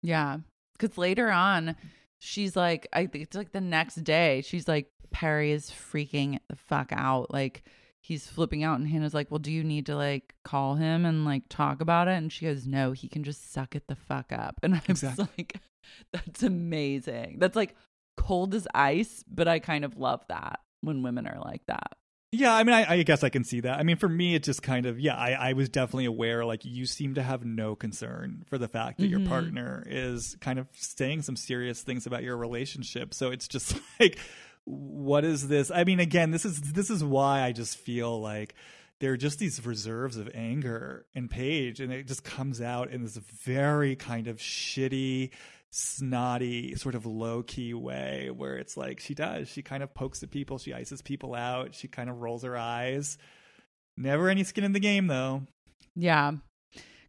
Yeah. Cause later on, she's like, I think it's like the next day, she's like, Perry is freaking the fuck out. Like, he's flipping out. And Hannah's like, Well, do you need to like call him and like talk about it? And she goes, No, he can just suck it the fuck up. And I'm Exactly. like, That's amazing. That's like cold as ice, but I kind of love that when women are like that. Yeah, I mean, I, I guess I can see that. I mean, for me, it just kind of, yeah, I, I was definitely aware, like, you seem to have no concern for the fact that your mm-hmm. partner is kind of saying some serious things about your relationship. So it's just like, what is this? I mean, again, this is this is why I just feel like there are just these reserves of anger in Paige, and it just comes out in this very kind of shitty, snotty, sort of low key way where it's like she does. She kind of pokes at people, she ices people out, she kind of rolls her eyes. Never any skin in the game, though. Yeah.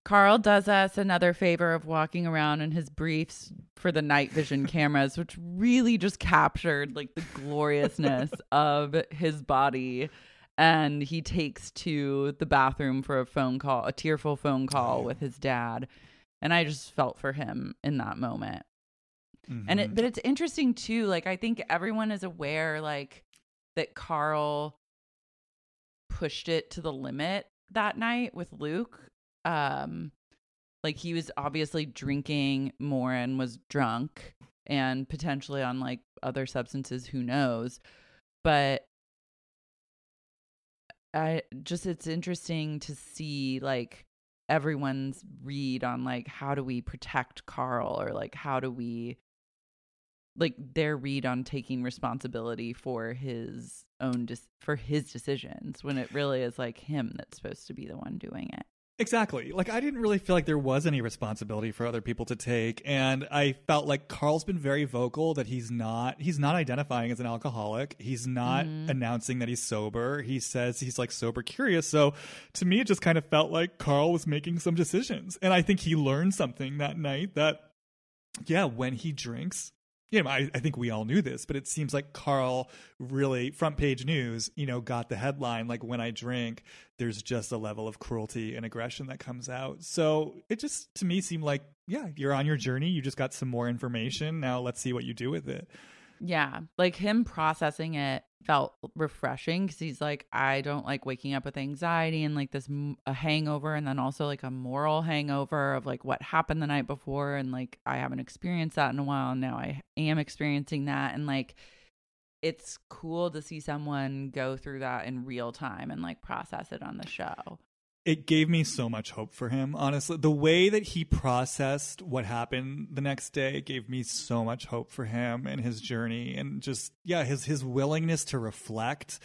Carl does us another favor of walking around in his briefs for the night vision cameras, which really just captured like the gloriousness of his body. And he takes to the bathroom for a phone call, a tearful phone call with his dad. And I just felt for him in that moment. And it, mm-hmm. but it's interesting too. Like I think everyone is aware, like that Carl pushed it to the limit that night with Luke. Um, like he was obviously drinking more and was drunk and potentially on like other substances. Who knows? But I just it's interesting to see like everyone's read on like how do we protect Carl or like how do we like their read on taking responsibility for his own dis- for his decisions when it really is like him that's supposed to be the one doing it. Exactly. Like I didn't really feel like there was any responsibility for other people to take and I felt like Carl's been very vocal that he's not he's not identifying as an alcoholic. He's not mm-hmm. announcing that he's sober. He says he's like sober curious. So to me it just kind of felt like Carl was making some decisions. And I think he learned something that night that yeah, when he drinks, you know, I, I think we all knew this, but it seems like Carl really front page news, you know, got the headline like when I drink, there's just a level of cruelty and aggression that comes out. So it just to me seemed like, yeah, you're on your journey. You just got some more information. Now let's see what you do with it. Yeah, like him processing it felt refreshing because he's like, I don't like waking up with anxiety and like this a hangover, and then also like a moral hangover of like what happened the night before, and like I haven't experienced that in a while. And now I am experiencing that, and like it's cool to see someone go through that in real time and like process it on the show. It gave me so much hope for him honestly. The way that he processed what happened the next day gave me so much hope for him and his journey and just yeah his his willingness to reflect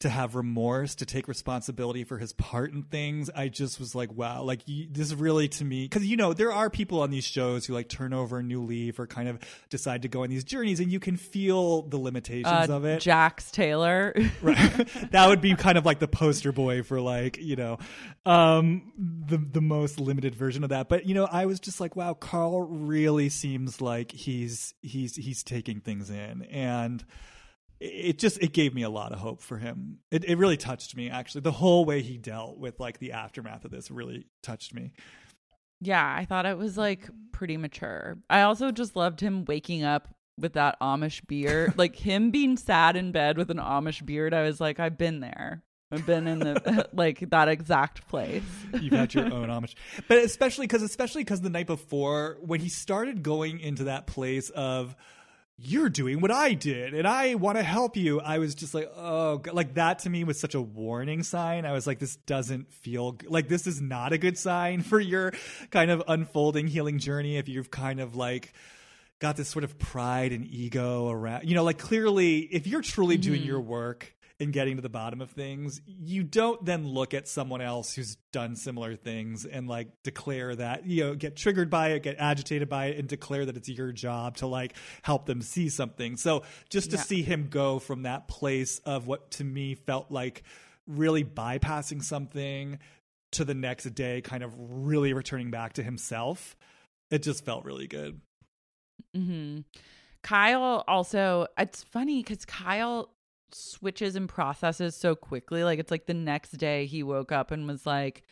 to have remorse to take responsibility for his part in things. I just was like wow like you, this really to me because you know there are people on these shows who like turn over a new leaf or kind of decide to go on these journeys and you can feel the limitations Uh, of it. Jax Taylor. right. That would be kind of like the poster boy for like you know um the the most limited version of that. But you know i was just like wow carl really seems like he's he's he's taking things in. And it just it gave me a lot of hope for him it, it really touched me actually the whole way he dealt with like the aftermath of this really touched me Yeah, I thought it was like pretty mature. I also just loved him waking up with that Amish beard. like him being sad in bed with an Amish beard. I was like, I've been there. I've been in the like that exact place. You've had your own Amish, but especially because especially because the night before when he started going into that place of you're doing what I did and I want to help you. I was just like, oh, God. like that to me was such a warning sign. I was like, this doesn't feel g- like this is not a good sign for your kind of unfolding healing journey. If you've kind of like got this sort of pride and ego around, you know, like clearly if you're truly doing mm-hmm. your work and getting to the bottom of things, you don't then look at someone else who's done similar things and like declare that, you know, get triggered by it, get agitated by it, and declare that it's your job to like help them see something. So just to Yeah. see him go from that place of what to me felt like really bypassing something to the next day, kind of really returning back to himself, it just felt really good. Mm-hmm. Kyle also, it's funny because Kyle switches and processes so quickly. Like, it's like the next day he woke up and was like,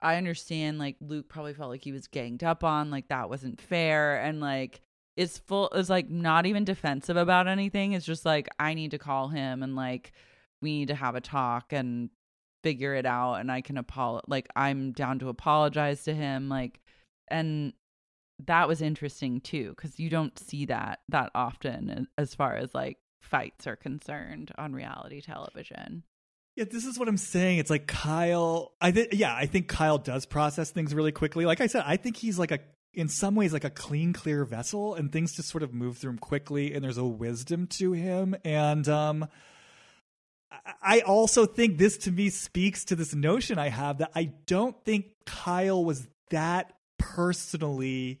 I understand, like, Luke probably felt like he was ganged up on, like, that wasn't fair. And, like, is full, is like not even defensive about anything. It's just like, I need to call him and, like, we need to have a talk and figure it out. And I can apologize. Like, I'm down to apologize to him. Like, and that was interesting too because you don't see that that often eh, as far as like fights are concerned on reality television Yeah, this is what I'm saying. It's like Kyle. I think, yeah, I think Kyle does process things really quickly. Like I said, I think he's like a, in some ways, like a clean, clear vessel, and things just sort of move through him quickly. And there's a wisdom to him. And um, I- also think this to me speaks to this notion I have that I don't think Kyle was that personally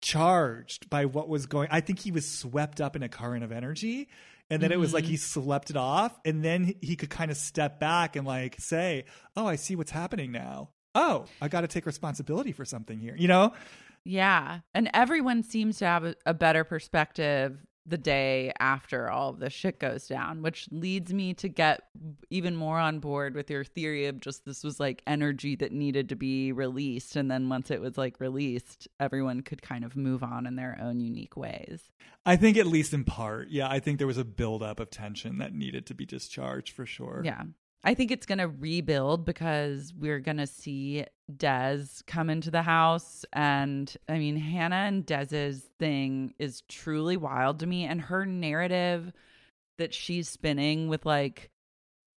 charged by what was going i think he was swept up in a current of energy and then it was like mm-hmm. he slept it off and then he could kind of step back and like say oh i see what's happening now. Oh i got to take responsibility for something here you know? Yeah. And everyone seems to have a, a better perspective the day after all of this shit goes down which leads me to get even more on board with your theory of just this was like energy that needed to be released and then once it was like released everyone could kind of move on in their own unique ways i think at least in part yeah i think there was a buildup of tension that needed to be discharged for sure Yeah. I think it's going to rebuild because we're going to see Des come into the house. And I mean, Hannah and Des's thing is truly wild to me. And her narrative that she's spinning with like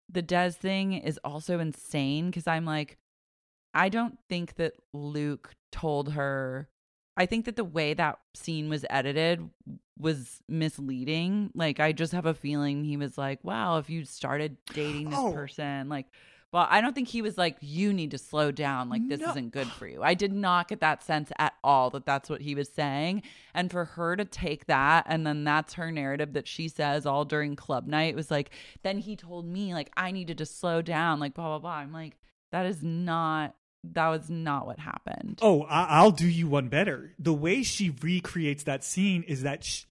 the Des thing is also insane because I'm like, I don't think that Luke told her. I think that the way that scene was edited was misleading. Like, I just have a feeling he was like, wow, if you started dating this Oh. person, like, well, I don't think he was like, you need to slow down. Like, this No. isn't good for you. I did not get that sense at all that that's what he was saying. And for her to take that, and then that's her narrative that she says all during club night was like, then he told me, like, I needed to slow down, like, blah, blah, blah. I'm like, that is not, that was not what happened. Oh, I- I'll do you one better. The way she recreates that scene is that sh-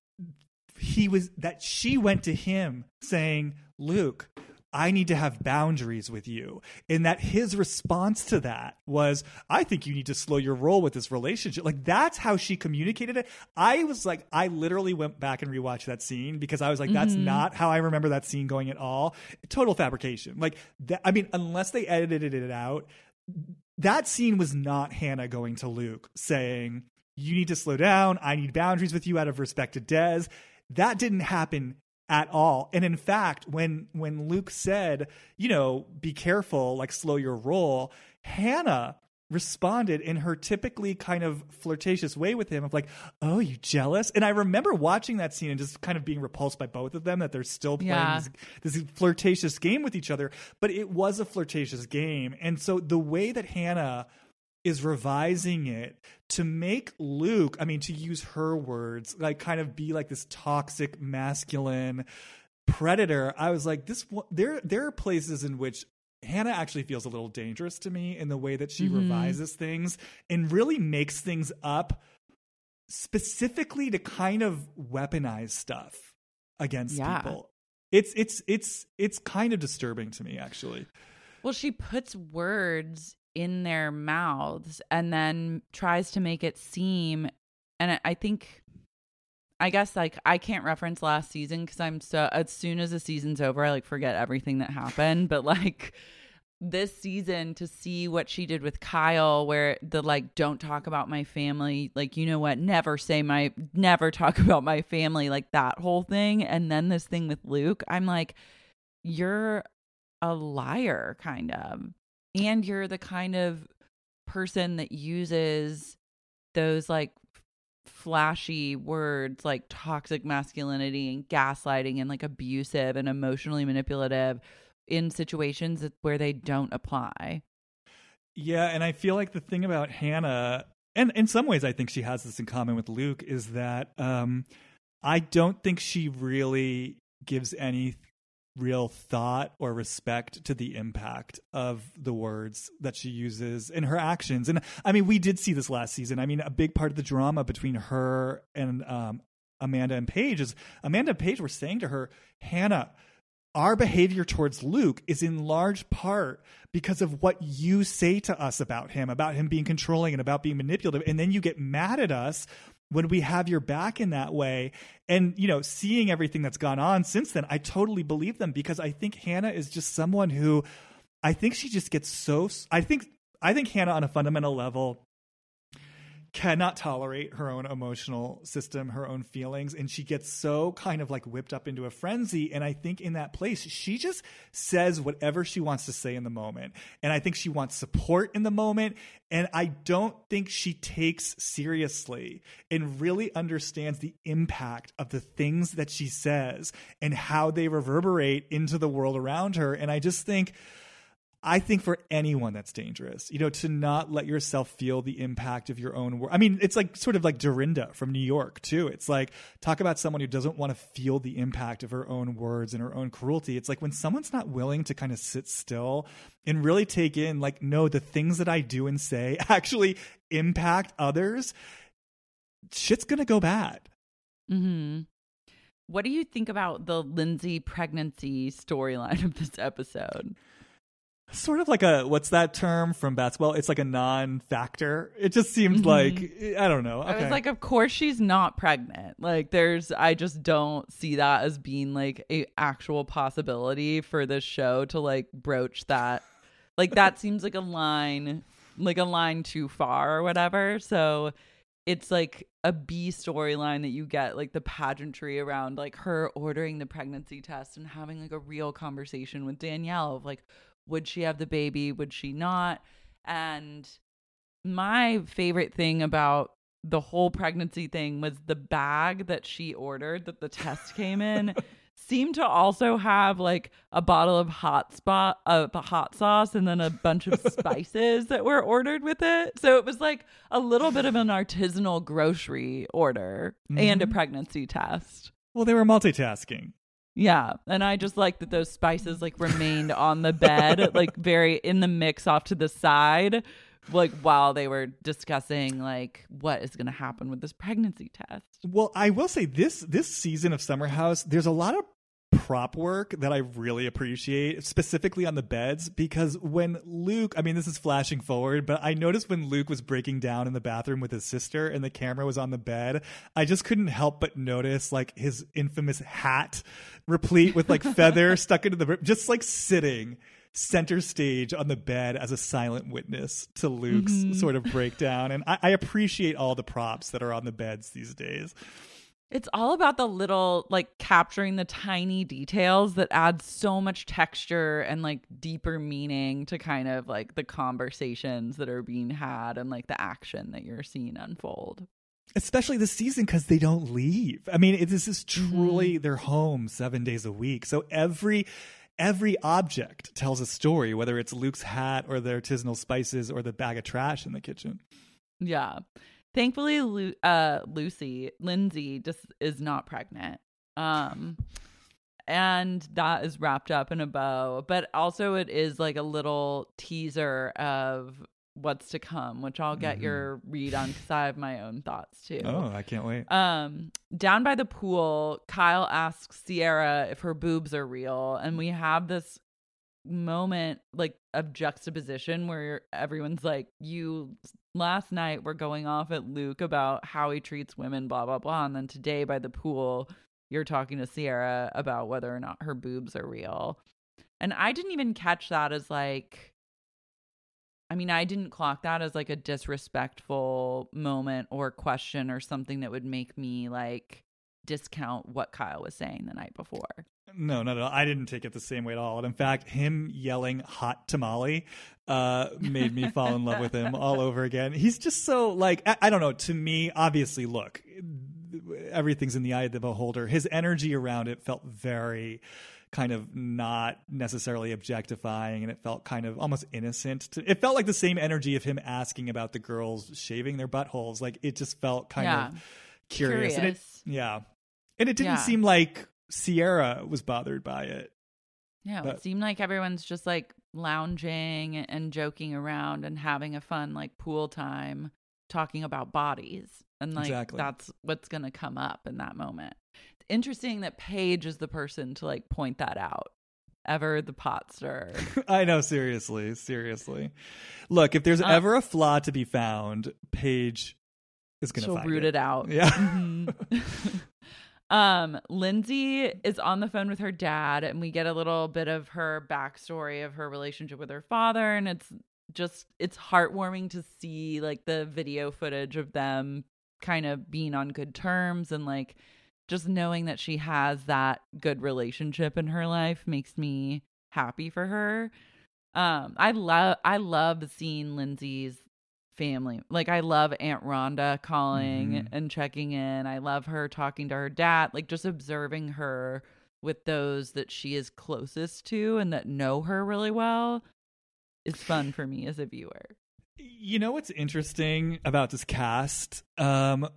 he was that she went to him saying, "Luke, I need to have boundaries with you." And that his response to that was, "I think you need to slow your roll with this relationship." Like that's how she communicated it. I was like I literally went back and rewatched that scene because I was like that's mm-hmm. not how I remember that scene going at all. Total fabrication. Like that I mean unless they edited it out, that scene was not Hannah going to Luke saying, You need to slow down. I need boundaries with you out of respect to Des. That didn't happen at all. And in fact, when when Luke said, you know, be careful, like slow your roll, Hannah responded in her typically kind of flirtatious way with him of like, "Oh, you jealous?" And I remember watching that scene and just kind of being repulsed by both of them that they're still playing Yeah. this this flirtatious game with each other, but it was a flirtatious game. And so the way that Hannah is revising it to make Luke, I mean, to use her words, like kind of be like this toxic masculine predator. I was like, this, there, there are places in which Hannah actually feels a little dangerous to me in the way that she mm-hmm. revises things and really makes things up specifically to kind of weaponize stuff against Yeah. people. It's it's it's it's kind of disturbing to me actually. Well, she puts words in their mouths and then tries to make it seem, and I think, I guess like I can't reference last season because I'm so as soon as the season's over, I like forget everything that happened. But like, this season to see what she did with Kyle, where the like, don't talk about my family, like, you know what, never say my, never talk about my family, like that whole thing. And then this thing with Luke, I'm like, you're a liar, kind of. And you're the kind of person that uses those like flashy words like toxic masculinity and gaslighting and like abusive and emotionally manipulative in situations where they don't apply. Yeah, and I feel like the thing about Hannah, and in some ways, I think she has this in common with Luke, is that um, I don't think she really gives any real thought or respect to the impact of the words that she uses in her actions. And I mean, we did see this last season. I mean, a big part of the drama between her and um, Amanda and Paige is Amanda and Paige were saying to her, Hannah, our behavior towards Luke is in large part because of what you say to us about him, about him being controlling and about being manipulative. And then you get mad at us when we have your back in that way. And, you know, seeing everything that's gone on since then, I totally believe them because I think Hannah is just someone who I think she just gets so, I think, I think Hannah on a fundamental level cannot tolerate her own emotional system, her own feelings, and she gets so kind of like whipped up into a frenzy. And I think in that place, she just says whatever she wants to say in the moment. And I think she wants support in the moment. And I don't think she takes seriously and really understands the impact of the things that she says and how they reverberate into the world around her. And I just think, I think for anyone that's dangerous, you know, to not let yourself feel the impact of your own work. I mean, it's like sort of like Dorinda from New York, too. It's like, talk about someone who doesn't want to feel the impact of her own words and her own cruelty. It's like when someone's not willing to kind of sit still and really take in, like, no, the things that I do and say actually impact others, shit's going to go bad. Mm-hmm. What do you think about the Lindsay pregnancy storyline of this episode? Sort of like a what's that term from basketball? It's like a non-factor. It just seems mm-hmm. like I don't know. Okay. I was like, of course she's not pregnant. Like, there's I just don't see that as being like a actual possibility for this show to like broach that. Like that seems like a line, like a line too far or whatever. So it's like a B storyline that you get like the pageantry around like her ordering the pregnancy test and having like a real conversation with Danielle of like would she have the baby? Would she not? And my favorite thing about the whole pregnancy thing was the bag that she ordered that the test came in seemed to also have like a bottle of hot spot of uh, hot sauce and then a bunch of spices that were ordered with it. So it was like a little bit of an artisanal grocery order mm-hmm. and a mm-hmm. pregnancy test. Well, they were multitasking. Yeah, and I just like that those spices like remained on the bed, like very in the mix off to the side, like while they were discussing like what is going to happen with this pregnancy test. Well, I will say this this season of Summer House, there's a lot of prop work that I really appreciate, specifically on the beds, because when Luke, I mean, this is flashing forward, but I noticed when Luke was breaking down in the bathroom with his sister and the camera was on the bed, I just couldn't help but notice like his infamous hat replete with like feather stuck into the, just like sitting center stage on the bed as a silent witness to Luke's mm-hmm. sort of breakdown. And I, I appreciate all the props that are on the beds these days. It's all about the little, like capturing the tiny details that add so much texture and like deeper meaning to kind of like the conversations that are being had and like the action that you're seeing unfold. Especially this season because they don't leave. I mean, it, this is truly mm-hmm. their home seven days a week. So every every object tells a story, whether it's Luke's hat or the artisanal spices or the bag of trash in the kitchen. Yeah. Thankfully, Lu- uh, Lucy, Lindsay, just is not pregnant. Um, and that is wrapped up in a bow. But also, it is like a little teaser of what's to come, which I'll get mm-hmm. your read on because I have my own thoughts too. Oh, I can't wait. Um, down by the pool, Kyle asks Ciara if her boobs are real, and we have this moment like of juxtaposition where everyone's like you last night were going off at Luke about how he treats women blah blah blah and then today by the pool you're talking to Ciara about whether or not her boobs are real And I didn't even catch that as like I mean, I didn't clock that as like a disrespectful moment or question or something that would make me like discount what Kyle was saying the night before. No, no, no. I didn't take it the same way at all. And in fact, him yelling hot tamale uh, made me fall in love with him all over again. He's just so like, I, I don't know. To me, obviously, look, everything's in the eye of the beholder. His energy around it felt very kind of not necessarily objectifying and it felt kind of almost innocent to, it felt like the same energy of him asking about the girls shaving their buttholes like it just felt kind Yeah. of curious, And it, yeah and it didn't Yeah. seem like Ciara was bothered by it Yeah, it seemed like everyone's just like lounging and joking around and having a fun like pool time talking about bodies. And like Exactly. that's what's going to come up in that moment. It's interesting that Paige is the person to like point that out. Ever the pot stirrer. I know, seriously, seriously. Look, if there's Uh, ever a flaw to be found, Paige is going to root it, out. Yeah. Mhm. um, Lindsay is on the phone with her dad, and we get a little bit of her backstory of her relationship with her father, and it's just it's heartwarming to see like the video footage of them kind of being on good terms and like just knowing that she has that good relationship in her life makes me happy for her. Um, I love I love seeing Lindsay's family. Like I love Aunt Rhonda calling Mhm. and checking in. I love her talking to her dad, like just observing her with those that she is closest to and that know her really well is fun for me as a viewer. You know what's interesting about this cast? Um,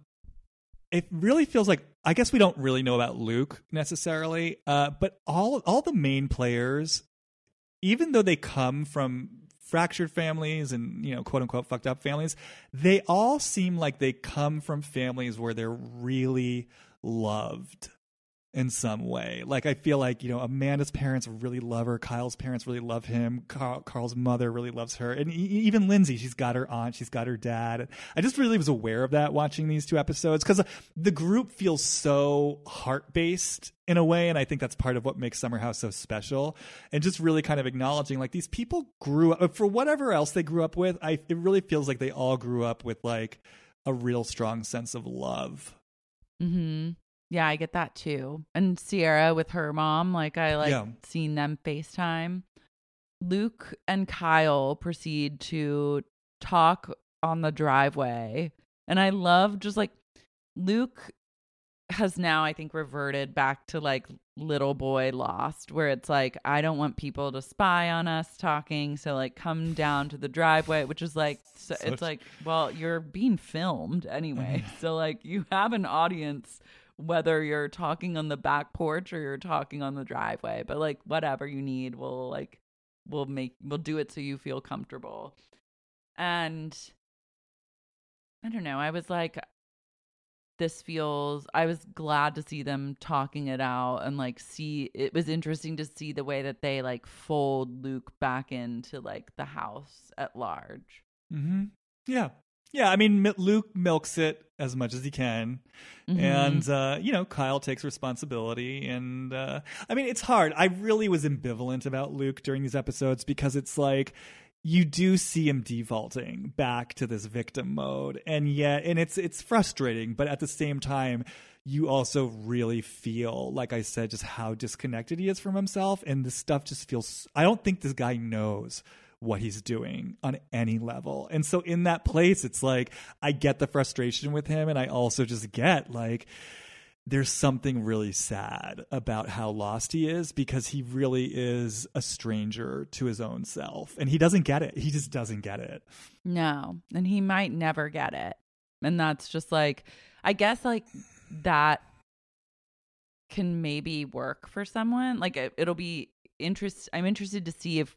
it really feels like I guess we don't really know about Luke necessarily, uh, but all all the main players, even though they come from fractured families and you know quote unquote fucked up families, they all seem like they come from families where they're really loved in some way. Like I feel like you know Amanda's parents really love her, Kyle's parents really love him, Carl, Carl's mother really loves her, and e- even Lindsay, she's got her aunt, she's got her dad. I just really was aware of that watching these two episodes because the group feels so heart based in a way, and I think that's part of what makes Summer House so special. And just really kind of acknowledging like these people grew up for whatever else they grew up with. I it really feels like they all grew up with like a real strong sense of love. Mhm. Yeah, I get that too. And Ciara with her mom, like I like Yeah. seeing them FaceTime. Luke and Kyle proceed to talk on the driveway. And I love just like Luke has now, I think, reverted back to like little boy lost, where it's like, I don't want people to spy on us talking. So, like, come down to the driveway, which is like, so it's like, well, you're being filmed anyway. so, like, you have an audience whether you're talking on the back porch or you're talking on the driveway but like whatever you need we'll like we'll make we'll do it so you feel comfortable. And i don't know i was like this feels i was glad to see them talking it out and like see it was interesting to see the way that they like fold luke back into like the house at large. Hmm Yeah. Yeah. I mean, Luke milks it as much as he can. Mhm. And, uh, you know, Kyle takes responsibility. And, uh, I mean, it's hard. I really was ambivalent about Luke during these episodes because it's like, you do see him defaulting back to this victim mode and yet and it's it's frustrating but at the same time you also really feel like i said just how disconnected he is from himself and this stuff just feels i don't think this guy knows what he's doing on any level. And so in that place, it's like I get the frustration with him, and I also just get like there's something really sad about how lost he is because he really is a stranger to his own self and he doesn't get it. He just doesn't get it. No, and he might never get it. And that's just like, I guess, like that can maybe work for someone. Like, it, it'll be interest. I'm interested to see if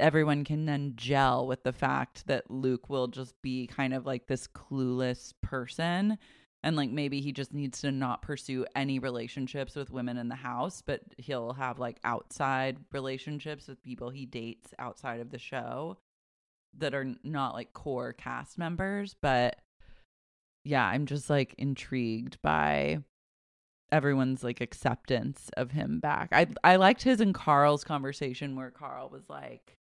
everyone can then gel with the fact that Luke will just be kind of like this clueless person. And like maybe he just needs to not pursue any relationships with women in the house, but he'll have like outside relationships with people he dates outside of the show that are not like core cast members but yeah i'm just like intrigued by everyone's like acceptance of him back. I I liked his and Carl's conversation where Carl was like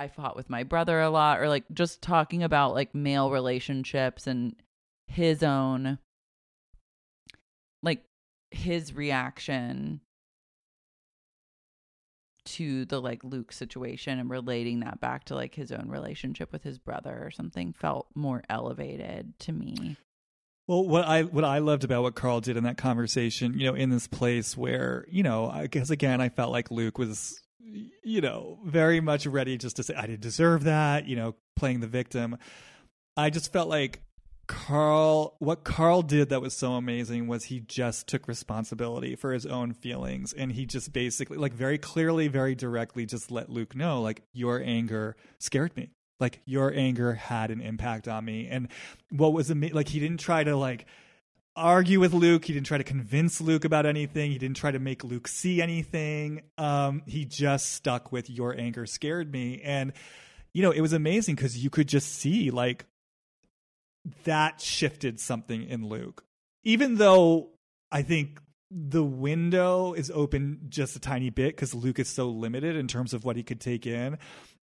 I fought with my brother a lot or like just talking about like male relationships and his own like his reaction to the like Luke situation and relating that back to like his own relationship with his brother or something felt more elevated to me. Well, what I what I loved about what Carl did in that conversation, you know, in this place where, you know, I guess again I felt like Luke was you know, very much ready just to say I didn't deserve that, you know, playing the victim. I just felt like Carl, what Carl did that was so amazing was he just took responsibility for his own feelings. And he just basically, like, very clearly, very directly, just let Luke know, like, your anger scared me. Like, your anger had an impact on me. And what was amazing, like, he didn't try to, like, argue with Luke. He didn't try to convince Luke about anything. He didn't try to make Luke see anything. Um, he just stuck with your anger scared me. And, you know, it was amazing because you could just see, like, that shifted something in Luke. Even though I think the window is open just a tiny bit because Luke is so limited in terms of what he could take in.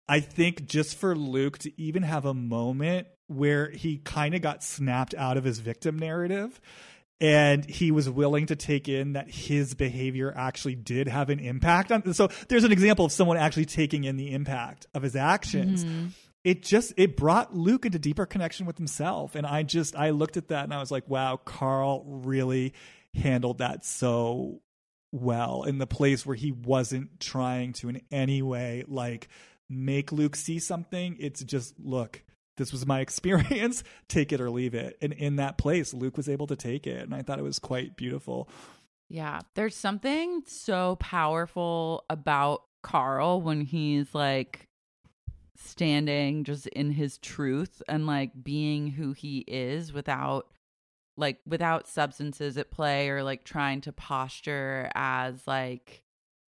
I think just for Luke to even have a moment where he kind of got snapped out of his victim narrative and he was willing to take in that his behavior actually did have an impact on so there's an example of someone actually taking in the impact of his actions mm-hmm it just it brought Luke into deeper connection with himself. And I just I looked at that and I was like, wow, Carl really handled that so well in the place where he wasn't trying to in any way like make Luke see something. It's just look, this was my experience, take it or leave it. And in that place, Luke was able to take it. And I thought it was quite beautiful. Yeah. There's something so powerful about Carl when he's like standing just in his truth and like being who he is without like without substances at play or like trying to posture as like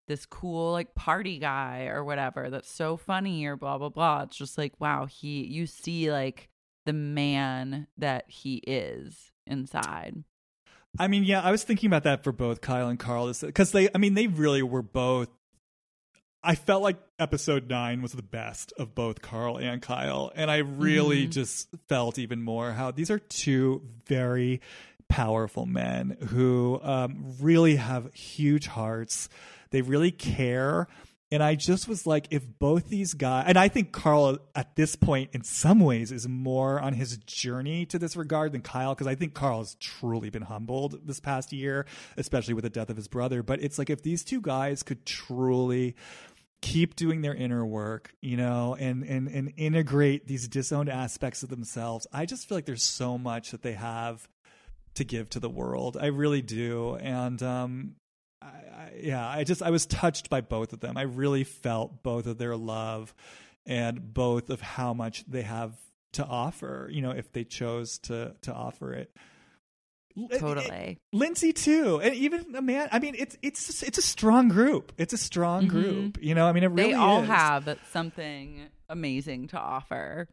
this cool like party guy or whatever that's so funny or blah blah blah it's just like wow he you see like the man that he is inside I mean, yeah, I was thinking about that for both Kyle and Carl because they, I mean, they really were both I felt like episode nine was the best of both Carl and Kyle. And I really mm-hmm. just felt even more how these are two very powerful men who um, really have huge hearts. They really care. And I just was like, if both these guys, and I think Carl at this point, in some ways, is more on his journey to this regard than Kyle, because I think Carl has truly been humbled this past year, especially with the death of his brother. But it's like if these two guys could truly keep doing their inner work, you know, and and and integrate these disowned aspects of themselves. I just feel like there's so much that they have to give to the world. I really do, and um, I, I, yeah, I just I was touched by both of them. I really felt both of their love and both of how much they have to offer. You know, if they chose to to offer it. Totally. Lindsay too, and even a man. I mean, it's it's it's a strong group. It's a strong mm-hmm. group. You know, I mean, it really they all is. have something amazing to offer.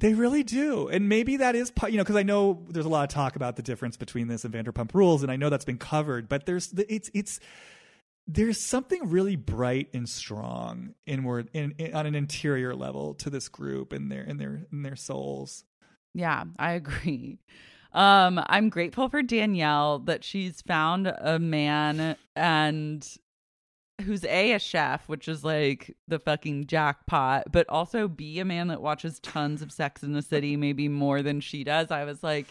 They really do, and maybe that is you know because I know there's a lot of talk about the difference between this and Vanderpump Rules, and I know that's been covered. But there's it's it's there's something really bright and strong inward in, in, on an interior level to this group and their in their in their souls. Yeah, I agree. Um, I'm grateful for Danielle that she's found a man and who's a a chef, which is like the fucking jackpot, but also b a man that watches tons of Sex in the City, maybe more than she does. I was like,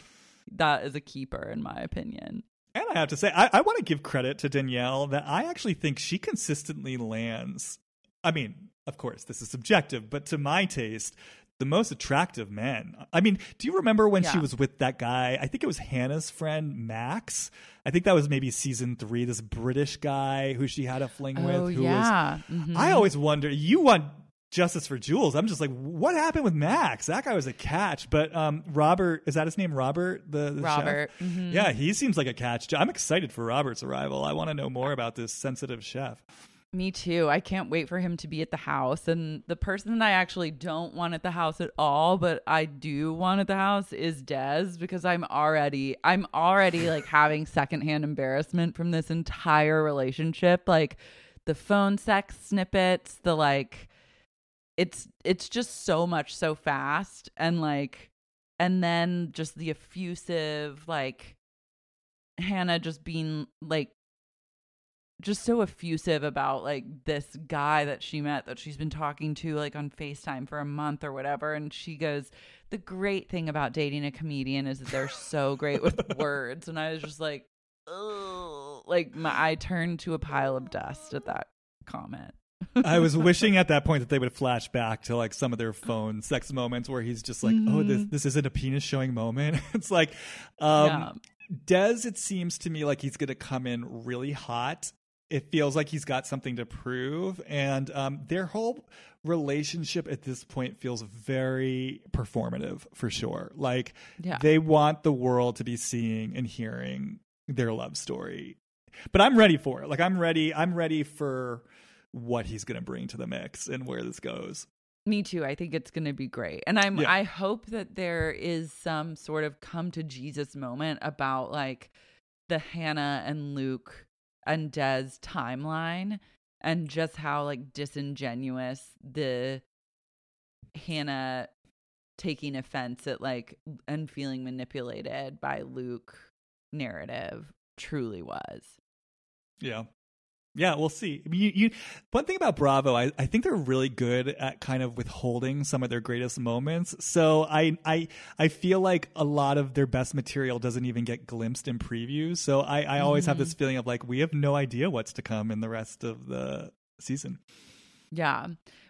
that is a keeper in my opinion. And I have to say, I, I want to give credit to Danielle that I actually think she consistently lands. I mean, of course, this is subjective, but to my taste, the most attractive men. I mean, do you remember when yeah. she was with that guy? I think it was Hannah's friend Max. I think that was maybe season three. This British guy who she had a fling oh, with. Who yeah. was? Mm-hmm. I always wonder. You want justice for Jules? I'm just like, what happened with Max? That guy was a catch. But um, Robert is that his name? Robert the, the Robert. Mm-hmm. Yeah, he seems like a catch. I'm excited for Robert's arrival. I want to know more about this sensitive chef. Me too. I can't wait for him to be at the house. And the person that I actually don't want at the house at all, but I do want at the house is Des because I'm already I'm already like having secondhand embarrassment from this entire relationship. Like the phone sex snippets, the like it's it's just so much so fast and like and then just the effusive like Hannah just being like just so effusive about like this guy that she met that she's been talking to like on FaceTime for a month or whatever. And she goes, The great thing about dating a comedian is that they're so great with words. And I was just like, Ugh. like my I turned to a pile of dust at that comment. I was wishing at that point that they would flash back to like some of their phone sex moments where he's just like, "Oh, this Mm-hmm. this isn't a penis showing moment." it's like, um, Yeah. Des. It seems to me like he's going to come in really hot. It feels like he's got something to prove, and um, their whole relationship at this point feels very performative for sure. Like Yeah. they want the world to be seeing and hearing their love story. But I'm ready for it. Like I'm ready. I'm ready for what he's going to bring to the mix and where this goes. Me too. I think it's going to be great. And I'm Yeah. I hope that there is some sort of come to Jesus moment about like the Hannah and Luke and Des timeline and just how like disingenuous the Hannah taking offense at like and feeling manipulated by Luke narrative truly was. Yeah. Yeah, we'll see. I mean, you, you, one thing about Bravo, I, I think they're really good at kind of withholding some of their greatest moments. So I, I, I feel like a lot of their best material doesn't even get glimpsed in previews. So I, I always have this mm-hmm. feeling of like we have no idea what's to come in the rest of the season. Yeah.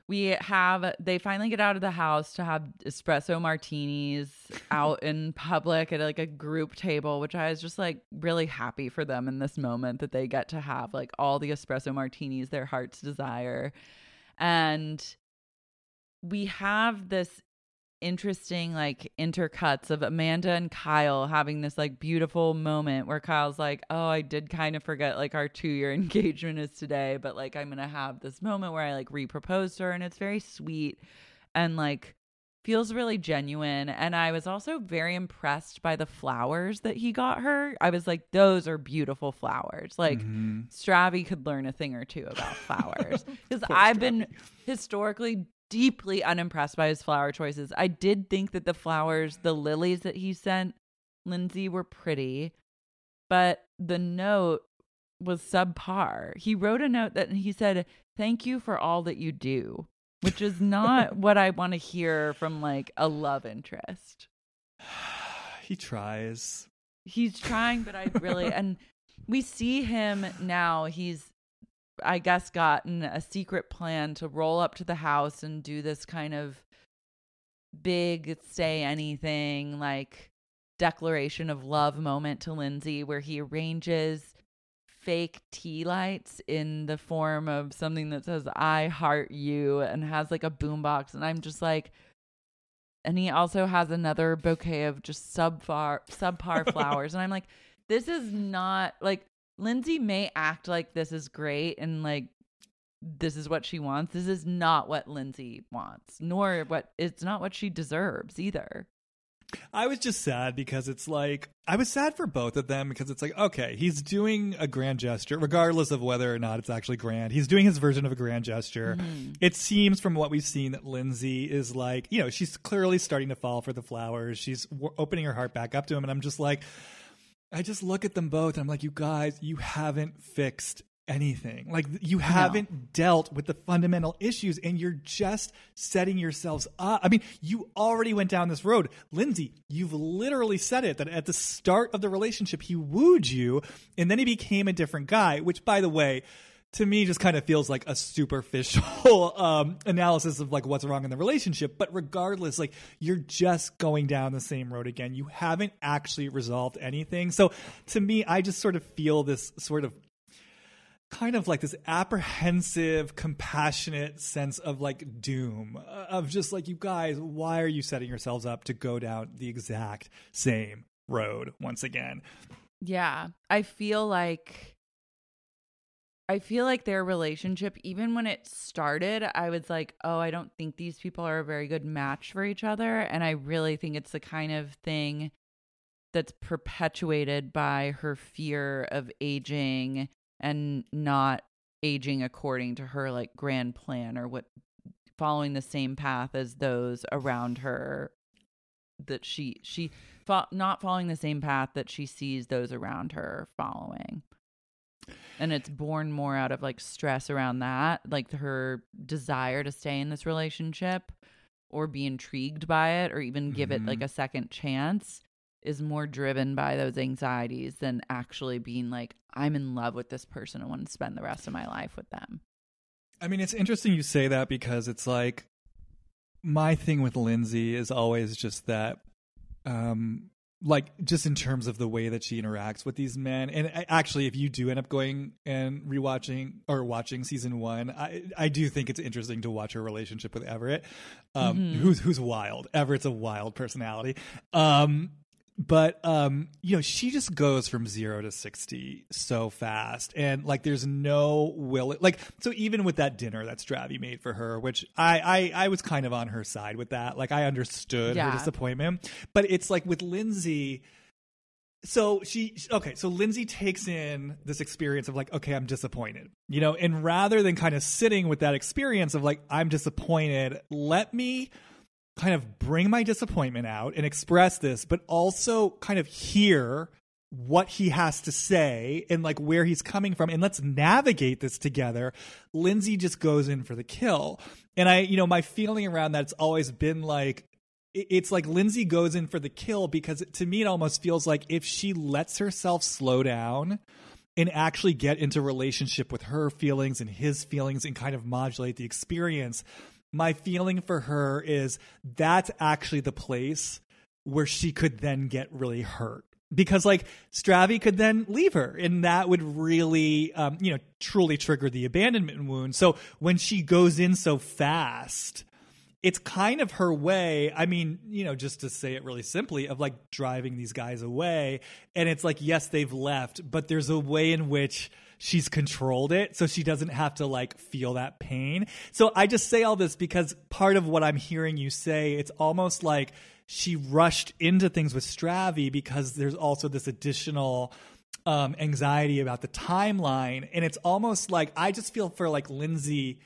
We have, they finally get out of the house to have espresso martinis out in public at like a group table, which I was just like really happy for them in this moment that they get to have like all the espresso martinis their heart's desire. And we have this interesting like intercuts of Amanda and Kyle having this like beautiful moment where Kyle's like, "Oh, I did kind of forget like our 2-year engagement is today, but like I'm going to have this moment where I like re-propose to her and it's very sweet and like feels really genuine and I was also very impressed by the flowers that he got her. I was like, "Those are beautiful flowers." Like Mhm. Stravy could learn a thing or two about flowers because I've been historically deeply unimpressed by his flower choices. I did think that the flowers, the lilies that he sent Lindsay were pretty, but the note was subpar. He wrote a note that he said, "Thank you for all that you do," which is not what I want to hear from like a love interest. he tries. He's trying, but I really and we see him now. He's I guess gotten a secret plan to roll up to the house and do this kind of big say anything like declaration of love moment to Lindsay where he arranges fake tea lights in the form of something that says I heart you and has like a boombox. And I'm just like and he also has another bouquet of just subpar subpar flowers. And I'm like this is not like Lindsay may act like this is great and like this is what she wants. This is not what Lindsay wants, nor what it's not what she deserves either. I was just sad because it's like I was sad for both of them because it's like okay, he's doing a grand gesture regardless of whether or not it's actually grand. He's doing his version of a grand gesture. Mm-hmm. It seems from what we've seen that Lindsay is like, you know, she's clearly starting to fall for the flowers. She's w- opening her heart back up to him and I'm just like I just look at them both and I'm like you guys, you haven't fixed anything. Like you haven't dealt with the fundamental issues and you're just setting yourselves up. I mean, you already went down this road. Lindsay, you've literally said it that at the start of the relationship, he wooed you and then he became a different guy, which by the way, to me just kind of feels like a superficial um, analysis of like what's wrong in the relationship. But regardless like you're just going down the same road again. You haven't actually resolved anything. So to me i just sort of feel this sort of kind of like this apprehensive, compassionate sense of like doom uh, of just like, you guys, why are you setting yourselves up to go down the exact same road once again? Yeah, I feel like I feel like their relationship, even when it started, I was like, oh, I don't think these people are a very good match for each other. And I really think it's the kind of thing that's perpetuated by her fear of aging and not aging according to her like grand plan or what following the same path as those around her that she she fo- not following the same path that she sees those around her following and it's born more out of like stress around that like her desire to stay in this relationship or be intrigued by it or even give it like Mhm. a second chance is more driven by those anxieties than actually being like i'm in love with this person and want to spend the rest of my life with them I mean, it's interesting you say that because it's like my thing with Lindsay is always just that, um, like just in terms of the way that she interacts with these men. And actually, if you do end up going and rewatching or watching season one, I I do think it's interesting to watch her relationship with Everett, um, who's who's wild. Everett's a wild personality. Um, but um you know she just goes from 0 to 60 so fast. And like there's no will like so even with that dinner that Stravy made for her which I I I was kind of on her side with that. Like I understood Yeah. her disappointment. But it's like with Lindsay so she okay so lindsay takes in this experience of like okay i'm disappointed you know? And rather than kind of sitting with that experience of like i'm disappointed let me kind of bring my disappointment out and express this but also kind of hear what he has to say and like where he's coming from. And let's navigate this together. Lindsay just goes in for the kill. And i you know my feeling around that's always been like it's like Lindsay goes in for the kill because to me it almost feels like if she lets herself slow down and actually get into relationship with her feelings and his feelings and kind of modulate the experience my feeling for her is that's actually the place where she could then get really hurt because like Stravy could then leave her and that would really um, you know truly trigger the abandonment wound so when she goes in so fast it's kind of her way. I mean, you know, just to say it really simply, of like driving these guys away. And it's like, yes, they've left, but there's a way in which she's controlled it so she doesn't have to like feel that pain. So I just say all this because part of what I'm hearing you say, it's almost like she rushed into things with Stravy because there's also this additional um, anxiety about the timeline. And it's almost like I just feel for like Lindsay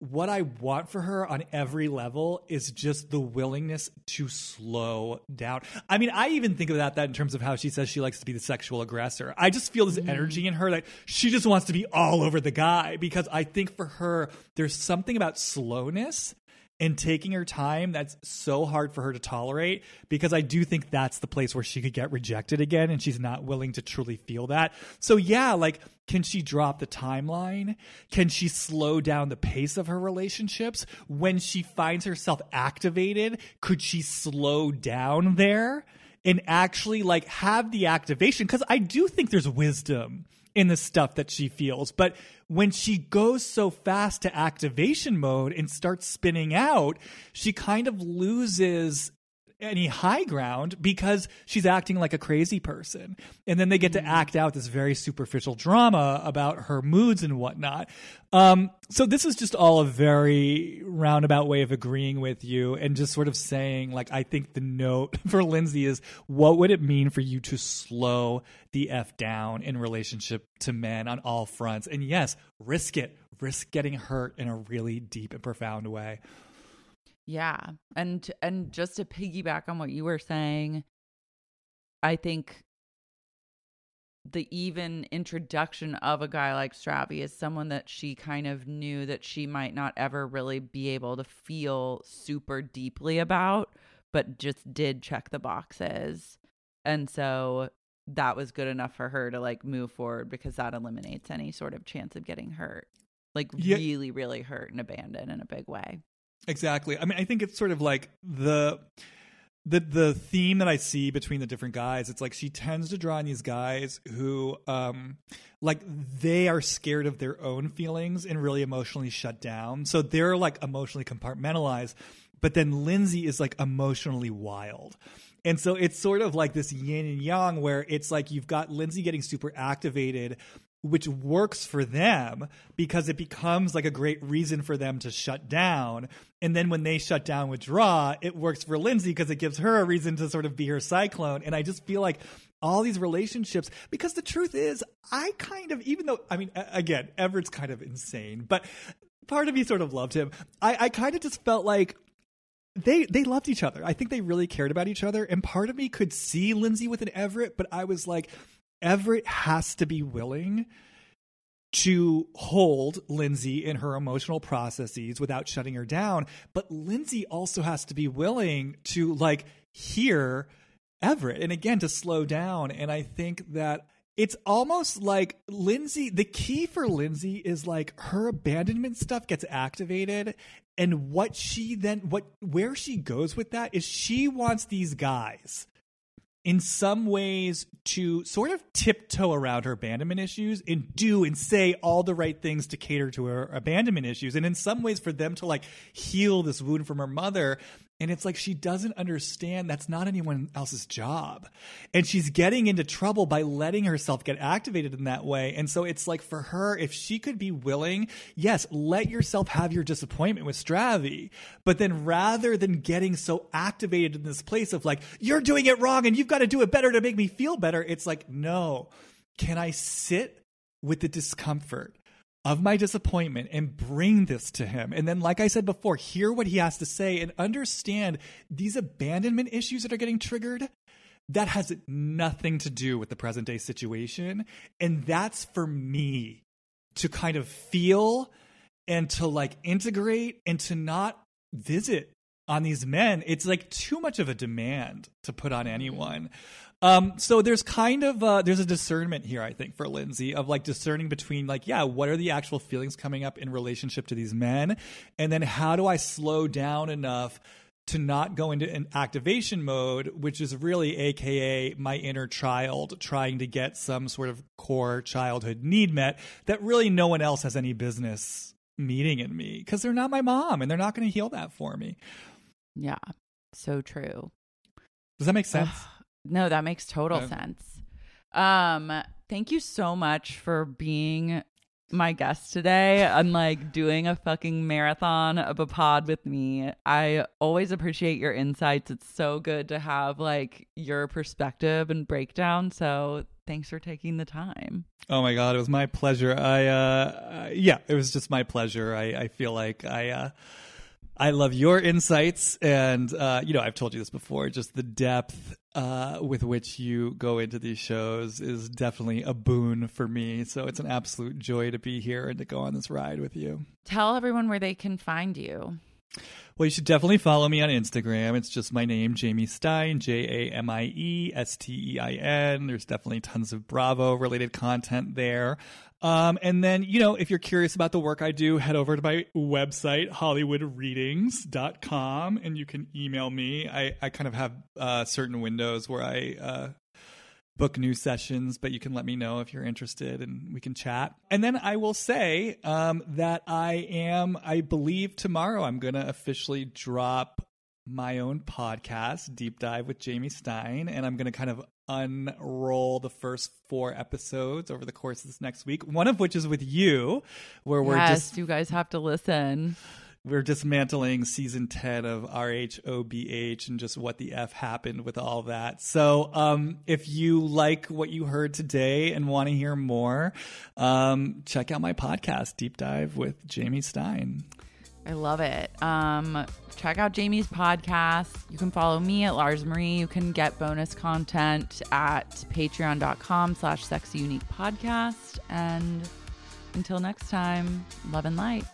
what I want for her on every level is just the willingness to slow down. I mean, I even think about that in terms of how she says she likes to be the sexual aggressor. I just feel this mm. energy in her that she just wants to be all over the guy because I think for her, there's something about slowness and taking her time that's so hard for her to tolerate because I do think that's the place where she could get rejected again and she's not willing to truly feel that. So yeah, like can she drop the timeline? Can she slow down the pace of her relationships? When she finds herself activated, could she slow down there? and actually like have the activation because I do think there's wisdom in the stuff that she feels. But when she goes so fast to activation mode and starts spinning out, she kind of loses any high ground because she's acting like a crazy person. And then they get to act out this very superficial drama about her moods and whatnot. Um, so this is just all a very roundabout way of agreeing with you and just sort of saying, like, I think the note for Lindsay is what would it mean for you to slow the F down in relationship to men on all fronts? And yes, risk it, risk getting hurt in a really deep and profound way. Yeah. And and just to piggyback on what you were saying, I think the even introduction of a guy like Stravy is someone that she kind of knew that she might not ever really be able to feel super deeply about, but just did check the boxes. And so that was good enough for her to like move forward because that eliminates any sort of chance of getting hurt. Like Yeah. really, really hurt and abandoned in a big way. Exactly. I mean, I think it's sort of like the the the theme that I see between the different guys. It's like she tends to draw on these guys who, um, like they are scared of their own feelings and really emotionally shut down. So they're like emotionally compartmentalized. But then Lindsay is like emotionally wild. And so it's sort of like this yin and yang where it's like you've got Lindsay getting super activated, which works for them because it becomes like a great reason for them to shut down. And then when they shut down withdraw, it works for Lindsay because it gives her a reason to sort of be her cyclone. And I just feel like all these relationships, because the truth is, I kind of, even though, I mean, again, Everett's kind of insane, but part of me sort of loved him. I, I kind of just felt like they they loved each other. I think they really cared about each other. And part of me could see Lindsay with an Everett, but I was like, Everett has to be willing to hold Lindsay in her emotional processes without shutting her down. But Lindsay also has to be willing to like hear Everett and again to slow down. And I think that it's almost like Lindsay, the key for Lindsay is like her abandonment stuff gets activated. And what she then, what, where she goes with that is she wants these guys in some ways to sort of tiptoe around her abandonment issues and do and say all the right things to cater to her abandonment issues. And in some ways for them to like heal this wound from her mother and it's like she doesn't understand that's not anyone else's job. And she's getting into trouble by letting herself get activated in that way. And so it's like for her, if she could be willing, yes, let yourself have your disappointment with Stravy. But then rather than getting so activated in this place of like, you're doing it wrong and you've got to do it better to make me feel better, it's like, no, can I sit with the discomfort? Of my disappointment and bring this to him. And then, like I said before, hear what he has to say and understand these abandonment issues that are getting triggered. That has nothing to do with the present day situation. And that's for me to kind of feel and to like integrate and to not visit on these men. It's like too much of a demand to put on anyone. Um, so there's kind of uh, there's a discernment here, I think, for Lindsay of like discerning between like, yeah, what are the actual feelings coming up in relationship to these men, and then how do I slow down enough to not go into an activation mode, which is really AKA my inner child trying to get some sort of core childhood need met that really no one else has any business meeting in me because they're not my mom and they're not going to heal that for me. Yeah, so true. Does that make sense? No, that makes total okay. sense. Um, thank you so much for being my guest today and like doing a fucking marathon of a pod with me. I always appreciate your insights. It's so good to have like your perspective and breakdown. So thanks for taking the time. Oh my god, it was my pleasure. I uh yeah, it was just my pleasure. I I feel like I uh I love your insights, and uh, you know I've told you this before. Just the depth uh, with which you go into these shows is definitely a boon for me. So it's an absolute joy to be here and to go on this ride with you. Tell everyone where they can find you. Well, you should definitely follow me on Instagram. It's just my name, Jamie Stein, J A M I E S T E I N. There's definitely tons of Bravo related content there. Um, and then, you know, if you're curious about the work I do, head over to my website, hollywoodreadings.com, and you can email me. I, I kind of have uh, certain windows where I uh, book new sessions, but you can let me know if you're interested and we can chat. And then I will say um, that I am, I believe tomorrow I'm going to officially drop my own podcast, Deep Dive with Jamie Stein, and I'm going to kind of unroll the first four episodes over the course of this next week. One of which is with you, where we're just you guys have to listen. We're dismantling season ten of RHOBH and just what the f happened with all that. So, um, if you like what you heard today and want to hear more, um, check out my podcast, Deep Dive with Jamie Stein. I love it. Um, check out Jamie's podcast. You can follow me at Lars Marie. You can get bonus content at patreon.com slash sexy unique podcast. And until next time, love and light.